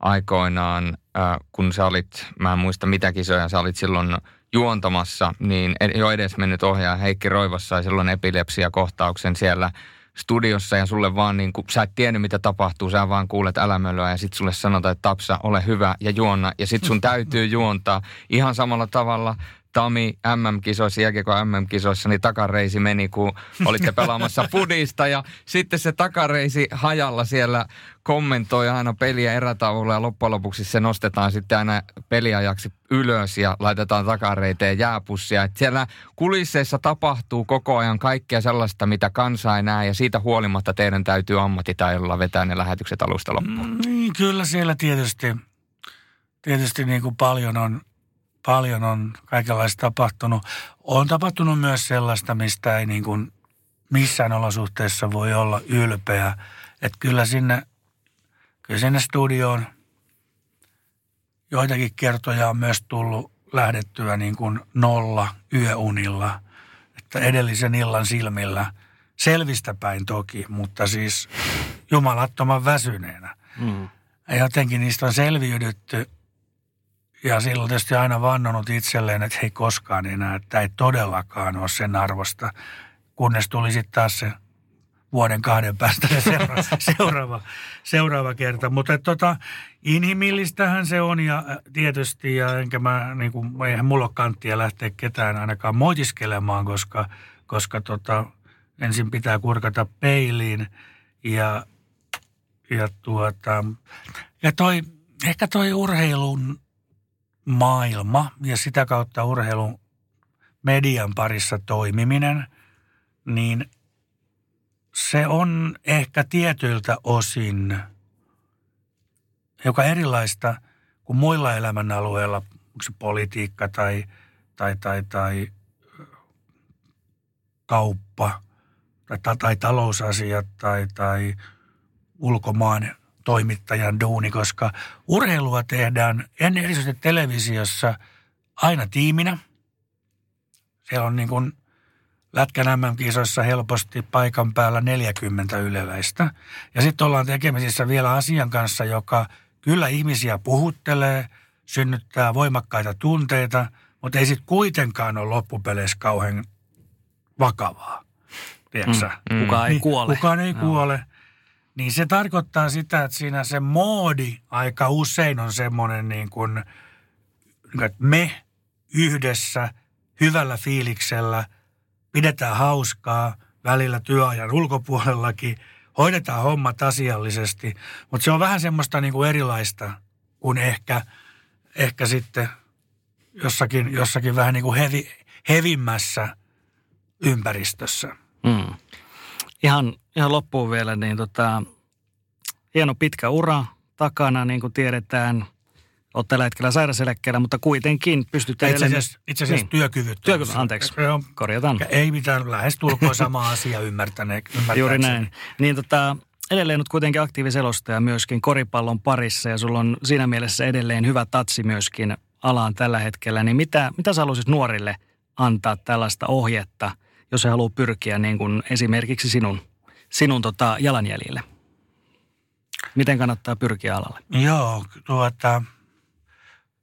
aikoinaan, äh, kun sä olit, mä en muista mitä kisoja sä olit silloin juontamassa, niin jo edes mennyt ohjaaja Heikki Roivas sai silloin epilepsiakohtauksen siellä studiossa. Ja sulle vaan niin kuin, sä et tiennyt mitä tapahtuu, sä vaan kuulet älämölyä ja sit sulle sanotaan, että Tapsa, ole hyvä ja juonna ja sit sun täytyy juontaa ihan samalla tavalla Tami MM-kisoissa, jääkiekko MM-kisoissa, niin takareisi meni, kun *laughs* olitte pelaamassa pudista. Ja sitten se takareisi hajalla siellä kommentoi aina peliä erätaululla ja loppujen lopuksi se nostetaan sitten aina peliajaksi ylös ja laitetaan takareiteen jääpussia. Et siellä kulisseissa tapahtuu koko ajan kaikkea sellaista, mitä kansa ei näe ja siitä huolimatta teidän täytyy ammattitaidolla vetää ne lähetykset alusta loppuun. Mm, niin, kyllä siellä tietysti, tietysti niin kuin paljon on paljon on kaikenlaista tapahtunut. On tapahtunut myös sellaista, mistä ei niin kuin missään olosuhteessa voi olla ylpeä. Että kyllä sinne, kyllä sinne studioon joitakin kertoja on myös tullut lähdettyä niin kuin nolla yöunilla. Että edellisen illan silmillä selvistä päin toki, mutta siis jumalattoman väsyneenä. Mm. Ja jotenkin niistä on selviydytty – ja silloin tietysti aina vannonut itselleen, että hei koskaan enää, että ei todellakaan ole sen arvosta, kunnes tuli sitten taas se vuoden kahden päästä se seuraava, *laughs* seuraava, seuraava kerta. Mutta tota, inhimillistähän se on ja äh, tietysti, ja enkä mä, niin kuin, eihän mulla ole kanttia lähteä ketään ainakaan moitiskelemaan, koska, koska tota, ensin pitää kurkata peiliin ja, ja, tuota, ja toi, ehkä toi urheilun maailma ja sitä kautta urheilun median parissa toimiminen, niin se on ehkä tietyiltä osin joka erilaista kuin muilla elämänalueilla, se politiikka tai, tai, tai, tai kauppa tai, tai, tai talousasiat tai, tai ulkomaan toimittajan duuni, koska urheilua tehdään ennen erityisesti televisiossa aina tiiminä. Siellä on niin kuin Lätkän MM-kisoissa helposti paikan päällä 40 yleväistä. Ja sitten ollaan tekemisissä vielä asian kanssa, joka kyllä ihmisiä puhuttelee, synnyttää voimakkaita tunteita, mutta ei sitten kuitenkaan ole loppupeleissä kauhean vakavaa. Tiedätkö? Mm, kukaan ei niin, kuole. Kukaan ei kuole. Niin se tarkoittaa sitä, että siinä se moodi aika usein on semmoinen niin kuin, että me yhdessä hyvällä fiiliksellä pidetään hauskaa välillä työajan ulkopuolellakin, hoidetaan hommat asiallisesti, mutta se on vähän semmoista niin kuin erilaista kuin ehkä, ehkä sitten jossakin, jossakin vähän niin kuin hevi, hevimmässä ympäristössä. Mm. Ihan, ihan loppuun vielä, niin tota, hieno pitkä ura takana, niin kuin tiedetään. Olet tällä hetkellä sairaseläkkeellä, mutta kuitenkin pystyt Itse asiassa, itse asiassa Niin. työkyvyttömyys. Työkyvy- anteeksi. On- Korjataan. Ei mitään, lähes tulkoon sama asia ymmärtäneet. Juuri näin. Niin tota, edelleen nyt kuitenkin aktiiviselostaja myöskin koripallon parissa ja sulla on siinä mielessä edelleen hyvä tatsi myöskin alaan tällä hetkellä. Niin mitä, mitä sä haluaisit nuorille antaa tällaista ohjetta, jos he haluaa pyrkiä niin kuin esimerkiksi sinun, sinun tota jalanjäljille? Miten kannattaa pyrkiä alalle? Joo, tuota,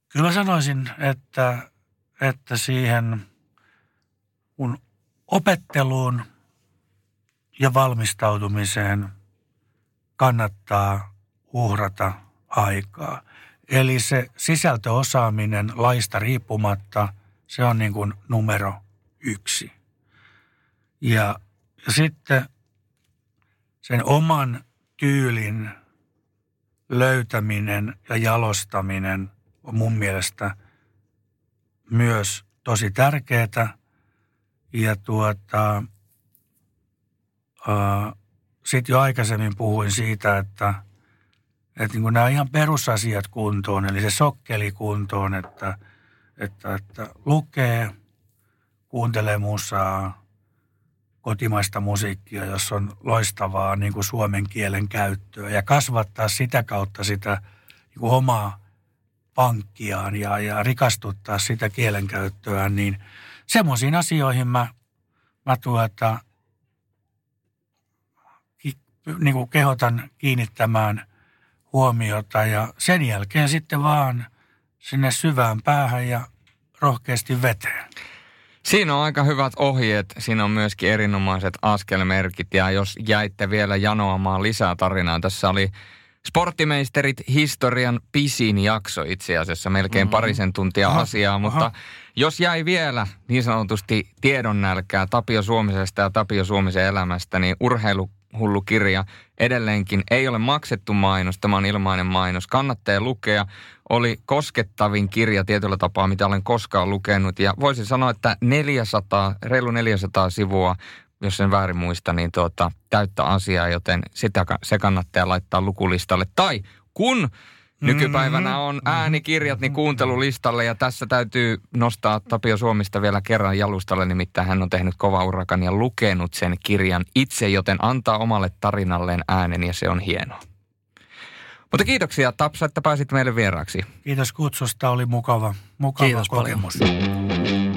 kyllä sanoisin, että, että siihen mun opetteluun ja valmistautumiseen kannattaa uhrata aikaa. Eli se sisältöosaaminen laista riippumatta, se on niin kuin numero yksi. Ja sitten sen oman tyylin löytäminen ja jalostaminen on mun mielestä myös tosi tärkeää. Ja tuota, sitten jo aikaisemmin puhuin siitä, että, että niin nämä ihan perusasiat kuntoon, eli se sokkeli kuntoon, että, että, että lukee, kuuntelee musaa, kotimaista musiikkia, jos on loistavaa niin kuin suomen kielen käyttöä ja kasvattaa sitä kautta sitä niin kuin omaa pankkiaan ja, ja rikastuttaa sitä kielenkäyttöä, niin semmoisiin asioihin mä, mä tuota, ki, niin kuin kehotan kiinnittämään huomiota ja sen jälkeen sitten vaan sinne syvään päähän ja rohkeasti veteen. Siinä on aika hyvät ohjeet, siinä on myöskin erinomaiset askelmerkit ja jos jäitte vielä janoamaan lisää tarinaa, tässä oli Sporttimeisterit historian pisin jakso itse asiassa, melkein mm-hmm. parisen tuntia aha, asiaa, mutta aha. jos jäi vielä niin sanotusti tiedon nälkää Tapio Suomisesta ja Tapio Suomisen elämästä, niin urheiluhullu kirja edelleenkin ei ole maksettu mainos, tämä on ilmainen mainos, kannattaa lukea. Oli koskettavin kirja tietyllä tapaa, mitä olen koskaan lukenut ja voisin sanoa, että 400, reilu 400 sivua jos sen väärin muista, niin tuota, täyttä asiaa, joten sitä, se kannattaa laittaa lukulistalle. Tai kun nykypäivänä on äänikirjat, niin kuuntelulistalle ja tässä täytyy nostaa Tapio Suomista vielä kerran jalustalle, nimittäin hän on tehnyt kova urakan ja lukenut sen kirjan itse, joten antaa omalle tarinalleen äänen ja se on hienoa. Mutta kiitoksia Tapsa, että pääsit meille vieraaksi. Kiitos kutsusta, oli mukava, mukava Kiitos kokemus. Paljon.